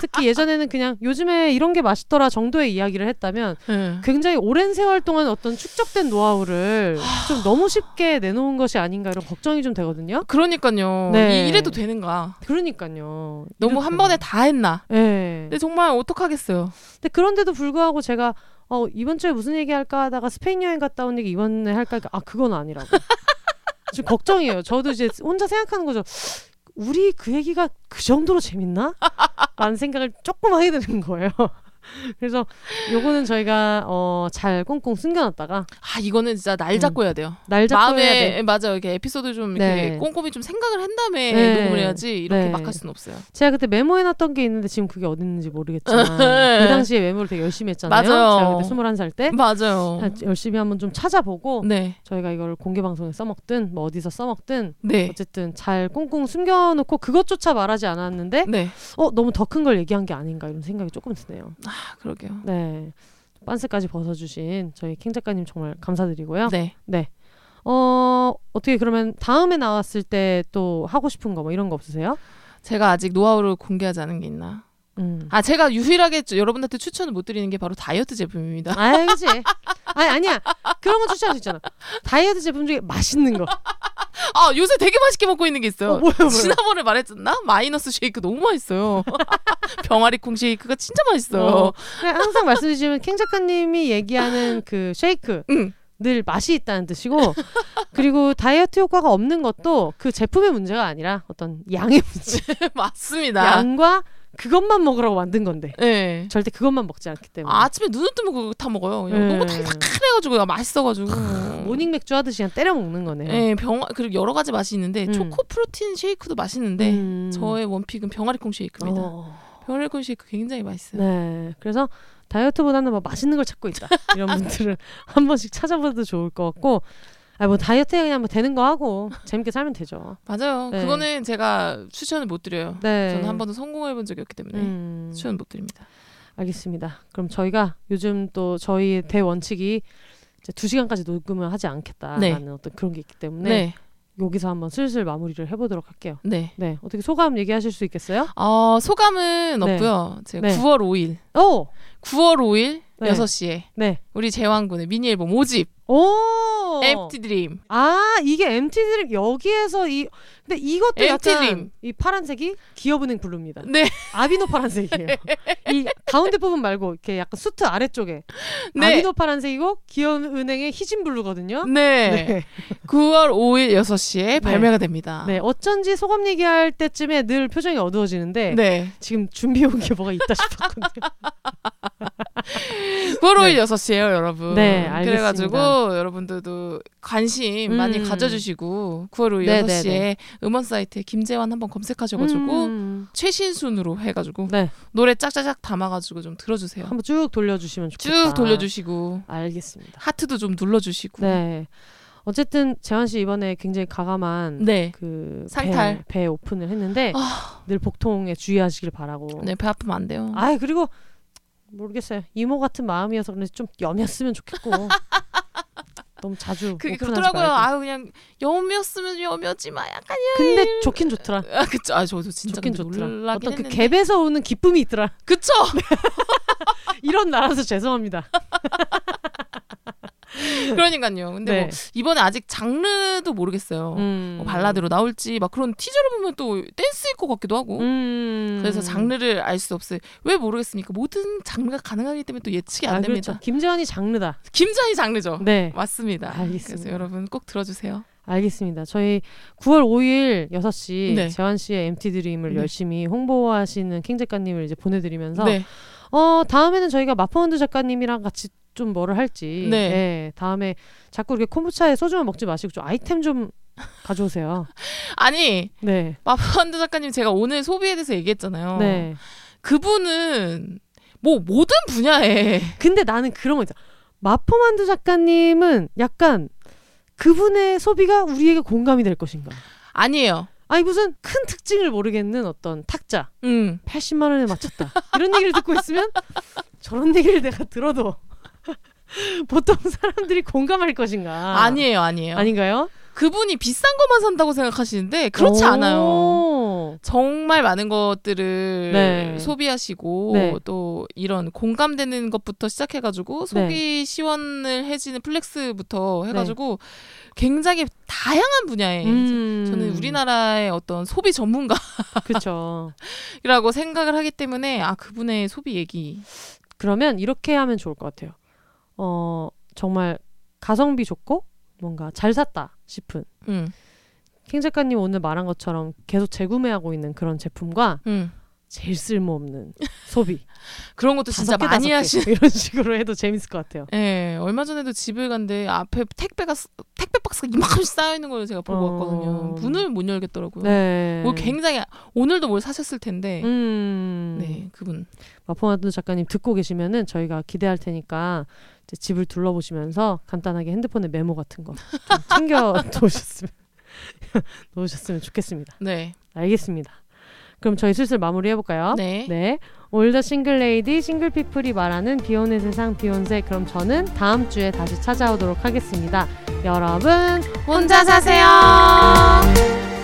특히 예전에는 그냥 요즘에 이런 게 맛있더라 정도의 이야기를 했다면 네. 굉장히 오랜 세월 동안 어떤 축적된 노하우를 좀 너무 쉽게 내놓은 것이 아닌가 이런 걱정이 좀 되거든요. 그러니까요. 네. 이- 이래도 되는가? 그러니까요. 너무 한 번에 다 했나? 네. 근데 정말 어떡하겠어요. 근데 그런데도 불구하고 제가 어, 이번 주에 무슨 얘기 할까 하다가 스페인 여행 갔다 온 얘기 이번에 할까 하니까 아 그건 아니라고. 지금 걱정이에요. 저도 이제 혼자 생각하는 거죠. 우리 그 얘기가 그 정도로 재밌나? 라는 생각을 조금 하게 되는 거예요. 그래서 요거는 저희가 어, 잘 꽁꽁 숨겨놨다가 아 이거는 진짜 날 잡고 해야 돼요. 날 잡고 마음에 해야 돼. 예, 맞아요. 이렇게 에피소드 좀 이렇게 네. 꼼꼼히 좀 생각을 한 다음에 네. 녹음을 해야지 이렇게 네. 막할 수는 없어요. 제가 그때 메모해놨던 게 있는데 지금 그게 어디 있는지 모르겠지만 그 당시에 메모를 되게 열심히 했잖아요. 맞아요. 제가 그때 21살 때 맞아요. 열심히 한번 좀 찾아보고 네, 저희가 이걸 공개 방송에 써먹든 뭐 어디서 써먹든 네, 어쨌든 잘 꽁꽁 숨겨놓고 그것조차 말하지 않았는데 네. 어 너무 더 큰 걸 얘기한 게 아닌가 이런 생각이 조금 드네요. 아 그러게요. 네. 빤스까지 벗어주신 저희 캥 작가님 정말 감사드리고요. 네. 어 어떻게 그러면 다음에 나왔을 때 또 하고 싶은 거 뭐 이런 거 없으세요? 제가 아직 노하우를 공개하지 않은 게 있나? 음. 아 제가 유일하게 저- 여러분한테 추천을 못 드리는 게 바로 다이어트 제품입니다. 아, 그지? 아니, 아니야. 그런 건 추천할 수 있잖아. 다이어트 제품 중에 맛있는 거. 아 요새 되게 맛있게 먹고 있는 게 있어요. 어, 뭐야, 뭐야. 지난번에 말했었나? 마이너스 쉐이크 너무 맛있어요. 병아리 콩 쉐이크가 진짜 맛있어요. 어. 항상 말씀드리지만 캥 작가님이 얘기하는 그 쉐이크 응. 늘 맛이 있다는 뜻이고 그리고 다이어트 효과가 없는 것도 그 제품의 문제가 아니라 어떤 양의 문제. 맞습니다. 양과 그것만 먹으라고 만든 건데 네. 절대 그것만 먹지 않기 때문에 아, 아침에 눈을 뜨면 그거 다 먹어요. 그냥 네. 너무 달달해가지고 맛있어가지고. morning 맥주 하듯이 그냥 때려 먹는 거네요. 네, 병 그리고 여러 가지 맛이 있는데 음. 초코 프로틴 쉐이크도 맛있는데 음. 저의 one pick은 병아리 콩 쉐이크입니다. 어. 병아리 콩 쉐이크 굉장히 맛있어요. 네. 그래서 다이어트보다는 뭐 맛있는 걸 찾고 있다. 이런 분들은 한 번씩 찾아봐도 좋을 것 같고. 아, 뭐 다이어트에 그냥 뭐 되는 거 하고 재밌게 살면 되죠. 맞아요. 네. 그거는 제가 추천을 못 드려요. 네. 저는 한 번도 성공해 본 적이 없기 때문에 음, 추천 못 드립니다. 알겠습니다. 그럼 저희가 요즘 또 저희의 대원칙이 이제 두 시간까지 녹음을 하지 않겠다라는 어떤 그런 게 있기 때문에 네. 여기서 한번 슬슬 마무리를 해보도록 할게요. 네. 네, 어떻게 소감 얘기하실 수 있겠어요? 어, 소감은 네. 없고요. 제가 네. 9월 5일, 오, 9월 5일 네. 6시에. 네, 우리 제왕군의 미니 앨범 5집. 오, Empty Dream. 아 이게 MT 드림 여기에서 이 근데 이것도 약간. 이 파란색이 기업은행 블루입니다. 네. 아비노 파란색이에요. 이 가운데 부분 말고 이렇게 약간 수트 아래쪽에 네. 아비노 파란색이고 기업은행의 희진 블루거든요. 네. 네. 9월 5일 6시에 발매가 됩니다. 네, 어쩐지 소감 얘기할 때쯤에 늘 표정이 어두워지는데 네. 지금 준비해온 게 뭐가 있다 싶었거든요. 9월 5일 6시에요, 여러분. 네, 알겠습니다. 그래가지고 여러분들도 관심 많이 음. 가져주시고 9월 5일 네, 6시에 네, 네. 음원 사이트에 김재환 한번 검색하셔가지고 음, 최신순으로 해가지고 네, 노래 짝짝짝 담아가지고 좀 들어주세요. 한번 쭉 돌려주시면 좋겠다. 쭉 돌려주시고 알겠습니다. 하트도 좀 눌러주시고. 네. 어쨌든 재환 씨 이번에 굉장히 가감한 네. 그 상탈. 배, 배 오픈을 했는데 아. 늘 복통에 주의하시길 바라고. 네, 배 아프면 안 돼요. 아 그리고 모르겠어요. 이모 같은 마음이어서 그런지 좀 염였으면 좋겠고. 너무 자주 그게 오픈하지 그렇더라고요. 아유 그냥 염이었으면 염이었지만 약간 근데 좋긴 좋더라. 아 그쵸. 아 저도 진짜 좋긴 좋더라. 어떤 그 했는데. 갭에서 오는 기쁨이 있더라. 그쵸. 이런 나라서 죄송합니다. 그러니까요. 근데 네. 뭐 이번에 아직 장르도 모르겠어요. 음. 뭐 발라드로 나올지 막 그런 티저를 보면 또 댄스일 것 같기도 하고. 음. 그래서 장르를 알 수 없어요. 왜 모르겠습니까? 모든 장르가 가능하기 때문에 또 예측이 안 아, 됩니다. 그렇죠. 김재환이 장르다. 김자희 장르죠. 네. 맞습니다. 알겠습니다. 그래서 여러분 꼭 들어주세요. 알겠습니다. 저희 9월 5일 6시 네. 재환 씨의 MT 드림을 네. 열심히 홍보하시는 킹 작가님을 이제 보내드리면서 네. 어 다음에는 저희가 마포원드 작가님이랑 같이 좀 뭐를 할지 네. 예, 다음에 자꾸 이렇게 콤부차에 소주만 먹지 마시고 좀 아이템 좀 가져오세요. 아니 네, 마포한드 작가님 제가 오늘 소비에 대해서 얘기했잖아요. 네. 그분은 뭐 모든 분야에 근데 나는 그런 거 있다. 마포만두 작가님은 약간 그분의 소비가 우리에게 공감이 될 것인가? 아니에요. 아니 무슨 큰 특징을 모르겠는 어떤 탁자 음. 80만 원에 맞췄다 이런 얘기를 듣고 있으면 저런 얘기를 내가 들어도 보통 사람들이 공감할 것인가? 아니에요, 아니에요. 아닌가요? 그분이 비싼 것만 산다고 생각하시는데 그렇지 않아요. 오. 정말 많은 것들을 네. 소비하시고 네. 또 이런 공감되는 것부터 시작해가지고 속이 네. 시원을 해지는 플렉스부터 해가지고 굉장히 다양한 분야에 음. 저는 우리나라의 어떤 소비 전문가라고 그렇죠. 생각을 하기 때문에 아 그분의 소비 얘기 그러면 이렇게 하면 좋을 것 같아요. 어 정말 가성비 좋고 뭔가 잘 샀다 싶은 음, 킹 작가님 오늘 말한 것처럼 계속 재구매하고 있는 그런 제품과 음. 제일 쓸모없는 소비 그런 것도 진짜 개, 많이. 하시. 이런 식으로 해도 재밌을 것 같아요. 예, 얼마 전에도 집을 갔는데 앞에 택배가 쓰- 택배 박스가 이만큼씩 쌓여 있는 걸 제가 보고 어. 왔거든요. 문을 못 열겠더라고요. 네. 뭐 굉장히 오늘도 뭘 사셨을 텐데. 음. 네, 그분. 마포마드 작가님 듣고 계시면은 저희가 기대할 테니까 집을 둘러보시면서 간단하게 핸드폰에 메모 같은 거좀 챙겨 놓으셨으면 놓으셨으면 좋겠습니다. 네. 알겠습니다. 그럼 저희 슬슬 마무리 해볼까요? 네. 네. All the single lady single people이 말하는 비혼의 세상 비욘세 그럼 저는 다음 주에 다시 찾아오도록 하겠습니다. 여러분 혼자 사세요.